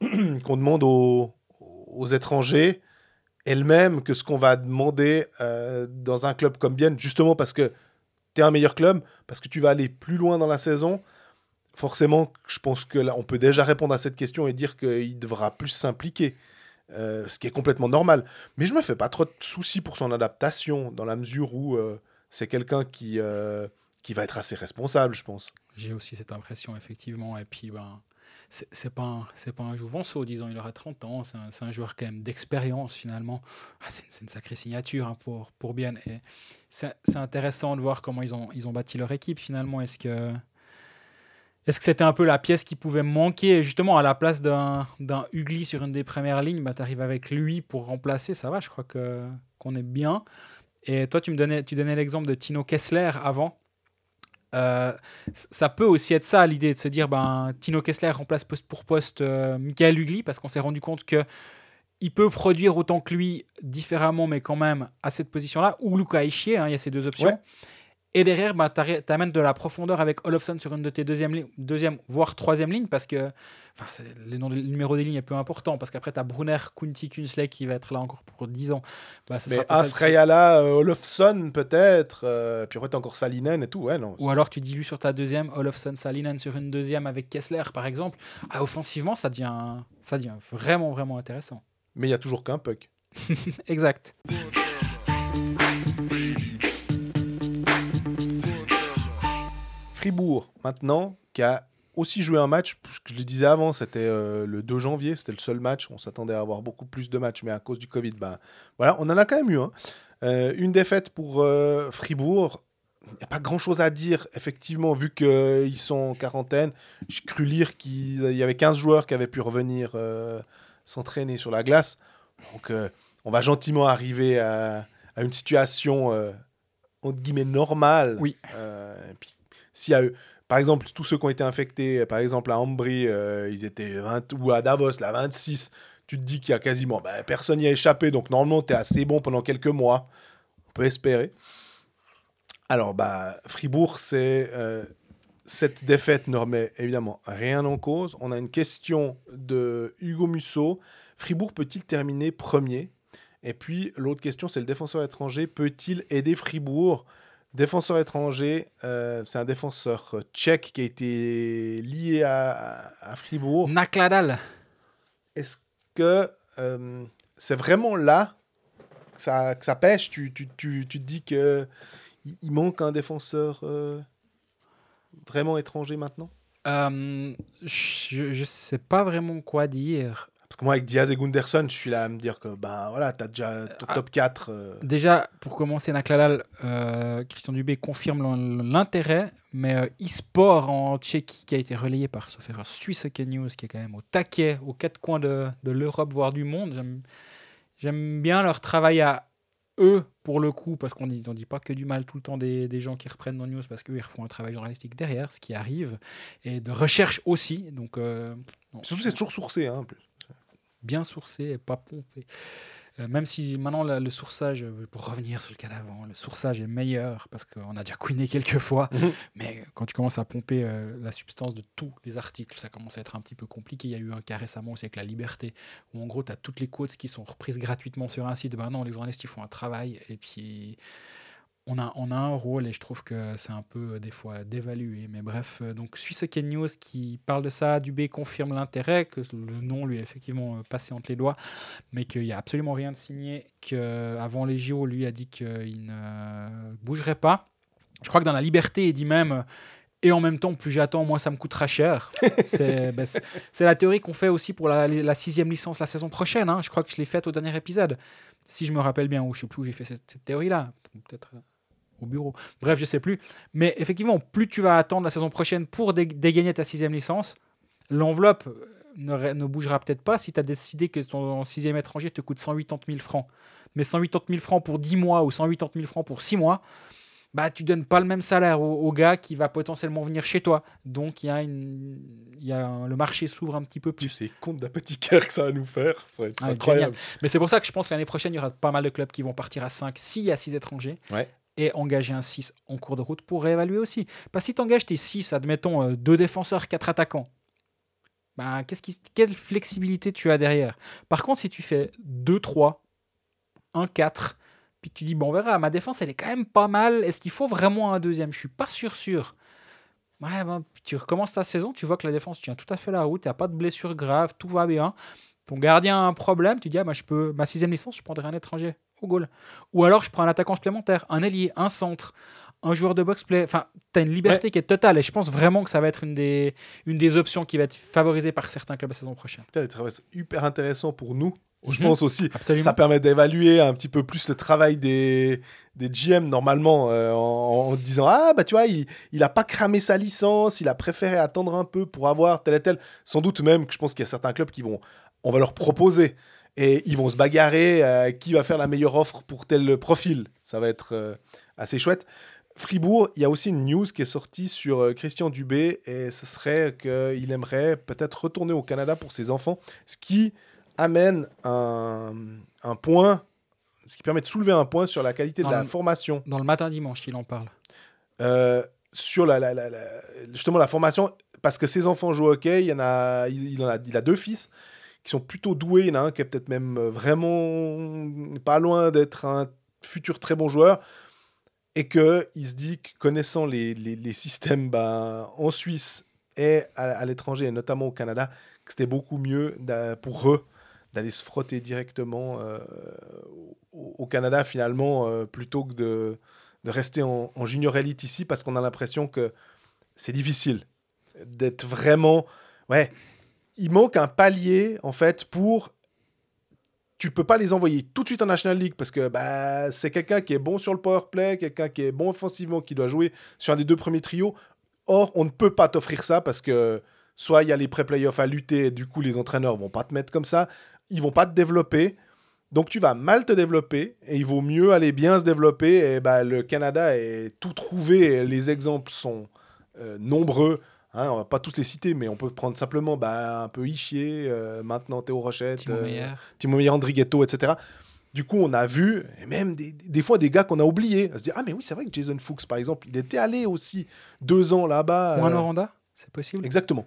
B: qu'on demande aux, aux étrangers est le même que ce qu'on va demander euh, dans un club comme Bienne, justement parce que tu es un meilleur club, parce que tu vas aller plus loin dans la saison forcément, je pense que là, on peut déjà répondre à cette question et dire qu'il devra plus s'impliquer, euh, ce qui est complètement normal. Mais je me fais pas trop de soucis pour son adaptation, dans la mesure où euh, c'est quelqu'un qui, qui va être assez responsable, je pense.
C: J'ai aussi cette impression, effectivement. Et puis, ben, c'est pas, un- pas un jouvenceau, disons, il aura 30 ans. C'est un, un joueur quand même d'expérience, finalement. Ah, c'est une sacrée signature hein, pour, pour Bienne. Et c'est intéressant de voir comment ils ont, ils ont bâti leur équipe, finalement. Est-ce que. Est-ce que c'était un peu la pièce qui pouvait manquer? Justement, à la place d'un Ugly sur une des premières lignes, bah, tu arrives avec lui pour remplacer. Ça va, je crois qu'on est bien. Et toi, tu me donnais, tu donnais l'exemple de Tino Kessler avant. Euh, ça peut aussi être ça l'idée de se dire ben Tino Kessler remplace poste pour poste euh, Michael Ugly parce qu'on s'est rendu compte que il peut produire autant que lui différemment mais quand même à cette position là ou Luca Ischier hein, il y a ces deux options. Et derrière bah, tu amènes de la profondeur avec Olofsson sur une de tes deuxième, deuxième voire troisième lignes parce que enfin, les noms le numéro des lignes est peu important parce qu'après tu as Brunner, Kunti, Kunsley qui va être là encore pour 10 ans Bah, ça
B: Mais Asrayala, euh, Olofsson peut-être, euh, puis après t'as encore Salinen et tout, ouais, non.
C: Ou alors tu dilues sur ta deuxième, Olofsson Salinen sur une deuxième avec Kessler par exemple. Ah, offensivement, ça devient, ça devient vraiment, vraiment intéressant.
B: Mais il y a toujours qu'un puck.
C: Exact.
B: Fribourg, maintenant, qui a aussi joué un match, je le disais avant, c'était euh, le 2 janvier, c'était le seul match. On s'attendait à avoir beaucoup plus de matchs, mais à cause du Covid, ben, voilà, on en a quand même eu. hein. Euh, une défaite pour euh, Fribourg. Il n'y a pas grand chose à dire, effectivement, vu qu'ils sont en quarantaine. J'ai cru lire qu'il y avait 15 joueurs qui avaient pu revenir s'entraîner sur la glace. Donc, on va gentiment arriver à, à une situation, entre guillemets, normale.
C: Oui.
B: Et puis, s'il y a eu, par exemple, tous ceux qui ont été infectés, par exemple à Ambry, euh, ils étaient 20, ou à Davos, là, 26, tu te dis qu'il y a quasiment bah, personne n'y a échappé, donc normalement, tu es assez bon pendant quelques mois. On peut espérer. Alors, bah, Fribourg, c'est. euh, cette défaite ne remet évidemment rien en cause. On a une question de Hugo Musso. Fribourg peut-il terminer premier? Et puis, l'autre question, c'est le défenseur étranger. Peut-il aider Fribourg? Défenseur étranger, euh, c'est un défenseur euh, tchèque qui a été lié à, à Fribourg.
C: Nakladal.
B: Est-ce que euh, c'est vraiment là que ça, que ça pêche? Tu, tu, tu, tu te dis que il manque un défenseur euh, vraiment étranger maintenant?
C: Je, je sais pas vraiment quoi dire.
B: Parce que moi, avec Diaz et Gunderson, je suis là à me dire que ben voilà, t'as déjà ton
C: Ah.
B: top 4. euh,
C: Déjà, pour commencer, Nakladal, euh, Christian Dubé confirme l'in- l'intérêt, mais euh, eSport en Tchéquie, qui a été relayé par sauf erreur Suisse Hockey News, qui est quand même au taquet, aux quatre coins de, de l'Europe, voire du monde. J'aime- bien leur travail à eux, pour le coup, parce qu'on ne dit pas que du mal tout le temps des, des gens qui reprennent nos news, parce qu'eux, ils font un travail journalistique derrière, ce qui arrive, et de recherche aussi. Donc, euh, non,
B: Surtout, c'est toujours sourcé. Hein, en plus.
C: Bien sourcé et pas pompé. Euh, même si maintenant la- le sourçage, euh, pour revenir sur le cas d'avant, le sourçage est meilleur parce qu'on a déjà couiné quelques fois.
B: Mhm.
C: Mais quand tu commences à pomper euh, la substance de tous les articles, ça commence à être un petit peu compliqué. Il y a eu un cas récemment aussi avec la liberté, où en gros, tu as toutes les quotes qui sont reprises gratuitement sur un site. Ben non, les journalistes, ils font un travail. Et puis, on a, on a un rôle et je trouve que c'est un peu euh, des fois dévalué. Mais bref, euh, donc Suisse News qui parle de ça, Dubé confirme l'intérêt, que le nom lui est effectivement euh, passé entre les doigts, mais qu'il n'y a absolument rien de signé, qu'avant les JO, lui a dit qu'il ne bougerait pas. Je crois que dans la liberté, il dit même, et en même temps, plus j'attends, moins ça me coûtera cher. c'est ben, c'est- la théorie qu'on fait aussi pour la, la sixième licence la saison prochaine. hein. Je crois que je l'ai faite au dernier épisode. Si je me rappelle bien, ou je sais plus où j'ai fait cette, cette théorie-là. Peut-être au bureau. Bref, je sais plus. Mais effectivement, plus tu vas attendre la saison prochaine pour dé- dégainer ta sixième licence, l'enveloppe euh, ne, bougera peut-être pas si tu as décidé que ton sixième étranger te coûte 180 000 francs. Mais 180 000 francs pour 10 mois ou 180 000 francs pour 6 mois, bah, tu donnes pas le même salaire au, au gars qui va potentiellement venir chez toi. Donc, il y a, une, y a un- le marché s'ouvre un petit peu
B: Tu
C: plus.
B: sais, compte d'apothicaire que ça va nous faire. Ça va être
C: Ah,
B: incroyable.
C: Mais c'est pour ça que je pense que l'année prochaine, il y aura pas mal de clubs qui vont partir à 5 s'il y a 6 étrangers.
B: Ouais.
C: Et engager un 6 en cours de route pour réévaluer aussi. Parce que si tu engages tes 6, admettons, euh, deux défenseurs, quatre attaquants, qu'est-ce qui, quelle flexibilité tu as derrière? Par contre, si tu fais 2-3, 1-4, puis tu dis, bon, on verra, ma défense, elle est quand même pas mal. Est-ce qu'il faut vraiment un deuxième? Je suis pas sûr, sûr. Ouais, ben, tu recommences ta saison, tu vois que la défense tient tout à fait la route, a pas de blessure grave, tout va bien. Ton gardien a un problème, tu dis, ah, bah, je peux, ma sixième licence, je prendrai un étranger au goal. Ou alors je prends un attaquant supplémentaire, un ailier, un centre, un joueur de box-play. Enfin, tu as une liberté qui est totale et je pense vraiment que ça va être une des, une des options qui va être favorisée par certains clubs la saison prochaine.
B: C'est hyper intéressant pour nous. Je
C: Mhm.
B: pense aussi.
C: Absolument.
B: Ça permet d'évaluer un petit peu plus le travail des, des GM normalement euh, en, en disant Ah, bah tu vois, il, il a pas cramé sa licence, il a préféré attendre un peu pour avoir tel et tel. Sans doute même que je pense qu'il y a certains clubs qui vont. On va leur proposer et ils vont se bagarrer euh, qui va faire la meilleure offre pour tel profil. Ça va être euh, assez chouette. Fribourg, il y a aussi une news qui est sortie sur euh, Christian Dubé et ce serait qu'il aimerait peut-être retourner au Canada pour ses enfants, ce qui amène un, un point, ce qui permet de soulever un point sur la qualité
C: Dans
B: de la
C: le-
B: formation,
C: Dans le matin dimanche, il en parle.
B: euh, sur la, la- la- la- justement la formation, parce que ses enfants jouent au hockey, il, y en a, il, il en a, il a deux fils qui sont plutôt doués, il y qui est peut-être même euh, vraiment pas loin d'être un futur très bon joueur, et que il se dit que connaissant les, les- systèmes bah, en Suisse et à, l'étranger, et notamment au Canada, que c'était beaucoup mieux pour eux d'aller se frotter directement euh, au, au Canada finalement, euh, plutôt que de, de rester en, en junior elite ici, parce qu'on a l'impression que c'est difficile d'être vraiment... Ouais, il manque un palier en fait pour tu peux pas les envoyer tout de suite en National League parce que bah, c'est quelqu'un qui est bon sur le power play, quelqu'un qui est bon offensivement, qui doit jouer sur un des deux premiers trios. Or, on ne peut pas t'offrir ça parce que soit il y a les pré-playoffs à lutter et du coup les entraîneurs vont pas te mettre comme ça, ils vont pas te développer. Donc tu vas mal te développer et il vaut mieux aller bien se développer. Et bah, le Canada est tout trouvé, les exemples sont euh, nombreux. Hein, on va pas tous les citer, mais on peut prendre simplement bah, un peu Ischier, euh, maintenant Théo Rochette,
C: Timo
B: euh,
C: Meyer.
B: Timo Meyer, Andrighetto, etc. Du coup, on a vu, et même des, des fois des gars qu'on a oubliés, à se dire Ah, mais oui, c'est vrai que Jason Fuchs, par exemple, il était allé aussi deux ans là-bas.
C: Ou un
B: euh,
C: Oranda, c'est possible.
B: Exactement.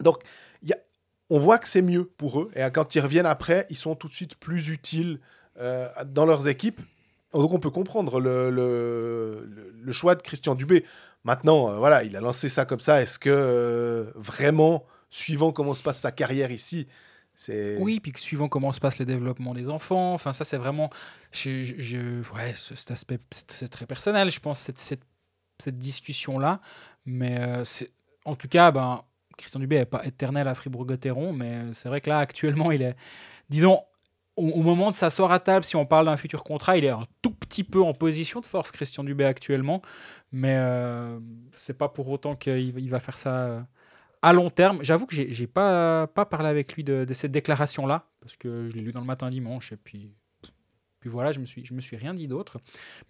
B: Donc, il y a- on voit que c'est mieux pour eux. Et quand ils reviennent après, ils sont tout de suite plus utiles euh, dans leurs équipes. Donc, on peut comprendre le, le- le- le choix de Christian Dubé. Maintenant, euh, voilà, il a lancé ça comme ça. Est-ce que euh, vraiment, suivant comment se passe sa carrière ici, c'est.
C: Oui, puis suivant comment se passe le développement des enfants, enfin ça c'est vraiment, ouais, ce- cet aspect c'est très personnel, je pense cette cette, discussion là, mais euh, en tout cas ben Christian Dubé n'est pas éternel à Fribourg-Gotteron, mais c'est vrai que là actuellement il est, disons au, moment de s'asseoir à table, si on parle d'un futur contrat, il est un tout petit peu en position de force Christian Dubé actuellement, mais euh, c'est pas pour autant qu'il va- faire ça. euh, à long terme, j'avoue que j'ai pas, pas parlé avec lui de, cette déclaration-là, parce que je l'ai lu dans le matin dimanche, et puis, puis voilà, je me suis, me suis rien dit d'autre.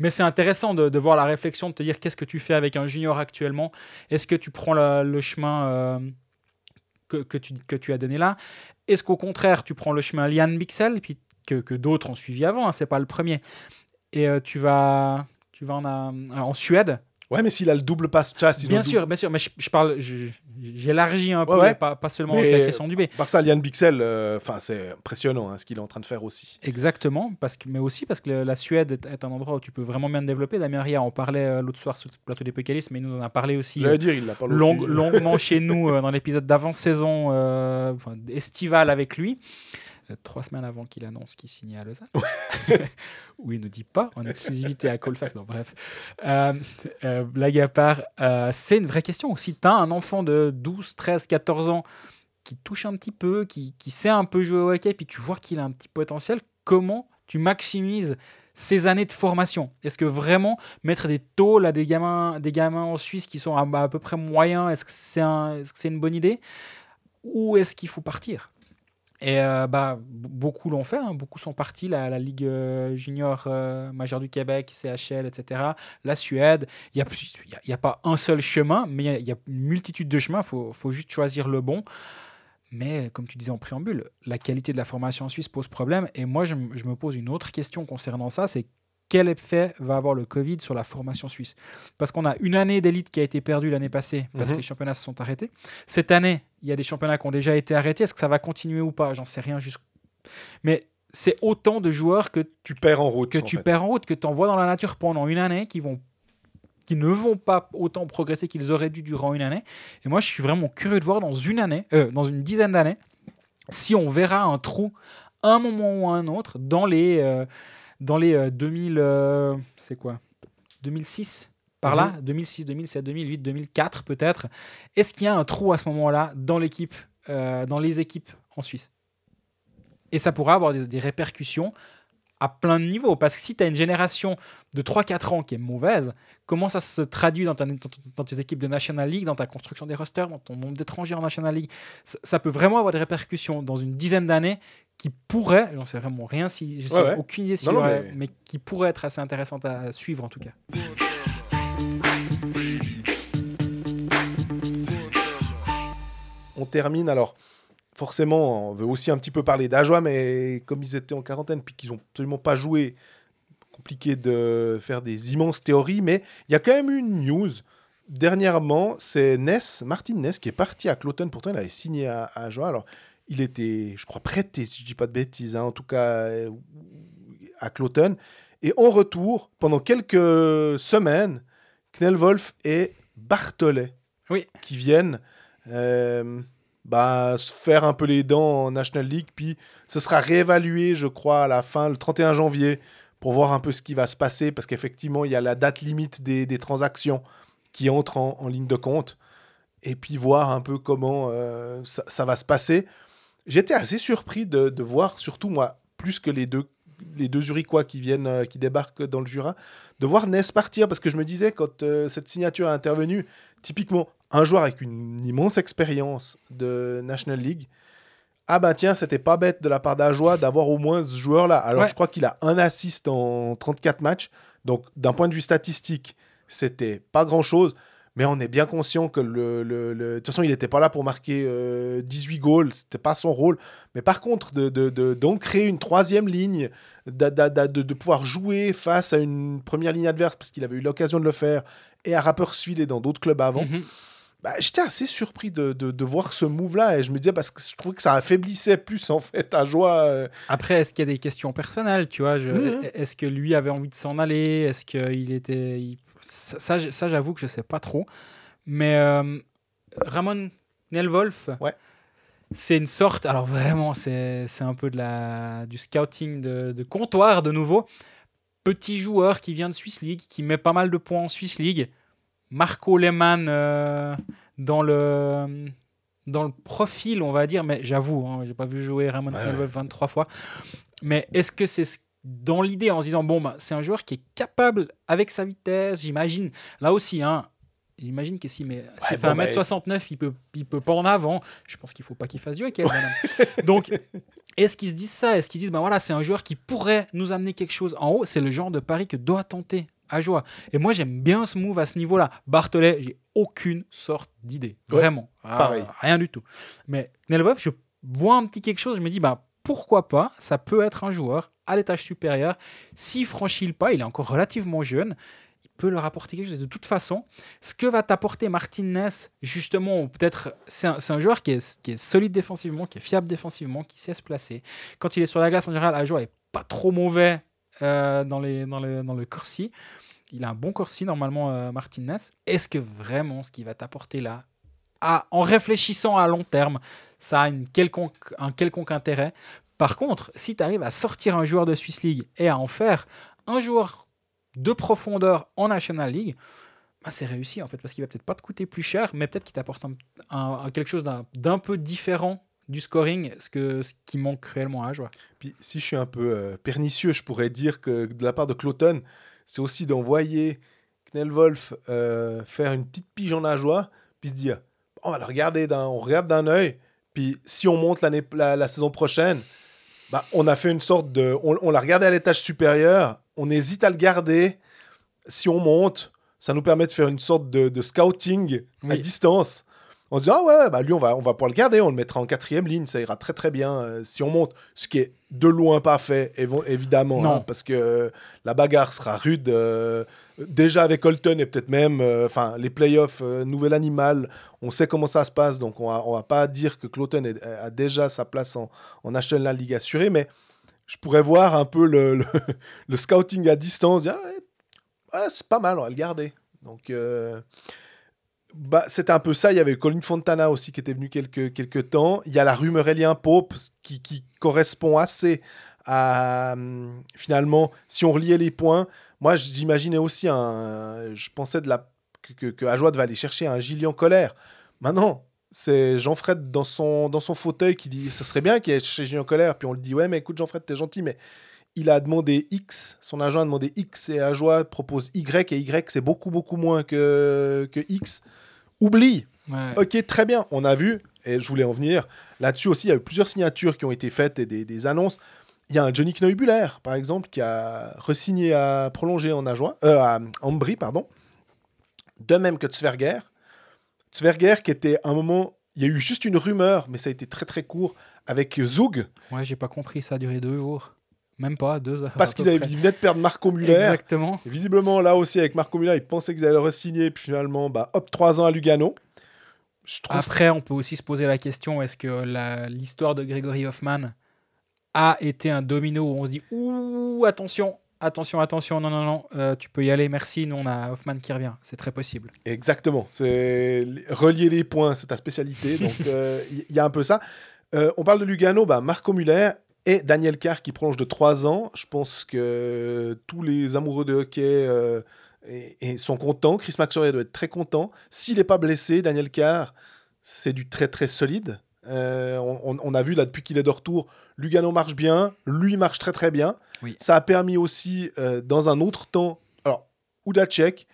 C: Mais c'est intéressant de, voir la réflexion, de te dire qu'est-ce que tu fais avec un junior actuellement? Est-ce que tu prends le chemin euh, que, que, tu, que tu as donné là Est-ce qu'au contraire, tu prends le chemin Liane Bixel, et puis que, que d'autres ont suivi avant, hein, c'est pas le premier. Et euh, tu vas, tu vas en, a- en Suède,
B: Ouais, mais s'il a le double pass, tu vois, s'il a
C: bien sûr, bien sûr, mais je, je parle, j'élargis un peu,
B: Ouais.
C: Pas, pas seulement avec la question du B.
B: Par ça, Liane Bixel, euh, enfin, c'est impressionnant hein, ce qu'il est en train de faire aussi.
C: Exactement, parce que, mais aussi parce que le- la Suède est, est un endroit où tu peux vraiment bien te développer. Damien Ria en parlait euh, l'autre soir sur le plateau des Pécalistes, mais il nous en a parlé aussi
B: J'allais dire, il l'a pas
C: long- longuement chez nous euh, dans l'épisode d'avant-saison euh, enfin, estival avec lui. Euh, Trois semaines avant qu'il annonce qu'il signait à Lausanne, où il ne dit pas en exclusivité à Colfax. Non, bref, Euh, euh, blague à part, c'est une vraie question. Si tu as un enfant de 12, 13, 14 ans qui touche un petit peu, qui, qui sait un peu jouer au hockey, puis tu vois qu'il a un petit potentiel, comment tu maximises ces années de formation? Est-ce que vraiment mettre des tôles à des gamins, des gamins en Suisse qui sont à, à peu près moyens, est-ce que c'est un, est-ce que c'est une bonne idée? Ou est-ce qu'il faut partir? Et euh, bah, beaucoup l'ont fait, hein. beaucoup sont partis, la, la Ligue euh, junior euh, majeure du Québec, CHL, etc. La Suède, il n'y a, y y a pas un seul chemin, mais il y a- une multitude de chemins, il faut, faut juste choisir le bon. Mais comme tu disais en préambule, la qualité de la formation en Suisse pose problème. Et moi, je, je me pose une autre question concernant ça, c'est quel effet va avoir le Covid sur la formation suisse Parce qu'on a une année d'élite qui a été perdue l'année passée parce
B: Mhm.
C: que les championnats se sont arrêtés. Cette année, il y a des championnats qui ont déjà été arrêtés. Est-ce que ça va continuer ou pas? J'en sais rien. Mais c'est autant de joueurs que
B: Tu perds en route.
C: que
B: en
C: tu
B: fait.
C: perds en route, que tu envoies dans la nature pendant une année, qui, vont, qui ne vont pas autant progresser qu'ils auraient dû durant une année. Et moi, je suis vraiment curieux de voir dans une année, euh, dans une dizaine d'années, si on verra un trou, un moment ou un autre, dans les, euh, dans les euh, 2000, euh, c'est quoi? 2006 par là, 2006, 2007, 2008, 2004 peut-être. Est-ce qu'il y a un trou à ce moment-là dans l'équipe, euh, dans les équipes en Suisse? Et ça pourra avoir des, des répercussions à plein de niveaux. Parce que si tu as une génération de 3-4 ans qui est mauvaise, comment ça se traduit dans, ta- dans- dans tes équipes de National League, dans ta construction des rosters, dans ton nombre d'étrangers en National League? Ça, ça peut vraiment avoir des répercussions dans une dizaine d'années qui pourraient, j'en sais vraiment rien, si, je sais
B: Ouais, ouais.
C: aucune idée, s'il
B: Non, mais...
C: qui pourraient être assez intéressantes à suivre en tout cas.
B: On termine alors. Forcément, on veut aussi un petit peu parler d'Ajoie, mais comme ils étaient en quarantaine puis qu'ils n'ont absolument pas joué, compliqué de faire des immenses théories. Mais il y a quand même eu une news. Dernièrement, c'est Ness, Martin Ness, qui est parti à Cloton. Pourtant, il avait signé à, à Ajoie. Alors, il était, je crois, prêté, si je dis pas de bêtises, hein, en tout cas, euh, à Cloton. Et en retour, pendant quelques semaines, Knellwolf et Barthollet
C: Oui.
B: qui viennent euh, bah, se faire un peu les dents en National League. Puis ce sera réévalué, je crois, à la fin, le 31 janvier, pour voir un peu ce qui va se passer. Parce qu'effectivement, il y a la date limite des, des transactions qui entrent en, en ligne de compte. Et puis voir un peu comment euh, ça, va se passer. J'étais assez surpris de, de voir, surtout moi, plus que les deux les deux qui viennent, euh, qui débarquent dans le Jura, de voir Ness partir parce que je me disais quand euh, cette signature est intervenue, typiquement un joueur avec une immense expérience de National League, ah bah tiens, c'était pas bête de la part d'Ajoie d'avoir au moins ce joueur-là. Alors
C: Ouais.
B: je crois qu'il a un assist en 34 matchs, donc d'un point de vue statistique, c'était pas grand-chose. Mais on est bien conscient que le, le- le- de toute façon, il n'était pas là pour marquer euh, 18 goals, c'était pas son rôle. Mais par contre, de, de, de- donc créer une troisième ligne, de pouvoir jouer face à une première ligne adverse, parce qu'il avait eu l'occasion de le faire, et à Rapperswil et dans d'autres clubs avant,
C: Mhm.
B: bah, j'étais assez surpris de, de, de voir ce move-là. Et je me disais, parce que je trouvais que ça affaiblissait plus, en fait, à joie. euh,
C: Après, est-ce qu'il y a des questions personnelles, tu vois? Je-
B: Mhm.
C: Est-ce que lui avait envie de s'en aller? Est-ce qu'il était... il- Ça, ça, ça, j'avoue que je sais pas trop. Mais euh, Ramon Nelwolf,
B: Ouais.
C: c'est une sorte... Alors vraiment, c'est c'est un peu de la, du scouting de, de comptoir de nouveau. Petit joueur qui vient de Swiss League, qui met pas mal de points en Swiss League. Marco Lehmann euh, dans le dans le profil, on va dire, mais j'avoue, hein, j'ai pas vu jouer Ramon
B: Ouais,
C: Nelwolf 23 fois. Mais est-ce que c'est ce- dans l'idée en se disant, bon, bah, c'est un joueur qui est capable, avec sa vitesse, j'imagine, là aussi, hein, j'imagine que si, mais, s'il
B: Ouais,
C: fait
B: bon,
C: 1m69, il peut, il peut pas en avant. Je pense qu'il faut pas qu'il fasse du hockey. Donc, est-ce qu'ils se disent ça? Est-ce qu'ils disent, ben voilà, c'est un joueur qui pourrait nous amener quelque chose en haut? C'est le genre de pari que doit tenter à joie. Et moi, j'aime bien ce move à ce niveau-là. Barthollet, j'ai aucune sorte d'idée.
B: Ouais,
C: Vraiment. Ah,
B: pareil.
C: rien du tout. Mais Nelvov, je vois un petit quelque chose, je me dis, bah, pourquoi pas, ça peut être un joueur à l'étage supérieur. S'il franchit le pas, il est encore relativement jeune, peut leur apporter quelque chose. De toute façon, ce que va t'apporter Martinez, justement, peut-être, c'est un, joueur qui est, solide défensivement, qui est fiable défensivement, qui sait se placer. Quand il est sur la glace, en général, joueur est pas trop mauvais euh, dans, le, dans corsi. Il a un bon corsi, normalement, euh, Martinez. Est-ce que vraiment ce qu'il va t'apporter là, en réfléchissant à long terme, ça a un quelconque intérêt? Par contre, si tu arrives à sortir un joueur de Swiss League et à en faire un joueur de profondeur en National League, bah, c'est réussi en fait, parce qu'il va peut-être pas te coûter plus cher, mais peut-être qu'il t'apporte quelque chose d'un peu différent du scoring, ce, que, ce qui manque cruellement à la joie.
B: Puis si je suis un peu euh, pernicieux, je pourrais dire que de la part de Cloton, c'est aussi d'envoyer Knellwolf euh, faire une petite pige en nageois, puis se dire on d'un, on regarde d'un œil, puis si on monte l'année, la, la saison prochaine, bah, on a fait une sorte de. On l'a regardé à l'étage supérieur, on hésite à le garder. Si on monte, ça nous permet de faire une sorte de, de scouting à distance. On se dit, ah ouais, bah lui, on va, on va pouvoir le garder, on le mettra en quatrième ligne, ça ira très très bien euh, si on monte. Ce qui est de loin pas fait, évidemment,
C: Non.
B: hein, parce que euh, la bagarre sera rude. euh, déjà avec Colton et peut-être même, enfin, les playoffs, nouvel animal, on sait comment ça se passe, donc on va, on va pas dire que Cloton a déjà sa place en, en National League assurée, mais je pourrais voir un peu le, le, le scouting à distance, ah c'est pas mal, on va le garder. Donc, euh, bah, c'était un peu ça. Il y avait Colin Fontana aussi qui était venu quelques, quelques temps. Il y a la rumeur Elien Pope qui, qui correspond assez à, hum, finalement, si on reliait les points, moi j'imaginais aussi un. Je pensais de la, que, que, que Ajoie devait aller chercher un Gillian Colère. Maintenant, c'est Jean-Fred dans son, dans son fauteuil qui dit Ce serait bien qu'il y ait chez Gillian Colère. Puis on le dit Ouais, mais écoute, Jean-Fred, t'es gentil, mais il a demandé X, son agent a demandé X et Ajoie propose Y et Y, c'est beaucoup, beaucoup moins que, que X. Oublie.
C: Ouais.
B: Ok, très bien, on a vu, et je voulais en venir. Là-dessus aussi, il y a eu plusieurs signatures qui ont été faites et des, des annonces. Il y a un Johnny Kneubuller, par exemple, qui a resigné à prolonger en Ajoie, euh, à Ambry, pardon. De même que Tsverger. Tsverger qui était à un moment, il y a eu juste une rumeur, mais ça a été très très court, avec Zug,
C: Ouais, j'ai pas compris, ça a duré deux jours. Même pas, deux heures.
B: parce qu'ils avaient- venaient de perdre Marco Muller.
C: Exactement.
B: Et visiblement, là aussi, avec Marco Muller, ils pensaient qu'ils allaient le re-signer, puis finalement, bah, hop, trois ans à Lugano. Je trouve
C: Après, on peut aussi se poser la question est-ce que l'histoire de Gregory Hoffman a été un domino où on se dit ouh, attention, attention, attention, non, non, non, euh, tu peux y aller, merci, nous on a Hoffman qui revient. C'est très possible.
B: Exactement. C'est relier les points, c'est ta spécialité. Donc euh, il y, y a un peu ça. Euh, on parle de Lugano, bah, Marco Muller et Daniel Carr qui prolonge de 3 ans. Je pense que tous les amoureux de hockey euh, et, et sont contents. Chris Maxwell doit être très content. S'il n'est pas blessé, Daniel Carr, c'est du très très solide. Euh, on, a vu là depuis qu'il est de retour, Lugano marche bien, lui marche très très bien.
C: Oui.
B: Ça a permis aussi euh, dans un autre temps, alors Udacek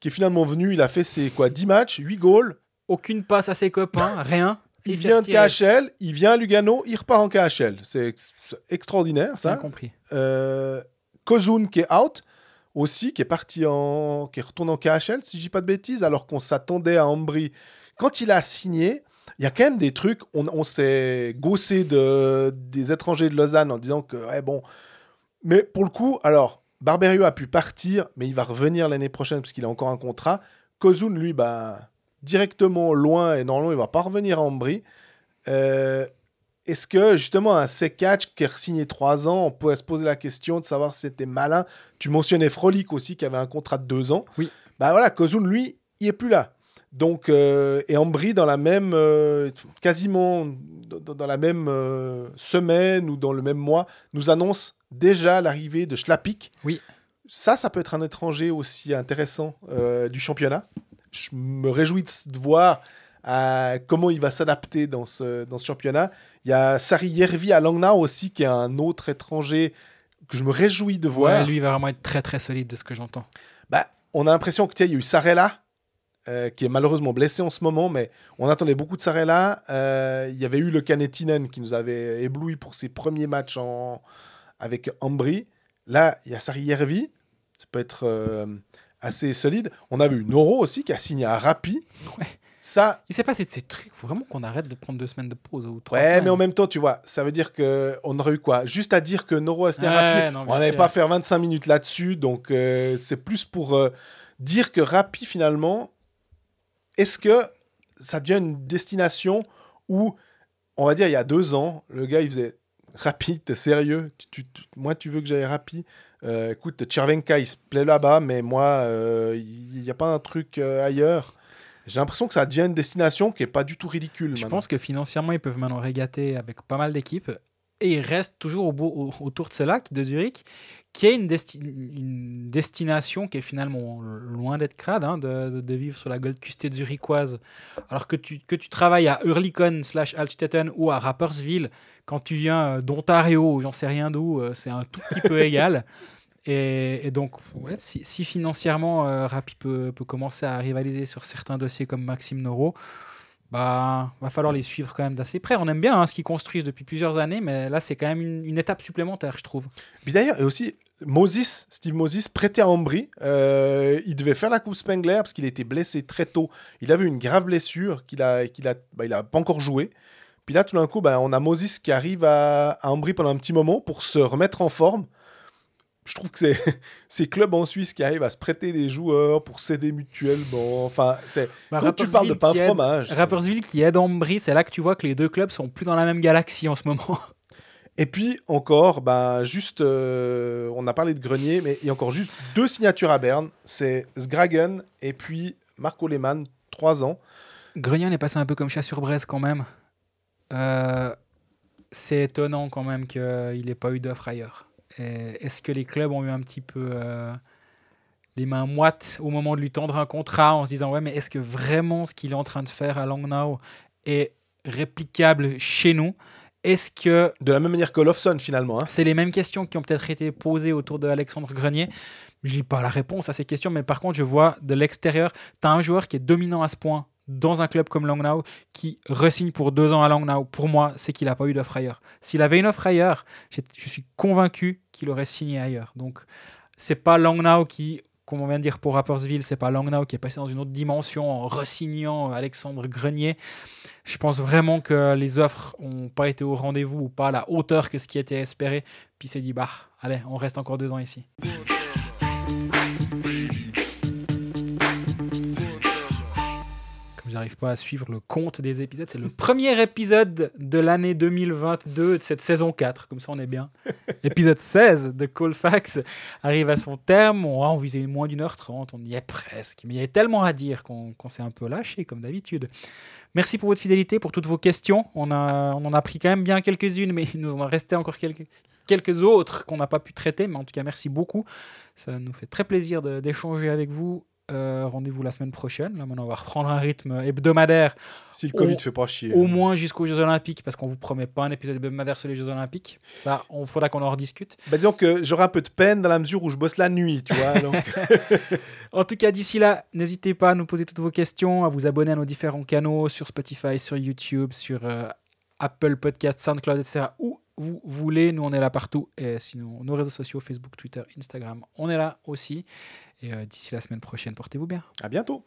B: qui est finalement venu, il a fait ses quoi 10 matchs, 8 goals,
C: Aucune passe à ses copains, rien.
B: il vient de. KHL, il vient à Lugano, il repart en KHL. C'est ex- c'est extraordinaire
C: Bien
B: ça.
C: compris.
B: Euh, Kozun qui est out aussi, qui est parti en, qui est retourné en KHL si je dis pas de bêtises, alors qu'on s'attendait à Ambry. Quand il a signé, il y a quand même des trucs, on, on s'est gaussé de, des étrangers de Lausanne en disant que, ouais, bon. Mais pour le coup, alors, Barberio a pu partir, mais il va revenir l'année prochaine parce qu'il a encore un contrat. Kozun, lui, bah, directement loin et normalement, il va pas revenir à Ambry. Euh, est-ce que justement un C4 qui a signé 3 ans, on pourrait se poser la question de savoir si c'était malin? Tu mentionnais Frolic aussi qui avait un contrat de 2 ans.
C: Oui.
B: Bah voilà, Kozun, lui, il est plus là. Donc, euh, et Ambry, dans la même, euh, quasiment dans, dans la même euh, semaine ou dans le même mois, nous annonce déjà l'arrivée de Schlapik.
C: Oui.
B: Ça, ça peut être un étranger aussi intéressant euh, du championnat. Je me réjouis de, voir comment il va s'adapter dans ce, dans ce championnat. Il y a Sari Yervi à Langnau aussi, qui est un autre étranger que je me réjouis de voir.
C: Ouais, lui il va vraiment être très très solide de ce que j'entends.
B: Bah, on a l'impression que tiens, il y a eu Sarella, euh, qui est malheureusement blessé en ce moment, mais on attendait beaucoup de Sarella. Euh, il y avait eu le Canetinen qui nous avait ébloui pour ses premiers matchs en... avec Ambry. Là, il y a Sari Yervi, ça peut être euh, assez solide. On a vu Noro aussi qui a signé à Rapi.
C: Ouais.
B: Ça,
C: Il s'est passé de ces trucs. faut vraiment qu'on arrête de prendre deux semaines de pause ou trois
B: ouais,
C: semaines.
B: mais en même temps, tu vois, ça veut dire que on aurait eu quoi? Juste à dire que Noro Asnia
C: Ouais,
B: Rapi,
C: non,
B: on n'allait pas faire 25 minutes là-dessus, donc c'est plus pour dire que Rapi, finalement, est-ce que ça devient une destination où, on va dire, il y a deux ans, le gars, il faisait Rapi, t'es sérieux Tu- tu- tu- Moi, tu veux que j'aille Rapi Euh, Écoute, Tchervenka, il se plaît là-bas, mais moi, euh, il n'y a pas un truc euh, ailleurs. J'ai l'impression que ça devient une destination qui est pas du tout ridicule.
C: Je
B: maintenant.
C: pense que financièrement, ils peuvent maintenant régater avec pas mal d'équipes. Et il reste toujours au- autour de ce lac de Zurich, qui est une, desti- une destination qui est finalement loin d'être crade, hein, de, vivre sur la Goldküste zurichoise. Alors que tu, que tu travailles à Hurlikon slash Altstetten ou à Rapperswil, quand tu viens euh, d'Ontario ou j'en sais rien d'où, euh, c'est un tout petit peu égal. Et, et donc, ouais, si, si financièrement euh, Rappi peut, peut commencer à rivaliser sur certains dossiers comme Maxime Noro, bah, va falloir les suivre quand même d'assez près. On aime bien hein, ce qu'ils construisent depuis plusieurs années, mais là, c'est quand même une, une étape supplémentaire, je trouve.
B: Puis d'ailleurs, et aussi, Moses, Steve Moses, prêté à Ambry, euh, il devait faire la Coupe Spengler parce qu'il été blessé très tôt. Il avait une grave blessure qu'il a, qu'il a, bah, il a pas encore joué. Puis là, tout d'un coup, bah, on a Moses qui arrive à, à Ambry pendant un petit moment pour se remettre en forme. Je trouve que c'est ces clubs en Suisse qui arrivent à se prêter des joueurs pour s'aider mutuellement. Enfin, c'est
C: Bah,
B: quand tu parles de pain fromage.
C: Rapperswil qui aide Ambry, c'est là que tu vois que les deux clubs sont plus dans la même galaxie en ce moment.
B: Et puis encore, bah, juste, euh, on a parlé de Grenier, mais il y a encore juste deux signatures à Berne. C'est Sgragen et puis Marco Lehmann, 3 ans.
C: Grenier est passé un peu comme chat sur braise quand même. Euh, c'est étonnant quand même qu'il n'ait pas eu d'offre ailleurs. Est-ce que les clubs ont eu un petit peu euh, les mains moites au moment de lui tendre un contrat en se disant ouais mais est-ce que vraiment ce qu'il est en train de faire à Langnau est réplicable chez nous? Est-ce que
B: De la même manière que Lofson, finalement. hein.
C: c'est les mêmes questions qui ont peut-être été posées autour de Alexandre Grenier? Je n'ai pas la réponse à ces questions, mais par contre, je vois de l'extérieur, tu as un joueur qui est dominant à ce point dans un club comme Langnau qui resigne pour deux ans à Langnau. Pour moi, c'est qu'il n'a pas eu d'offre ailleurs. S'il avait une offre ailleurs, je suis convaincu qu'il aurait signé ailleurs. Donc, c'est pas Langnau qui, comme on vient de dire pour Rapperswil, c'est pas Langnau qui est passé dans une autre dimension en resignant Alexandre Grenier. Je pense vraiment que les offres n'ont pas été au rendez-vous ou pas à la hauteur que ce qui était espéré. Puis il s'est dit, bah, allez, on reste encore deux ans ici. Comme j'arrive pas à suivre le compte des épisodes, c'est le premier épisode de l'année 2022 de cette saison 4. Comme ça, on est bien. Épisode 16 de Colfax arrive à son terme. On, on visait moins d'une heure trente, on y est presque. Mais il y avait tellement à dire qu'on s'est un peu lâché, comme d'habitude. Merci pour votre fidélité, pour toutes vos questions. On, a, on en a pris quand même bien quelques-unes, mais il nous en restait encore quelques, quelques autres qu'on n'a pas pu traiter. Mais en tout cas, merci beaucoup. Ça nous fait très plaisir d'échanger avec vous. Euh, Rendez-vous la semaine prochaine. Là, maintenant, on va reprendre un rythme hebdomadaire,
B: Si le Covid
C: Au-
B: fait pas chier.
C: au
B: hein.
C: moins jusqu'aux Jeux Olympiques, parce qu'on vous promet pas un épisode hebdomadaire sur les Jeux Olympiques. Ça, on faudra qu'on en rediscute.
B: Bah, disons que j'aurai un peu de peine dans la mesure où je bosse la nuit, tu vois. donc-
C: En tout cas, d'ici là, n'hésitez pas à nous poser toutes vos questions, à vous abonner à nos différents canaux sur Spotify, sur YouTube, sur euh, Apple Podcast, SoundCloud, etc. Où vous voulez, nous on est là partout. Et sinon, nos réseaux sociaux, Facebook, Twitter, Instagram, on est là aussi. Et euh, d'ici la semaine prochaine, portez-vous bien.
B: à bientôt.